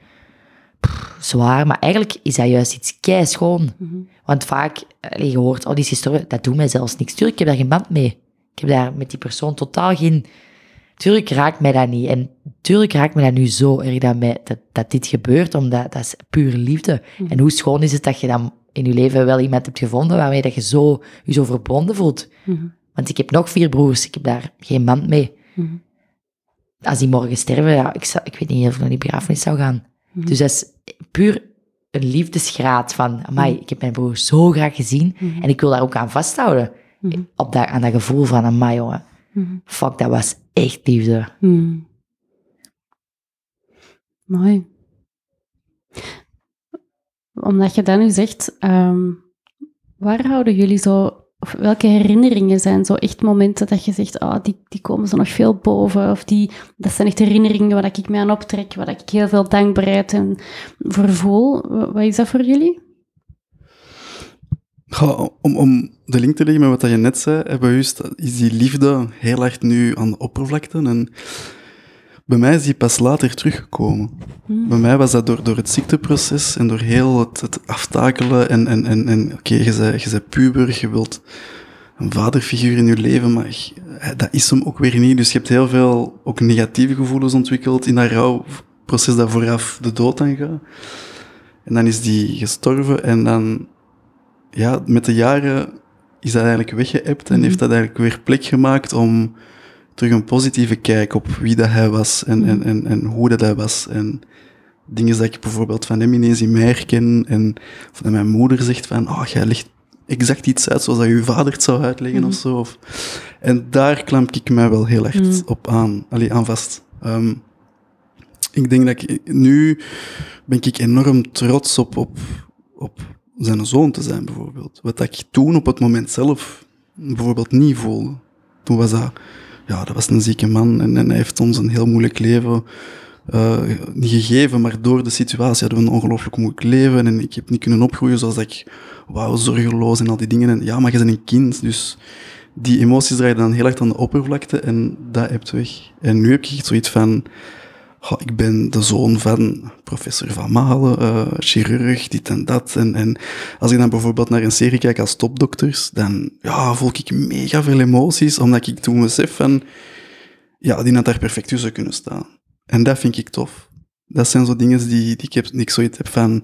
Speaker 2: pff, zwaar. Maar eigenlijk is dat juist iets kei schoon.
Speaker 1: Mhm.
Speaker 2: Want vaak, je hoort, oh, die is gestorven, dat doet mij zelfs niks. Tuurlijk, ik heb daar geen band mee. Ik heb daar met die persoon totaal geen... Tuurlijk raakt mij dat niet. En tuurlijk raakt mij dat nu zo erg dat, mij, dat, dat dit gebeurt, omdat dat is puur liefde. En hoe schoon is het dat je dan in je leven wel iemand hebt gevonden waarmee dat je zo, je zo verbonden voelt.
Speaker 1: Mhm.
Speaker 2: Want ik heb nog vier broers, ik heb daar geen band mee.
Speaker 1: Mhm.
Speaker 2: Als die morgen sterven, ja, ik, zou, ik weet niet of ik naar die begrafenis zou gaan.
Speaker 1: Mhm.
Speaker 2: Dus dat is puur een liefdesgraad van, amai, ik heb mijn broer zo graag gezien
Speaker 1: Mhm.
Speaker 2: en ik wil daar ook aan vasthouden.
Speaker 1: Mhm.
Speaker 2: Op dat, aan dat gevoel van, amai jongen,
Speaker 1: Mhm.
Speaker 2: fuck, dat was echt liefde.
Speaker 1: Mooi. Omdat je dat nu zegt, ehm, waar houden jullie zo, of welke herinneringen zijn zo echt momenten dat je zegt, ah, die, die komen zo nog veel boven, of die, dat zijn echt herinneringen waar ik mee aan optrek, waar ik heel veel dankbaarheid en voor voel. Wa- Wat is dat voor jullie?
Speaker 3: Goh, om, om de link te leggen met wat je net zei, bewust, is die liefde heel erg nu aan de oppervlakte. En bij mij is die pas later teruggekomen.
Speaker 1: Hmm.
Speaker 3: Bij mij was dat door, door het ziekteproces en door heel het, het aftakelen. En, en, en, en oké, je, bent, je bent puber, je wilt een vaderfiguur in je leven, maar eh, dat is hem ook weer niet. Dus je hebt heel veel ook negatieve gevoelens ontwikkeld in dat rouwproces dat vooraf de dood aangaat. En dan is die gestorven en dan, ja, met de jaren is dat eigenlijk weggeëpt en heeft dat eigenlijk weer plek gemaakt om terug een positieve kijk op wie dat hij was en, en, en, en hoe dat hij was. En dingen dat ik bijvoorbeeld van hem ineens in mij herken en of dat mijn moeder zegt van, oh, jij legt exact iets uit zoals dat je vader het zou uitleggen
Speaker 1: Mhm.
Speaker 3: of zo. Of, en daar klamp ik mij wel heel erg
Speaker 1: Mhm.
Speaker 3: op aan, allee, aan vast. Ehm, ik denk dat ik, nu ben ik enorm trots op, op, op zijn zoon te zijn, bijvoorbeeld. Wat ik toen op het moment zelf bijvoorbeeld niet voelde. Toen was dat, ja, dat was een zieke man en, en hij heeft ons een heel moeilijk leven eh, gegeven, maar door de situatie hadden we een ongelooflijk moeilijk leven en ik heb niet kunnen opgroeien zoals ik, wauw, zorgeloos en al die dingen. En ja, maar je bent een kind, dus die emoties draaien dan heel erg aan de oppervlakte en dat hebt weg. En nu heb ik echt zoiets van, ik ben de zoon van professor Van Malen, eh, chirurg, dit en dat. En, en als ik dan bijvoorbeeld naar een serie kijk als Topdokters, dan ja, voel ik mega veel emoties, omdat ik toen besef van, ja, die had daar perfect tussen kunnen staan. En dat vind ik tof. Dat zijn zo dingen die, die, ik, heb, die ik zoiets heb van,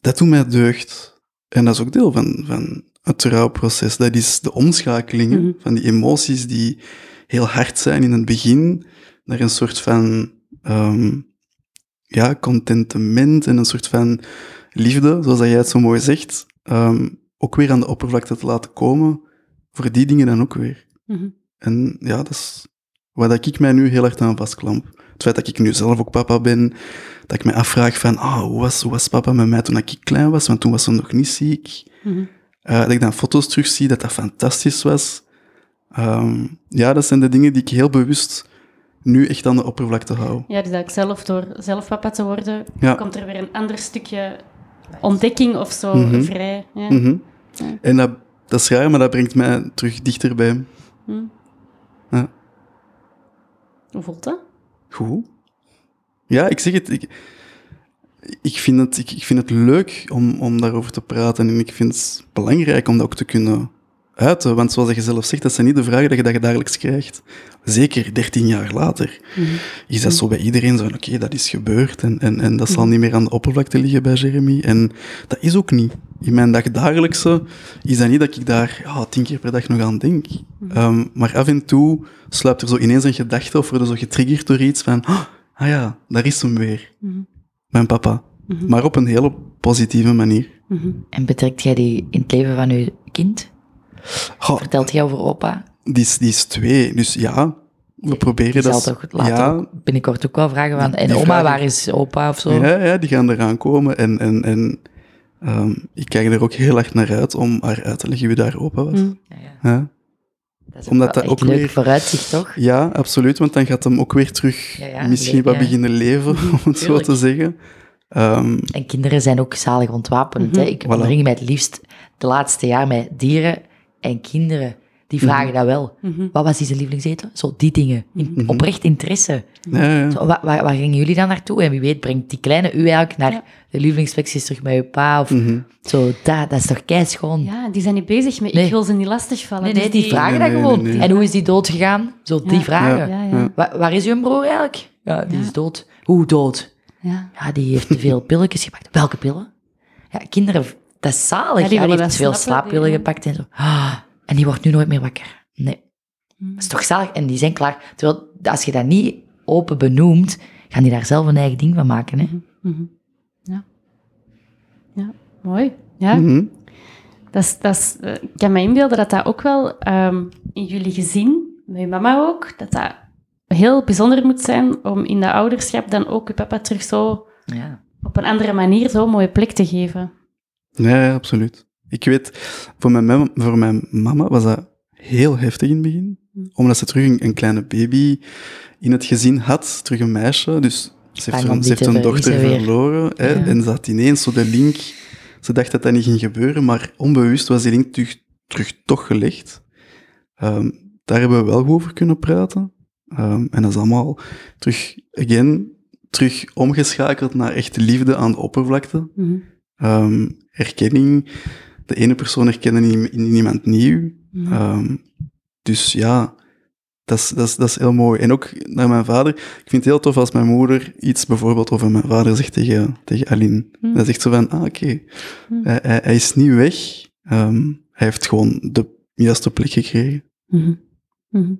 Speaker 3: dat doet mij deugd. En dat is ook deel van, van het rouwproces. Dat is de omschakelingen
Speaker 1: Mhm.
Speaker 3: van die emoties die heel hard zijn in het begin, naar een soort van ehm, ja, contentement en een soort van liefde, zoals dat jij het zo mooi zegt, ehm, ook weer aan de oppervlakte te laten komen, voor die dingen dan ook weer.
Speaker 1: Mhm.
Speaker 3: En ja, dat is waar dat ik mij nu heel erg aan vastklamp. Het feit dat ik nu zelf ook papa ben, dat ik me afvraag van, ah, hoe, was, hoe was papa met mij toen ik klein was, want toen was ze nog niet ziek.
Speaker 1: Mhm.
Speaker 3: Eh, dat ik dan foto's terugzie, dat dat fantastisch was. Ehm, ja, dat zijn de dingen die ik heel bewust nu echt aan de oppervlakte hou.
Speaker 1: Ja, dus eigenlijk zelf door zelf papa te worden,
Speaker 3: Ja.
Speaker 1: komt er weer een ander stukje ontdekking of zo
Speaker 3: Mhm.
Speaker 1: vrij. Ja.
Speaker 3: Mhm.
Speaker 1: Ja.
Speaker 3: En dat, dat is raar, maar dat brengt mij terug dichter bij hem.
Speaker 1: Hm.
Speaker 3: Ja.
Speaker 1: Hoe voelt dat?
Speaker 3: Goed. Ja, ik zeg het. Ik, ik, vind, het ik, ik vind het leuk om, om daarover te praten. En ik vind het belangrijk om dat ook te kunnen uiten. Want zoals je zelf zegt, dat zijn niet de vragen die je, dat je dagelijks krijgt. Zeker 13 jaar later. Is dat zo bij iedereen zo oké, dat is gebeurd en, en, en dat zal niet meer aan de oppervlakte liggen bij Jeremy. En dat is ook niet. In mijn dagdagelijkse is dat niet dat ik daar ja, tien keer per dag nog aan denk. Ehm, maar af en toe sluipt er zo ineens een gedachte of wordt er zo getriggerd door iets van, ah ja, daar is hem weer. Mijn papa. Maar op een hele positieve manier.
Speaker 2: En betrekt jij die in het leven van je kind?
Speaker 3: Goh,
Speaker 2: Vertelt jij over opa?
Speaker 3: die, is, die is twee, dus ja, we proberen
Speaker 2: zal
Speaker 3: dat...
Speaker 2: toch later
Speaker 3: ja,
Speaker 2: ook binnenkort ook wel vragen van... En
Speaker 3: die
Speaker 2: oma,
Speaker 3: vragen-
Speaker 2: waar is opa of zo?
Speaker 3: Ja, ja, die gaan eraan komen. En, en, en ehm, ik kijk er ook heel erg naar uit om haar uit te leggen wie daar opa was.
Speaker 1: Mm.
Speaker 2: Ja, ja. Dat is
Speaker 3: Omdat
Speaker 2: ook,
Speaker 3: dat ook
Speaker 2: leuk
Speaker 3: weer-
Speaker 2: vooruitzicht, toch?
Speaker 3: ja, absoluut, want dan gaat hem ook weer terug
Speaker 2: Ja, ja,
Speaker 3: misschien
Speaker 2: le-
Speaker 3: wat
Speaker 2: ja.
Speaker 3: beginnen leven, om het zo te zeggen. Ehm,
Speaker 2: En kinderen zijn ook zalig ontwapend. Hè. Ik
Speaker 3: Voilà.
Speaker 2: omring mij het liefst de laatste jaar met dieren en kinderen. Die vragen
Speaker 3: Mhm.
Speaker 2: dat wel.
Speaker 1: Mhm.
Speaker 2: Wat was die lievelingseten? Zo die dingen. In-
Speaker 3: Mhm.
Speaker 2: Oprecht interesse. Zo, waar, waar, waar gingen jullie dan naartoe? En wie weet brengt die kleine u eigenlijk naar
Speaker 1: Ja.
Speaker 2: de lievelingsflexjes terug met je pa? Of zo, dat, dat is toch keischoon?
Speaker 1: Ja, die zijn niet bezig met
Speaker 2: Nee.
Speaker 1: ik wil ze niet lastigvallen.
Speaker 2: Nee, nee,
Speaker 1: Dus
Speaker 2: die vragen
Speaker 3: Nee,
Speaker 2: dat gewoon. En hoe is die dood gegaan? Zo, die vragen.
Speaker 1: Ja, ja.
Speaker 2: Wa- waar is uw broer eigenlijk? Ja, die is dood. Hoe dood?
Speaker 1: Ja.
Speaker 2: Ja, die heeft te veel pilletjes gepakt. Welke pillen? Ja, kinderen, dat is zalig.
Speaker 1: Ja, die
Speaker 2: Ja, die,
Speaker 1: willen
Speaker 2: heeft
Speaker 1: dat
Speaker 2: veel slaappillen gepakt en zo. Ah, en die wordt nu nooit meer wakker. Nee,
Speaker 1: Mm.
Speaker 2: dat is toch zalig? En die zijn klaar. Terwijl, als je dat niet open benoemt, gaan die daar zelf een eigen ding van maken. Hè?
Speaker 1: Mhm. Ja. Ja, mooi. Ja,
Speaker 3: Mhm.
Speaker 1: dat is, dat is, eh, ik kan me inbeelden dat dat ook wel ehm, in jullie gezin, met je mama ook, dat dat heel bijzonder moet zijn om in dat ouderschap dan ook je papa terug zo
Speaker 2: Ja.
Speaker 1: op een andere manier zo'n mooie plek te geven.
Speaker 3: Ja, ja, absoluut. Ik weet, voor mijn, mama, voor mijn mama was dat heel heftig in het begin.
Speaker 1: Hm.
Speaker 3: Omdat ze terug een, een kleine baby in het gezin had, terug een meisje. Dus ze heeft, een, ze heeft een dochter
Speaker 2: verliezen weer.
Speaker 3: verloren. Hè,
Speaker 1: Ja.
Speaker 3: En ze had ineens zo de link. Ze dacht dat dat niet ging gebeuren, maar onbewust was die link terug, terug toch gelegd. Ehm, daar hebben we wel goed over kunnen praten. Ehm, en dat is allemaal terug, again, terug omgeschakeld naar echte liefde aan de oppervlakte.
Speaker 1: Mhm.
Speaker 3: Ehm, erkenning. De ene persoon herkennen in, in iemand nieuw.
Speaker 1: Mhm.
Speaker 3: Ehm, dus ja, dat is, dat, is, dat is heel mooi. En ook naar mijn vader. Ik vind het heel tof als mijn moeder iets bijvoorbeeld over mijn vader zegt tegen, tegen Aline.
Speaker 1: Mhm.
Speaker 3: Dan zegt ze van, ah oké,
Speaker 1: Mhm.
Speaker 3: hij, hij, hij is niet weg. Ehm, hij heeft gewoon de juiste plek gekregen.
Speaker 1: Mhm.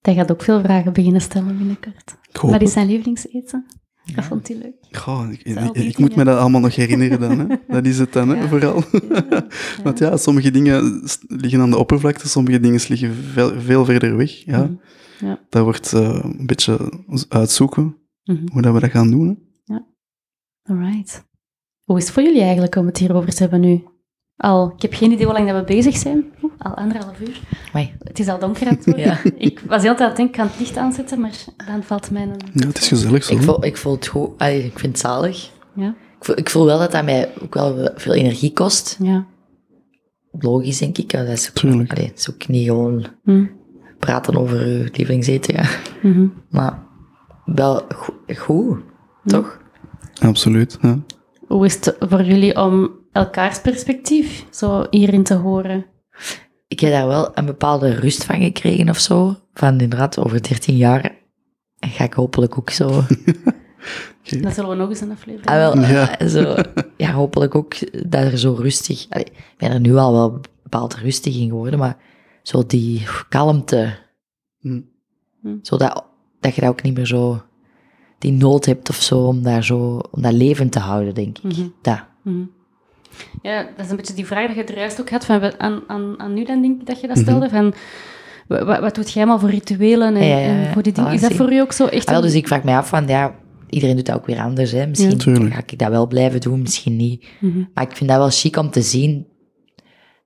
Speaker 1: Hij gaat ook veel vragen beginnen stellen binnenkort. Wat is zijn lievelingseten?
Speaker 2: Ja.
Speaker 1: Dat vond hij leuk.
Speaker 3: Goh, ik, moet me dat allemaal nog herinneren dan. Hè. Dat is het dan, hè,
Speaker 2: Ja.
Speaker 3: vooral. Want ja, sommige dingen liggen aan de oppervlakte, sommige dingen liggen veel, veel verder weg. Ja.
Speaker 1: Mhm. Ja.
Speaker 3: Dat wordt eh, een beetje uitzoeken
Speaker 1: Mhm.
Speaker 3: hoe dat we dat gaan doen. Hè.
Speaker 1: Alright. Hoe is het voor jullie eigenlijk om het hierover te hebben nu? Al, ik heb geen idee hoe lang dat we bezig zijn. Al anderhalf uur.
Speaker 2: Amai.
Speaker 1: Het is al donker aan het worden.
Speaker 2: Ja.
Speaker 1: Ik was heel tijd aan het denken, ik kan het licht aanzetten, maar dan valt mijn...
Speaker 3: Ja, het is gezellig zo.
Speaker 2: Ik voel, ik voel het goed. Allee, ik vind het zalig.
Speaker 1: Ja,
Speaker 2: Ik voel, ik voel wel dat dat mij ook wel veel energie kost.
Speaker 1: ja.
Speaker 2: Logisch, denk ik. Dat is ook, allee, het is ook niet gewoon
Speaker 1: Hm.
Speaker 2: praten over je lievelingseten. Ja.
Speaker 1: Mhm.
Speaker 2: Maar wel go- goed, toch?
Speaker 3: Absoluut. Ja.
Speaker 1: Hoe is het voor jullie om elkaars perspectief zo hierin te horen?
Speaker 2: Ik heb daar wel een bepaalde rust van gekregen of zo. Van inderdaad, over 13 jaar ga ik hopelijk ook zo.
Speaker 1: Dan zullen we nog eens een aflevering
Speaker 2: Ah, wel,
Speaker 3: Ja.
Speaker 2: eh, zo ja, hopelijk ook dat er zo rustig. Allee, ik ben er nu al wel bepaald rustig in geworden, maar zo die kalmte.
Speaker 3: Hm.
Speaker 2: Zo dat, dat je dat ook niet meer zo. die nood hebt of zo om, daar zo, om dat levend te houden, denk ik. Dat.
Speaker 1: Mhm. Ja, dat is een beetje die vraag dat je er juist ook had van, wat- aan, aan, aan nu dan denk ik dat je dat
Speaker 3: Mhm.
Speaker 1: stelde, van wa- wa- wat, doet jij allemaal voor rituelen en,
Speaker 2: Ja, ja, ja.
Speaker 1: en voor die dingen?
Speaker 2: Ah,
Speaker 1: Is dat voor u ook zo echt...
Speaker 2: Ah, wel, dus ik vraag me af van, ja, iedereen doet dat ook weer anders. Hè. Misschien ga ik dat wel blijven doen, misschien niet.
Speaker 1: Mhm.
Speaker 2: Maar ik vind dat wel chic om te zien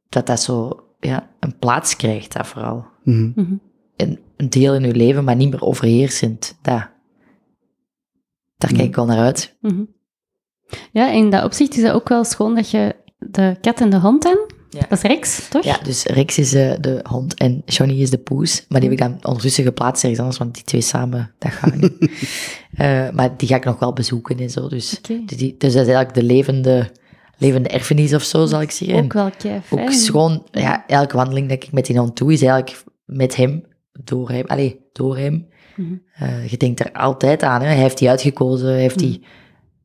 Speaker 2: dat dat zo ja, een plaats krijgt, dat vooral.
Speaker 3: Mhm.
Speaker 1: Mhm.
Speaker 2: Een, een deel in je leven, maar niet meer overheersend. Dat. Daar kijk ik wel naar uit.
Speaker 1: Mhm. Ja, in dat opzicht is dat ook wel schoon dat je de kat en de hond
Speaker 2: Ja.
Speaker 1: dat is Rex, toch?
Speaker 2: Ja, dus Rex is eh, de hond en Johnny is de poes. Maar die heb ik dan ondertussen geplaatst ergens anders, want die twee samen, dat gaat niet. Eh, maar die ga ik nog wel bezoeken en zo. Dus, dus, die, dus dat is eigenlijk de levende levende erfenis of zo, zal ik zeggen.
Speaker 1: Ook wel fijn.
Speaker 2: Ook is gewoon, ja, elke wandeling dat ik met die hond doe, is eigenlijk met hem, door hem, allee, door hem.
Speaker 1: Mhm.
Speaker 2: Eh, je denkt er altijd aan, hè. hij heeft die uitgekozen, hij heeft die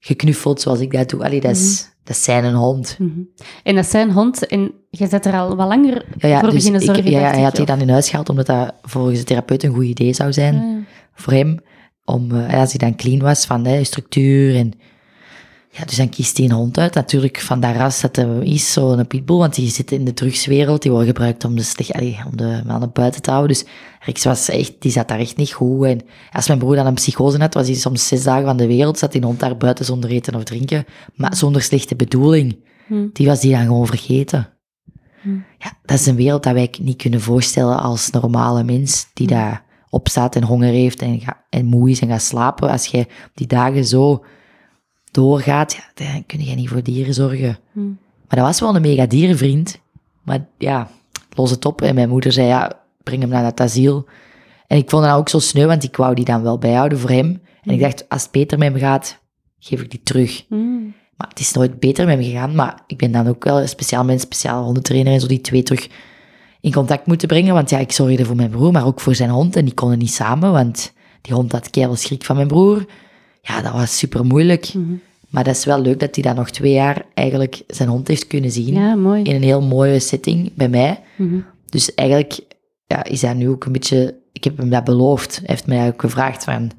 Speaker 2: geknuffeld zoals ik dat doe. Allee, dat is, dat is zijn hond.
Speaker 1: Mhm. En dat is zijn hond en je zit er al wat langer
Speaker 2: Ja, ja,
Speaker 1: voor
Speaker 2: dus
Speaker 1: beginnen
Speaker 2: ik,
Speaker 1: zorgen.
Speaker 2: ja,
Speaker 1: dacht
Speaker 2: hij
Speaker 1: ik,
Speaker 2: had die dan in huis gehaald, omdat dat volgens de therapeut een goed idee zou zijn
Speaker 1: ja.
Speaker 2: voor hem. Om, eh, als hij dan clean was van hè, structuur en... Ja, dus dan kiest hij een hond uit. Natuurlijk van dat ras dat er is, zo'n pitbull, want die zit in de drugswereld. Die wordt gebruikt om de, allee, om de mannen buiten te houden. Dus Rex was echt, die zat daar echt niet goed. En als mijn broer dan een psychose had, was hij soms zes dagen van de wereld, zat die hond daar buiten zonder eten of drinken, maar zonder slechte bedoeling.
Speaker 1: Hm.
Speaker 2: Die was die dan gewoon vergeten.
Speaker 1: Hm.
Speaker 2: Ja, dat is een wereld dat wij niet kunnen voorstellen als normale mens die
Speaker 1: Hm.
Speaker 2: daar opstaat en honger heeft en, ga, en moe is en gaat slapen. Als jij die dagen zo doorgaat, ja, dan kun je niet voor dieren zorgen.
Speaker 1: Hm.
Speaker 2: Maar dat was wel een mega dierenvriend. Maar ja, los het op. En mijn moeder zei, ja, breng hem naar het asiel. En ik vond dat ook zo sneu, want ik wou die dan wel bijhouden voor hem. En ik dacht, als het beter met hem gaat, geef ik die terug.
Speaker 1: Hm.
Speaker 2: Maar het is nooit beter met hem gegaan. Maar ik ben dan ook wel een speciaal mens, speciaal hondentrainer en zo, die twee terug in contact moeten brengen. Want ja, ik zorgde voor mijn broer, maar ook voor zijn hond. En die konden niet samen, want die hond had keihard schrik van mijn broer. Ja, dat was super moeilijk.
Speaker 1: Mhm.
Speaker 2: Maar dat is wel leuk dat hij dan nog twee jaar eigenlijk zijn hond heeft kunnen zien.
Speaker 1: Ja, mooi.
Speaker 2: In een heel mooie setting bij mij.
Speaker 1: Mhm.
Speaker 2: Dus eigenlijk ja, is hij nu ook een beetje... Ik heb hem dat beloofd. Hij heeft mij ook gevraagd van...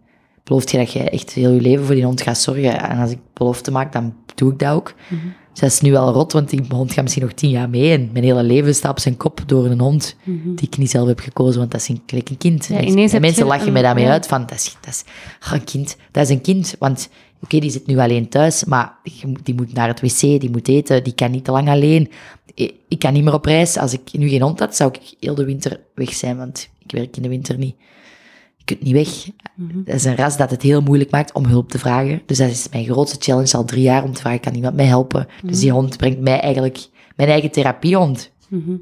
Speaker 2: Belooft je dat je echt heel je leven voor die hond gaat zorgen? En als ik belofte maak, dan doe ik dat ook.
Speaker 1: Mhm.
Speaker 2: Dat is nu wel rot, want die hond gaat misschien nog tien jaar mee. En mijn hele leven staat op zijn kop door een hond
Speaker 1: Mhm.
Speaker 2: die ik niet zelf heb gekozen, want dat is een, een kind.
Speaker 1: Ja,
Speaker 2: En mensen lachen
Speaker 1: een-
Speaker 2: mij daarmee
Speaker 1: ja.
Speaker 2: uit van, dat is, dat is een kind. Dat is een kind, want oké, die zit nu alleen thuis, maar die moet naar het wc, die moet eten, die kan niet te lang alleen. Ik kan niet meer op reis. Als ik nu geen hond had, zou ik heel de winter weg zijn, want ik werk in de winter niet. Je kunt niet weg.
Speaker 1: Mhm.
Speaker 2: Dat is een ras dat het heel moeilijk maakt om hulp te vragen. Dus dat is mijn grootste challenge al drie jaar, om te vragen, kan iemand mij helpen? Dus die hond brengt mij eigenlijk mijn eigen therapiehond.
Speaker 1: Mhm.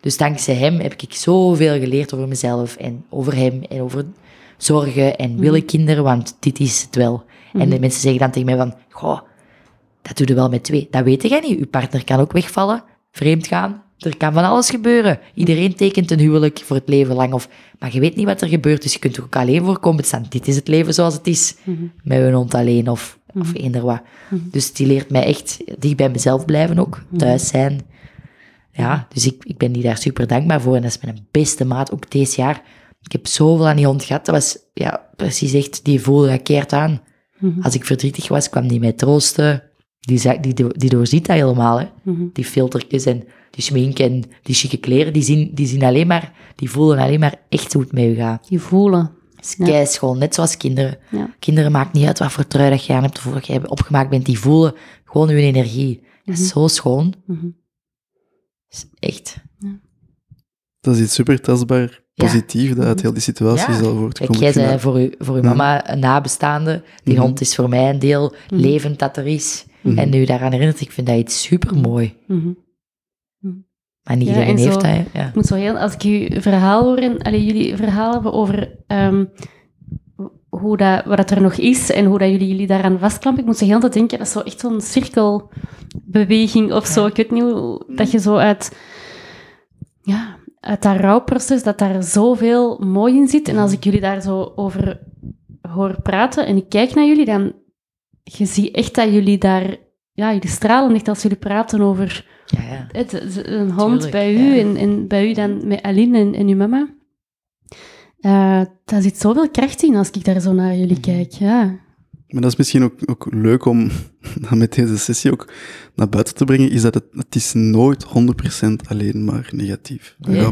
Speaker 2: Dus dankzij hem heb ik zoveel geleerd over mezelf en over hem en over zorgen en willen kinderen, want dit is het wel. En de mensen zeggen dan tegen mij van, goh, dat doe je wel met twee. Dat weet jij niet. Uw partner kan ook wegvallen, vreemd gaan. Er kan van alles gebeuren. Iedereen tekent een huwelijk voor het leven lang. Of, maar je weet niet wat er gebeurt, dus je kunt er ook alleen voor komen te staan. Dit is het leven zoals het is. Met een hond alleen of, of eender wat. Dus die leert mij echt dicht bij mezelf blijven ook. Thuis zijn. Ja, dus ik, ik ben die daar super dankbaar voor. En dat is mijn beste maat, ook deze jaar. Ik heb zoveel aan die hond gehad. Dat was ja, precies echt, die voelde dat keert aan.
Speaker 1: Mhm.
Speaker 2: Als ik verdrietig was, kwam die mij troosten. Die, die, die doorziet dat helemaal, hè.
Speaker 1: Mhm.
Speaker 2: Die filtertjes en die schmink en die chique kleren, die zien, die zien alleen maar, die voelen alleen maar echt hoe het met u gaat.
Speaker 1: Die voelen.
Speaker 2: Het is
Speaker 1: Ja.
Speaker 2: keischoon, net zoals kinderen.
Speaker 1: Ja.
Speaker 2: Kinderen maakt niet uit wat voor trui dat je aan hebt of wat je opgemaakt bent, die voelen gewoon uw energie. Dat is zo schoon.
Speaker 1: Mhm.
Speaker 2: Dat is echt.
Speaker 3: Dat is iets super tastbaar, positief, dat uit heel die situatie
Speaker 2: Ja.
Speaker 3: zal
Speaker 2: Kijk,
Speaker 3: voortkomen.
Speaker 2: jij
Speaker 3: Ik vind
Speaker 2: zei
Speaker 3: dat-
Speaker 2: voor, u, voor uw
Speaker 3: Ja.
Speaker 2: mama een nabestaande. Die
Speaker 3: Mhm.
Speaker 2: hond is voor mij een deel levend dat er is.
Speaker 3: Mhm.
Speaker 2: En nu daaraan herinnert, ik vind dat iets super mooi. Maar niet iedereen
Speaker 1: en
Speaker 2: heeft
Speaker 1: zo-
Speaker 2: dat. hè. Ja.
Speaker 1: Ik moet zo heel, als ik uw verhaal hoor, allee, jullie verhaal hebben over ehm, hoe dat, wat dat er nog is en hoe dat jullie jullie daaraan vastklampen, ik moet zo heel te denken, dat is zo echt zo'n cirkelbeweging of zo. Ik weet niet hoe, dat je zo uit, ja, uit dat rouwproces, dat daar zoveel mooi in zit. En als ik jullie daar zo over hoor praten en ik kijk naar jullie, dan je ziet echt dat jullie daar, ja, jullie stralen echt als jullie praten over
Speaker 2: Ja, ja.
Speaker 1: het, het- een hond
Speaker 2: Tuurlijk,
Speaker 1: bij u
Speaker 2: ja.
Speaker 1: en, en bij u dan met Aline en, en uw mama. Eh daar zit zoveel kracht in als ik daar zo naar jullie
Speaker 2: Mhm.
Speaker 1: kijk. Ja.
Speaker 3: Maar dat is misschien ook, ook leuk om dan met deze sessie ook naar buiten te brengen, is dat het, het is nooit 100% alleen maar negatief. Een
Speaker 2: Nee,
Speaker 3: Een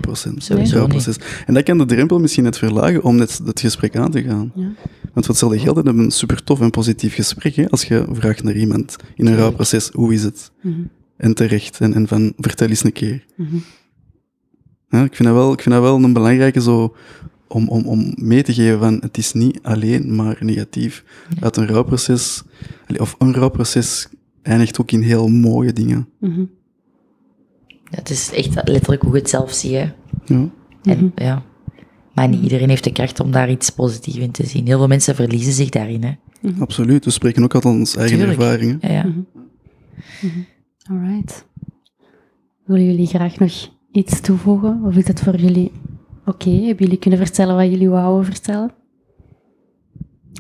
Speaker 3: rouwproces. En dat kan de drempel misschien net verlagen om net het gesprek aan te gaan.
Speaker 1: Ja.
Speaker 3: Want hetzelfde geld hebben we een super tof en positief gesprek. Hè? Als je vraagt naar iemand in een rouwproces, hoe is het?
Speaker 1: Mhm.
Speaker 3: En terecht. En, en van, vertel eens een keer.
Speaker 1: Mhm.
Speaker 3: Ja, ik, vind dat wel, ik vind dat wel een belangrijke zo, om, om, om mee te geven van het is niet alleen maar negatief. Uit een rouwproces, of een rouwproces eindigt ook in heel mooie dingen.
Speaker 1: Mhm.
Speaker 2: Het is echt letterlijk hoe je het zelf ziet. Hè.
Speaker 3: Ja.
Speaker 2: En, ja. Maar niet iedereen heeft de kracht om daar iets positiefs in te zien. Heel veel mensen verliezen zich daarin. Hè.
Speaker 3: Absoluut. We spreken ook uit onze eigen
Speaker 2: Tuurlijk.
Speaker 3: ervaringen.
Speaker 2: Ja, ja.
Speaker 1: Mhm. Alright. Willen jullie graag nog iets toevoegen? Of is het voor jullie oké? Hebben jullie kunnen vertellen wat jullie wouden vertellen?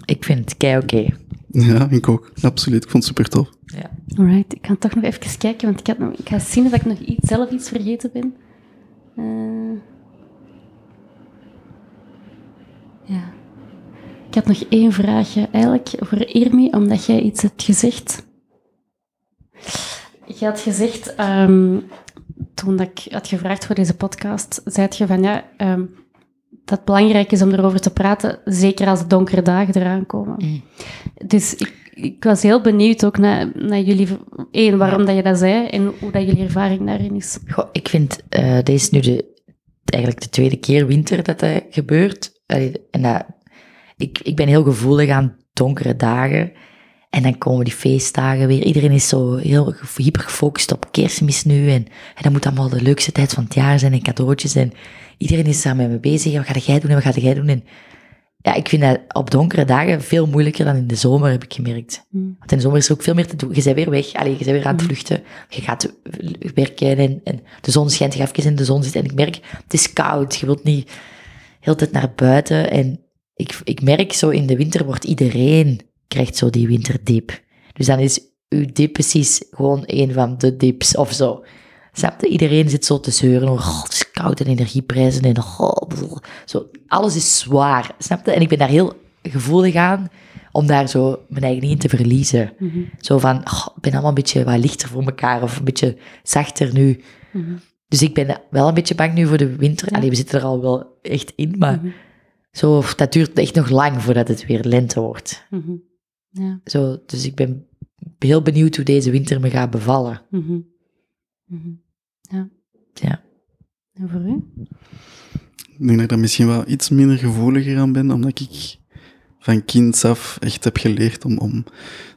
Speaker 2: Ik vind het kei oké.
Speaker 3: Ja, ik ook. Absoluut. Ik vond het super tof.
Speaker 2: Ja.
Speaker 1: Alright, ik kan toch nog even kijken, want ik, had nog, ik ga zien of ik nog iets, zelf iets vergeten ben. Eh, ja. Ik had nog één vraagje, eigenlijk voor Irmi, omdat jij iets hebt gezegd. Je had gezegd, ehm, toen dat ik had gevraagd voor deze podcast, zei je van ja, ehm, dat het belangrijk is om erover te praten, zeker als de donkere dagen eraan komen.
Speaker 2: Mm.
Speaker 1: Dus ik, ik was heel benieuwd ook naar, naar jullie, één, waarom dat je dat zei en hoe dat jullie ervaring daarin is.
Speaker 2: Goh, ik vind, eh deze is nu de, eigenlijk de tweede keer winter dat dat gebeurt. Allee, En dat, ik, ik ben heel gevoelig aan donkere dagen. En dan komen die feestdagen weer. Iedereen is zo heel hyper gefocust op kerstmis nu. En, en dat moet allemaal de leukste tijd van het jaar zijn en cadeautjes. En iedereen is daar met me bezig. En wat ga jij doen en wat ga jij doen? En ja, ik vind dat op donkere dagen veel moeilijker dan in de zomer, heb ik gemerkt.
Speaker 1: Mm.
Speaker 2: Want in de zomer is er ook veel meer te doen. Je bent weer weg. Allee, je bent weer aan het
Speaker 1: Mhm.
Speaker 2: vluchten. Je gaat werken en, en de zon schijnt. Je gaat even in de zon zitten. En ik merk, het is koud. Je wilt niet heel tijd naar buiten. En ik, ik merk zo in de winter wordt iedereen krijgt zo die winterdip. Dus dan is uw dip precies gewoon een van de dips of zo. Snap je? Iedereen zit zo te zeuren oh, het is koud en energieprijzen en oh, zo. Alles is zwaar, snap je? En ik ben daar heel gevoelig aan om daar zo mijn eigen niet in te verliezen.
Speaker 1: Mhm.
Speaker 2: Zo van, oh, ik ben allemaal een beetje wat lichter voor elkaar of een beetje zachter nu.
Speaker 1: Mhm.
Speaker 2: Dus ik ben wel een beetje bang nu voor de winter.
Speaker 1: Ja.
Speaker 2: Allee, we zitten er al wel echt in, maar
Speaker 1: Mhm.
Speaker 2: zo, dat duurt echt nog lang voordat het weer lente wordt.
Speaker 1: Ja.
Speaker 2: Zo, dus ik ben heel benieuwd hoe deze winter me gaat bevallen.
Speaker 1: Mhm. Mhm. Ja.
Speaker 2: Ja.
Speaker 1: En voor u?
Speaker 3: Ik denk dat ik daar misschien wel iets minder gevoeliger aan ben, omdat ik van kinds af echt heb geleerd om, om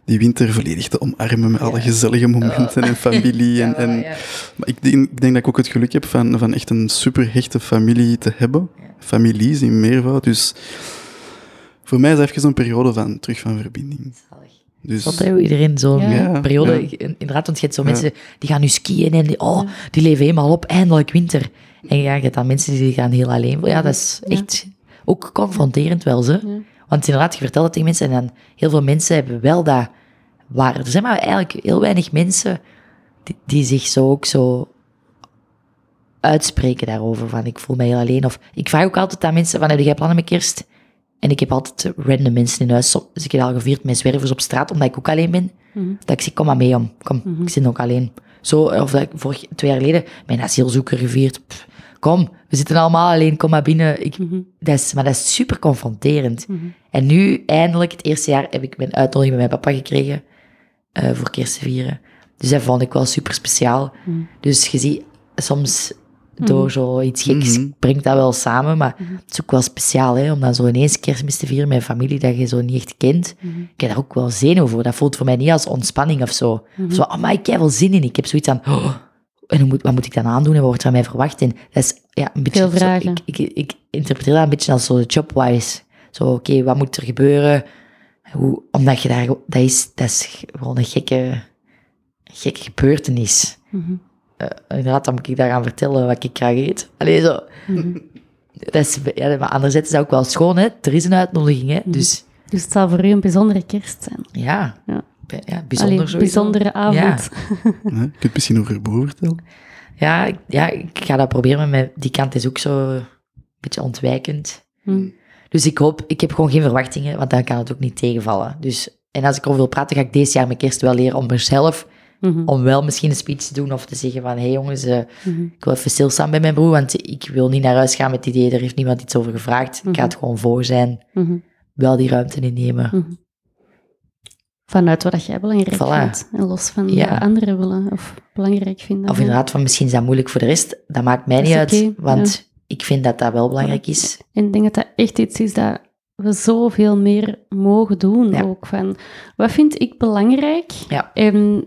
Speaker 3: die winter volledig te omarmen met alle gezellige momenten en familie. En, en, Maar ik denk, ik denk dat ik ook het geluk heb van, van echt een super hechte familie te hebben.
Speaker 2: Ja.
Speaker 3: Families in meervoud. Dus voor mij is het even zo'n periode van terug van verbinding. Dus,
Speaker 2: Wat hè, hoe iedereen zo'n
Speaker 1: Ja.
Speaker 2: Periode,
Speaker 3: ja.
Speaker 2: inderdaad, want je hebt zo
Speaker 3: Ja.
Speaker 2: mensen die gaan nu skiën en die, oh, die leven helemaal op, eindelijk winter. En ja, je hebt dan mensen die gaan heel alleen. Ja, dat is
Speaker 1: Ja.
Speaker 2: echt ook confronterend wel, ze.
Speaker 1: Ja.
Speaker 2: Want inderdaad, je vertelt het tegen mensen en dan heel veel mensen hebben wel dat waar. Er zijn maar eigenlijk heel weinig mensen die, die zich zo ook zo uitspreken daarover. Van ik voel mij heel alleen. Of ik vraag ook altijd aan mensen van heb jij plannen met kerst? En ik heb altijd random mensen in huis. Dus ik heb al gevierd met zwervers op straat, omdat ik ook alleen ben.
Speaker 1: Mhm.
Speaker 2: Dat ik zeg, kom maar mee om. Kom,
Speaker 1: Mhm.
Speaker 2: ik zit ook alleen. Zo, of dat ik vorig, twee jaar geleden mijn asielzoeker gevierd. Pff, kom, we zitten allemaal alleen, kom maar binnen. Ik,
Speaker 1: Mhm.
Speaker 2: dat is, maar dat is super confronterend. En nu, eindelijk, het eerste jaar, heb ik mijn uitnodiging met mijn papa gekregen eh, voor kerst vieren. Dus dat vond ik wel super speciaal. Dus je ziet, soms door
Speaker 1: Mhm.
Speaker 2: zoiets geks
Speaker 3: Mhm.
Speaker 2: brengt dat wel samen, maar
Speaker 1: Mhm.
Speaker 2: het is ook wel speciaal, hè, om dan zo ineens kerstmis te vieren met familie dat je zo niet echt kent.
Speaker 1: Mhm.
Speaker 2: Ik heb daar ook wel zenuw voor. Dat voelt voor mij niet als ontspanning of zo. Zo, oh, maar ik heb wel zin in. Ik heb zoiets aan, oh, en moet, wat moet ik dan aandoen en wat wordt er aan mij verwacht? En dat is ja, een beetje...
Speaker 1: Veel
Speaker 2: zo-
Speaker 1: vragen.
Speaker 2: ik, ik, ik interpreteer dat een beetje als zo jobwise. Zo, oké, wat moet er gebeuren? Hoe, omdat je daar... Dat is, dat is gewoon een gekke, gekke gebeurtenis. Inderdaad, dan moet ik daar gaan vertellen wat ik graag eet. Allee, zo.
Speaker 1: Mhm.
Speaker 2: Dat is, ja, maar anderzijds is dat ook wel schoon, hè. Er is een uitnodiging, hè.
Speaker 1: Mhm.
Speaker 2: Dus
Speaker 1: Dus het zal voor u een bijzondere kerst zijn.
Speaker 2: ja,
Speaker 1: Ja.
Speaker 2: Ja bijzonder
Speaker 1: Allee, bijzondere avond.
Speaker 3: hè, je kunt misschien over Bo vertellen.
Speaker 2: Ja, ik- ja, ik ga dat proberen, maar mijn- die kant is ook zo een beetje ontwijkend.
Speaker 1: Mhm.
Speaker 2: Dus ik hoop, ik heb gewoon geen verwachtingen, want dan kan het ook niet tegenvallen. Dus, en als ik erover wil praten, ga ik deze jaar mijn kerst wel leren om mezelf,
Speaker 1: Mhm.
Speaker 2: om wel misschien een speech te doen of te zeggen van, hé hey jongens, eh,
Speaker 1: Mhm.
Speaker 2: ik wil even stilstaan bij mijn broer, want ik wil niet naar huis gaan met het idee, er heeft niemand iets over gevraagd. Ik ga het gewoon voor zijn,
Speaker 1: Mhm.
Speaker 2: wel die ruimte innemen.
Speaker 1: Mhm. Vanuit wat jij belangrijk
Speaker 2: Voilà.
Speaker 1: vindt. En los van
Speaker 2: Ja.
Speaker 1: wat anderen willen of belangrijk vinden.
Speaker 2: Of inderdaad, van misschien is dat moeilijk voor de rest, dat maakt mij
Speaker 1: Dat
Speaker 2: niet uit, want ik vind dat dat wel belangrijk is.
Speaker 1: En ik denk dat dat echt iets is dat we zoveel meer mogen doen.
Speaker 2: Ja.
Speaker 1: Ook van, wat vind ik belangrijk?
Speaker 2: Ja.
Speaker 1: En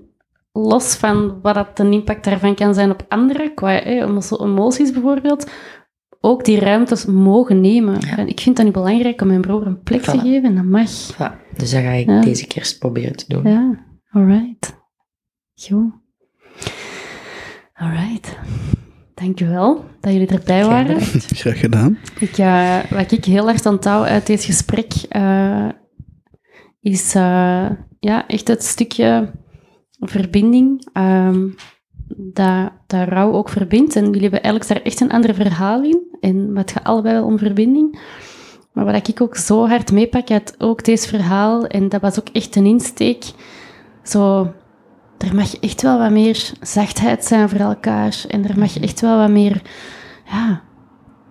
Speaker 1: los van wat dat een impact daarvan kan zijn op anderen, qua emoties bijvoorbeeld, ook die ruimtes mogen nemen.
Speaker 2: Ja.
Speaker 1: Ik vind dat nu belangrijk om mijn broer een plek te geven en dat mag.
Speaker 2: Dus dat ga ik
Speaker 1: Ja.
Speaker 2: deze kerst proberen te doen.
Speaker 1: Ja, alright. Goed. Alright. Dankjewel dat jullie erbij waren.
Speaker 3: Graag gedaan.
Speaker 1: Ik, uh, wat ik heel erg onthoud uit dit gesprek uh, is uh, ja, echt het stukje verbinding. Um, dat, dat rouw ook verbindt. En jullie hebben eigenlijk daar echt een ander verhaal in. En het gaat allebei wel om verbinding. Maar wat ik ook zo hard meepak uit ook deze verhaal, en dat was ook echt een insteek, zo, er mag echt wel wat meer zachtheid zijn voor elkaar. En er mag echt wel wat meer, ja,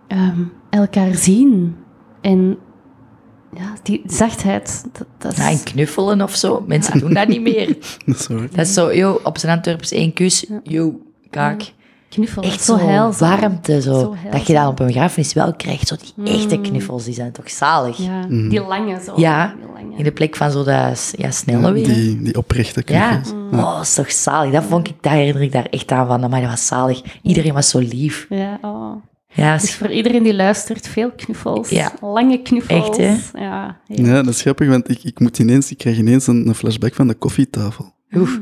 Speaker 1: um, elkaar zien. En ja, die zachtheid, dat, dat is...
Speaker 2: Ja, en knuffelen of zo. Mensen ja. doen dat niet meer.
Speaker 3: dat is zo.
Speaker 2: Dat is zo, yo, op zijn Antwerps één kus, yo, kijk.
Speaker 1: Knuffel,
Speaker 2: echt
Speaker 1: zo,
Speaker 2: zo
Speaker 1: heilzaam.
Speaker 2: warmte, zo.
Speaker 1: Zo
Speaker 2: dat je dat op een begrafenis wel krijgt. Zo die echte
Speaker 1: Mm.
Speaker 2: knuffels, die zijn toch zalig.
Speaker 1: Ja,
Speaker 3: Mhm.
Speaker 1: die lange zo.
Speaker 2: Ja,
Speaker 1: die lange.
Speaker 2: In de plek van zo dat ja, snelle
Speaker 3: Ja,
Speaker 2: weer.
Speaker 3: die, die oprechte
Speaker 2: Ja,
Speaker 3: knuffels.
Speaker 2: oh, dat is toch zalig. Dat vond ik, daar herinner ik daar echt aan van. Maar dat was zalig. Iedereen was zo lief.
Speaker 1: Ja, oh.
Speaker 2: Ja,
Speaker 1: Dus voor iedereen die luistert, veel knuffels.
Speaker 2: Ja.
Speaker 1: Lange knuffels.
Speaker 2: Echt, hè?
Speaker 1: Ja,
Speaker 3: Ja, dat is grappig, want ik, ik, moet ineens, ik krijg ineens een, een flashback van de koffietafel.
Speaker 2: Oef.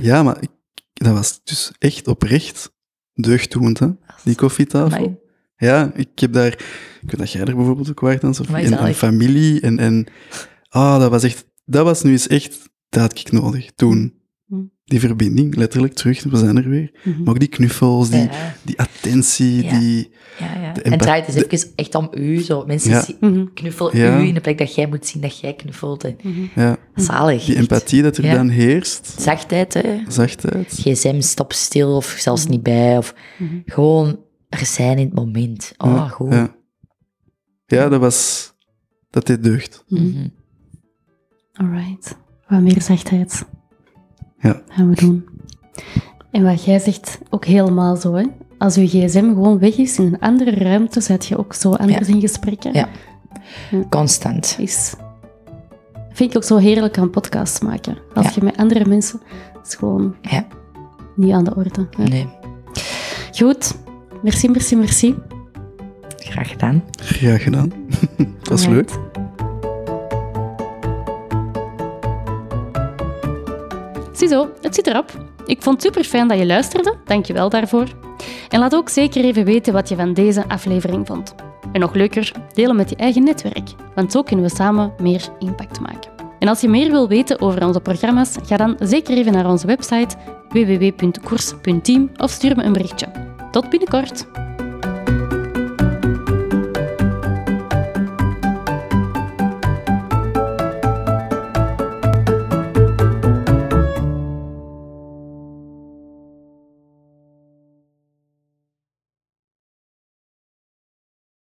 Speaker 3: Ja, maar ik, dat was dus echt oprecht deugddoend, hè? Die koffietafel.
Speaker 2: Amai.
Speaker 3: Ja, ik heb daar... Ik weet dat jij er bijvoorbeeld ook waart aan, Sophie.
Speaker 2: Amai,
Speaker 3: En, en
Speaker 2: zalig.
Speaker 3: familie. En, en ah, dat was echt... Dat was nu eens echt... Dat had ik nodig, toen.
Speaker 1: Mm.
Speaker 3: Die verbinding, letterlijk terug, we zijn er weer.
Speaker 1: Mhm.
Speaker 3: Maar ook die knuffels, die,
Speaker 2: Ja,
Speaker 3: die attentie,
Speaker 2: Ja.
Speaker 3: die...
Speaker 2: ja, En draait eens even echt om u. Zo. Mensen
Speaker 3: Ja.
Speaker 2: zien-
Speaker 1: Mhm.
Speaker 2: knuffelen
Speaker 3: Ja.
Speaker 2: u in de plek dat jij moet zien dat jij knuffelt. En
Speaker 1: Mhm.
Speaker 3: Ja,
Speaker 2: zalig.
Speaker 3: die
Speaker 2: echt.
Speaker 3: empathie dat er
Speaker 2: Ja.
Speaker 3: dan heerst,
Speaker 2: Zachtheid, hè.
Speaker 3: zachtheid.
Speaker 2: gsm stop stil of zelfs niet bij. Of
Speaker 1: Mhm.
Speaker 2: gewoon er zijn in het moment. Oh,
Speaker 3: Ja,
Speaker 2: goed.
Speaker 3: Ja. ja, dat was... Dat deed deugd.
Speaker 1: Mhm.
Speaker 2: Mhm.
Speaker 1: Alright. Wat meer zachtheid.
Speaker 3: Ja.
Speaker 1: Gaan we doen. En wat jij zegt, ook helemaal zo, hè. Als je gsm gewoon weg is in een andere ruimte, zet je ook zo anders in gesprekken.
Speaker 2: Ja. Constant.
Speaker 1: Is, vind ik ook zo heerlijk aan podcasts maken. Als
Speaker 2: Ja.
Speaker 1: je met andere mensen, is gewoon
Speaker 2: Ja.
Speaker 1: niet aan de orde. hè.
Speaker 2: Nee,
Speaker 1: Goed. Merci, merci, merci.
Speaker 2: graag gedaan.
Speaker 3: Graag gedaan. dat was leuk.
Speaker 1: Ziezo, het zit erop. Ik vond het super fijn dat je luisterde. Dank je wel daarvoor. En laat ook zeker even weten wat je van deze aflevering vond. En nog leuker, delen met je eigen netwerk, want zo kunnen we samen meer impact maken. En als je meer wil weten over onze programma's, ga dan zeker even naar onze website www.koers.team of stuur me een berichtje. Tot binnenkort!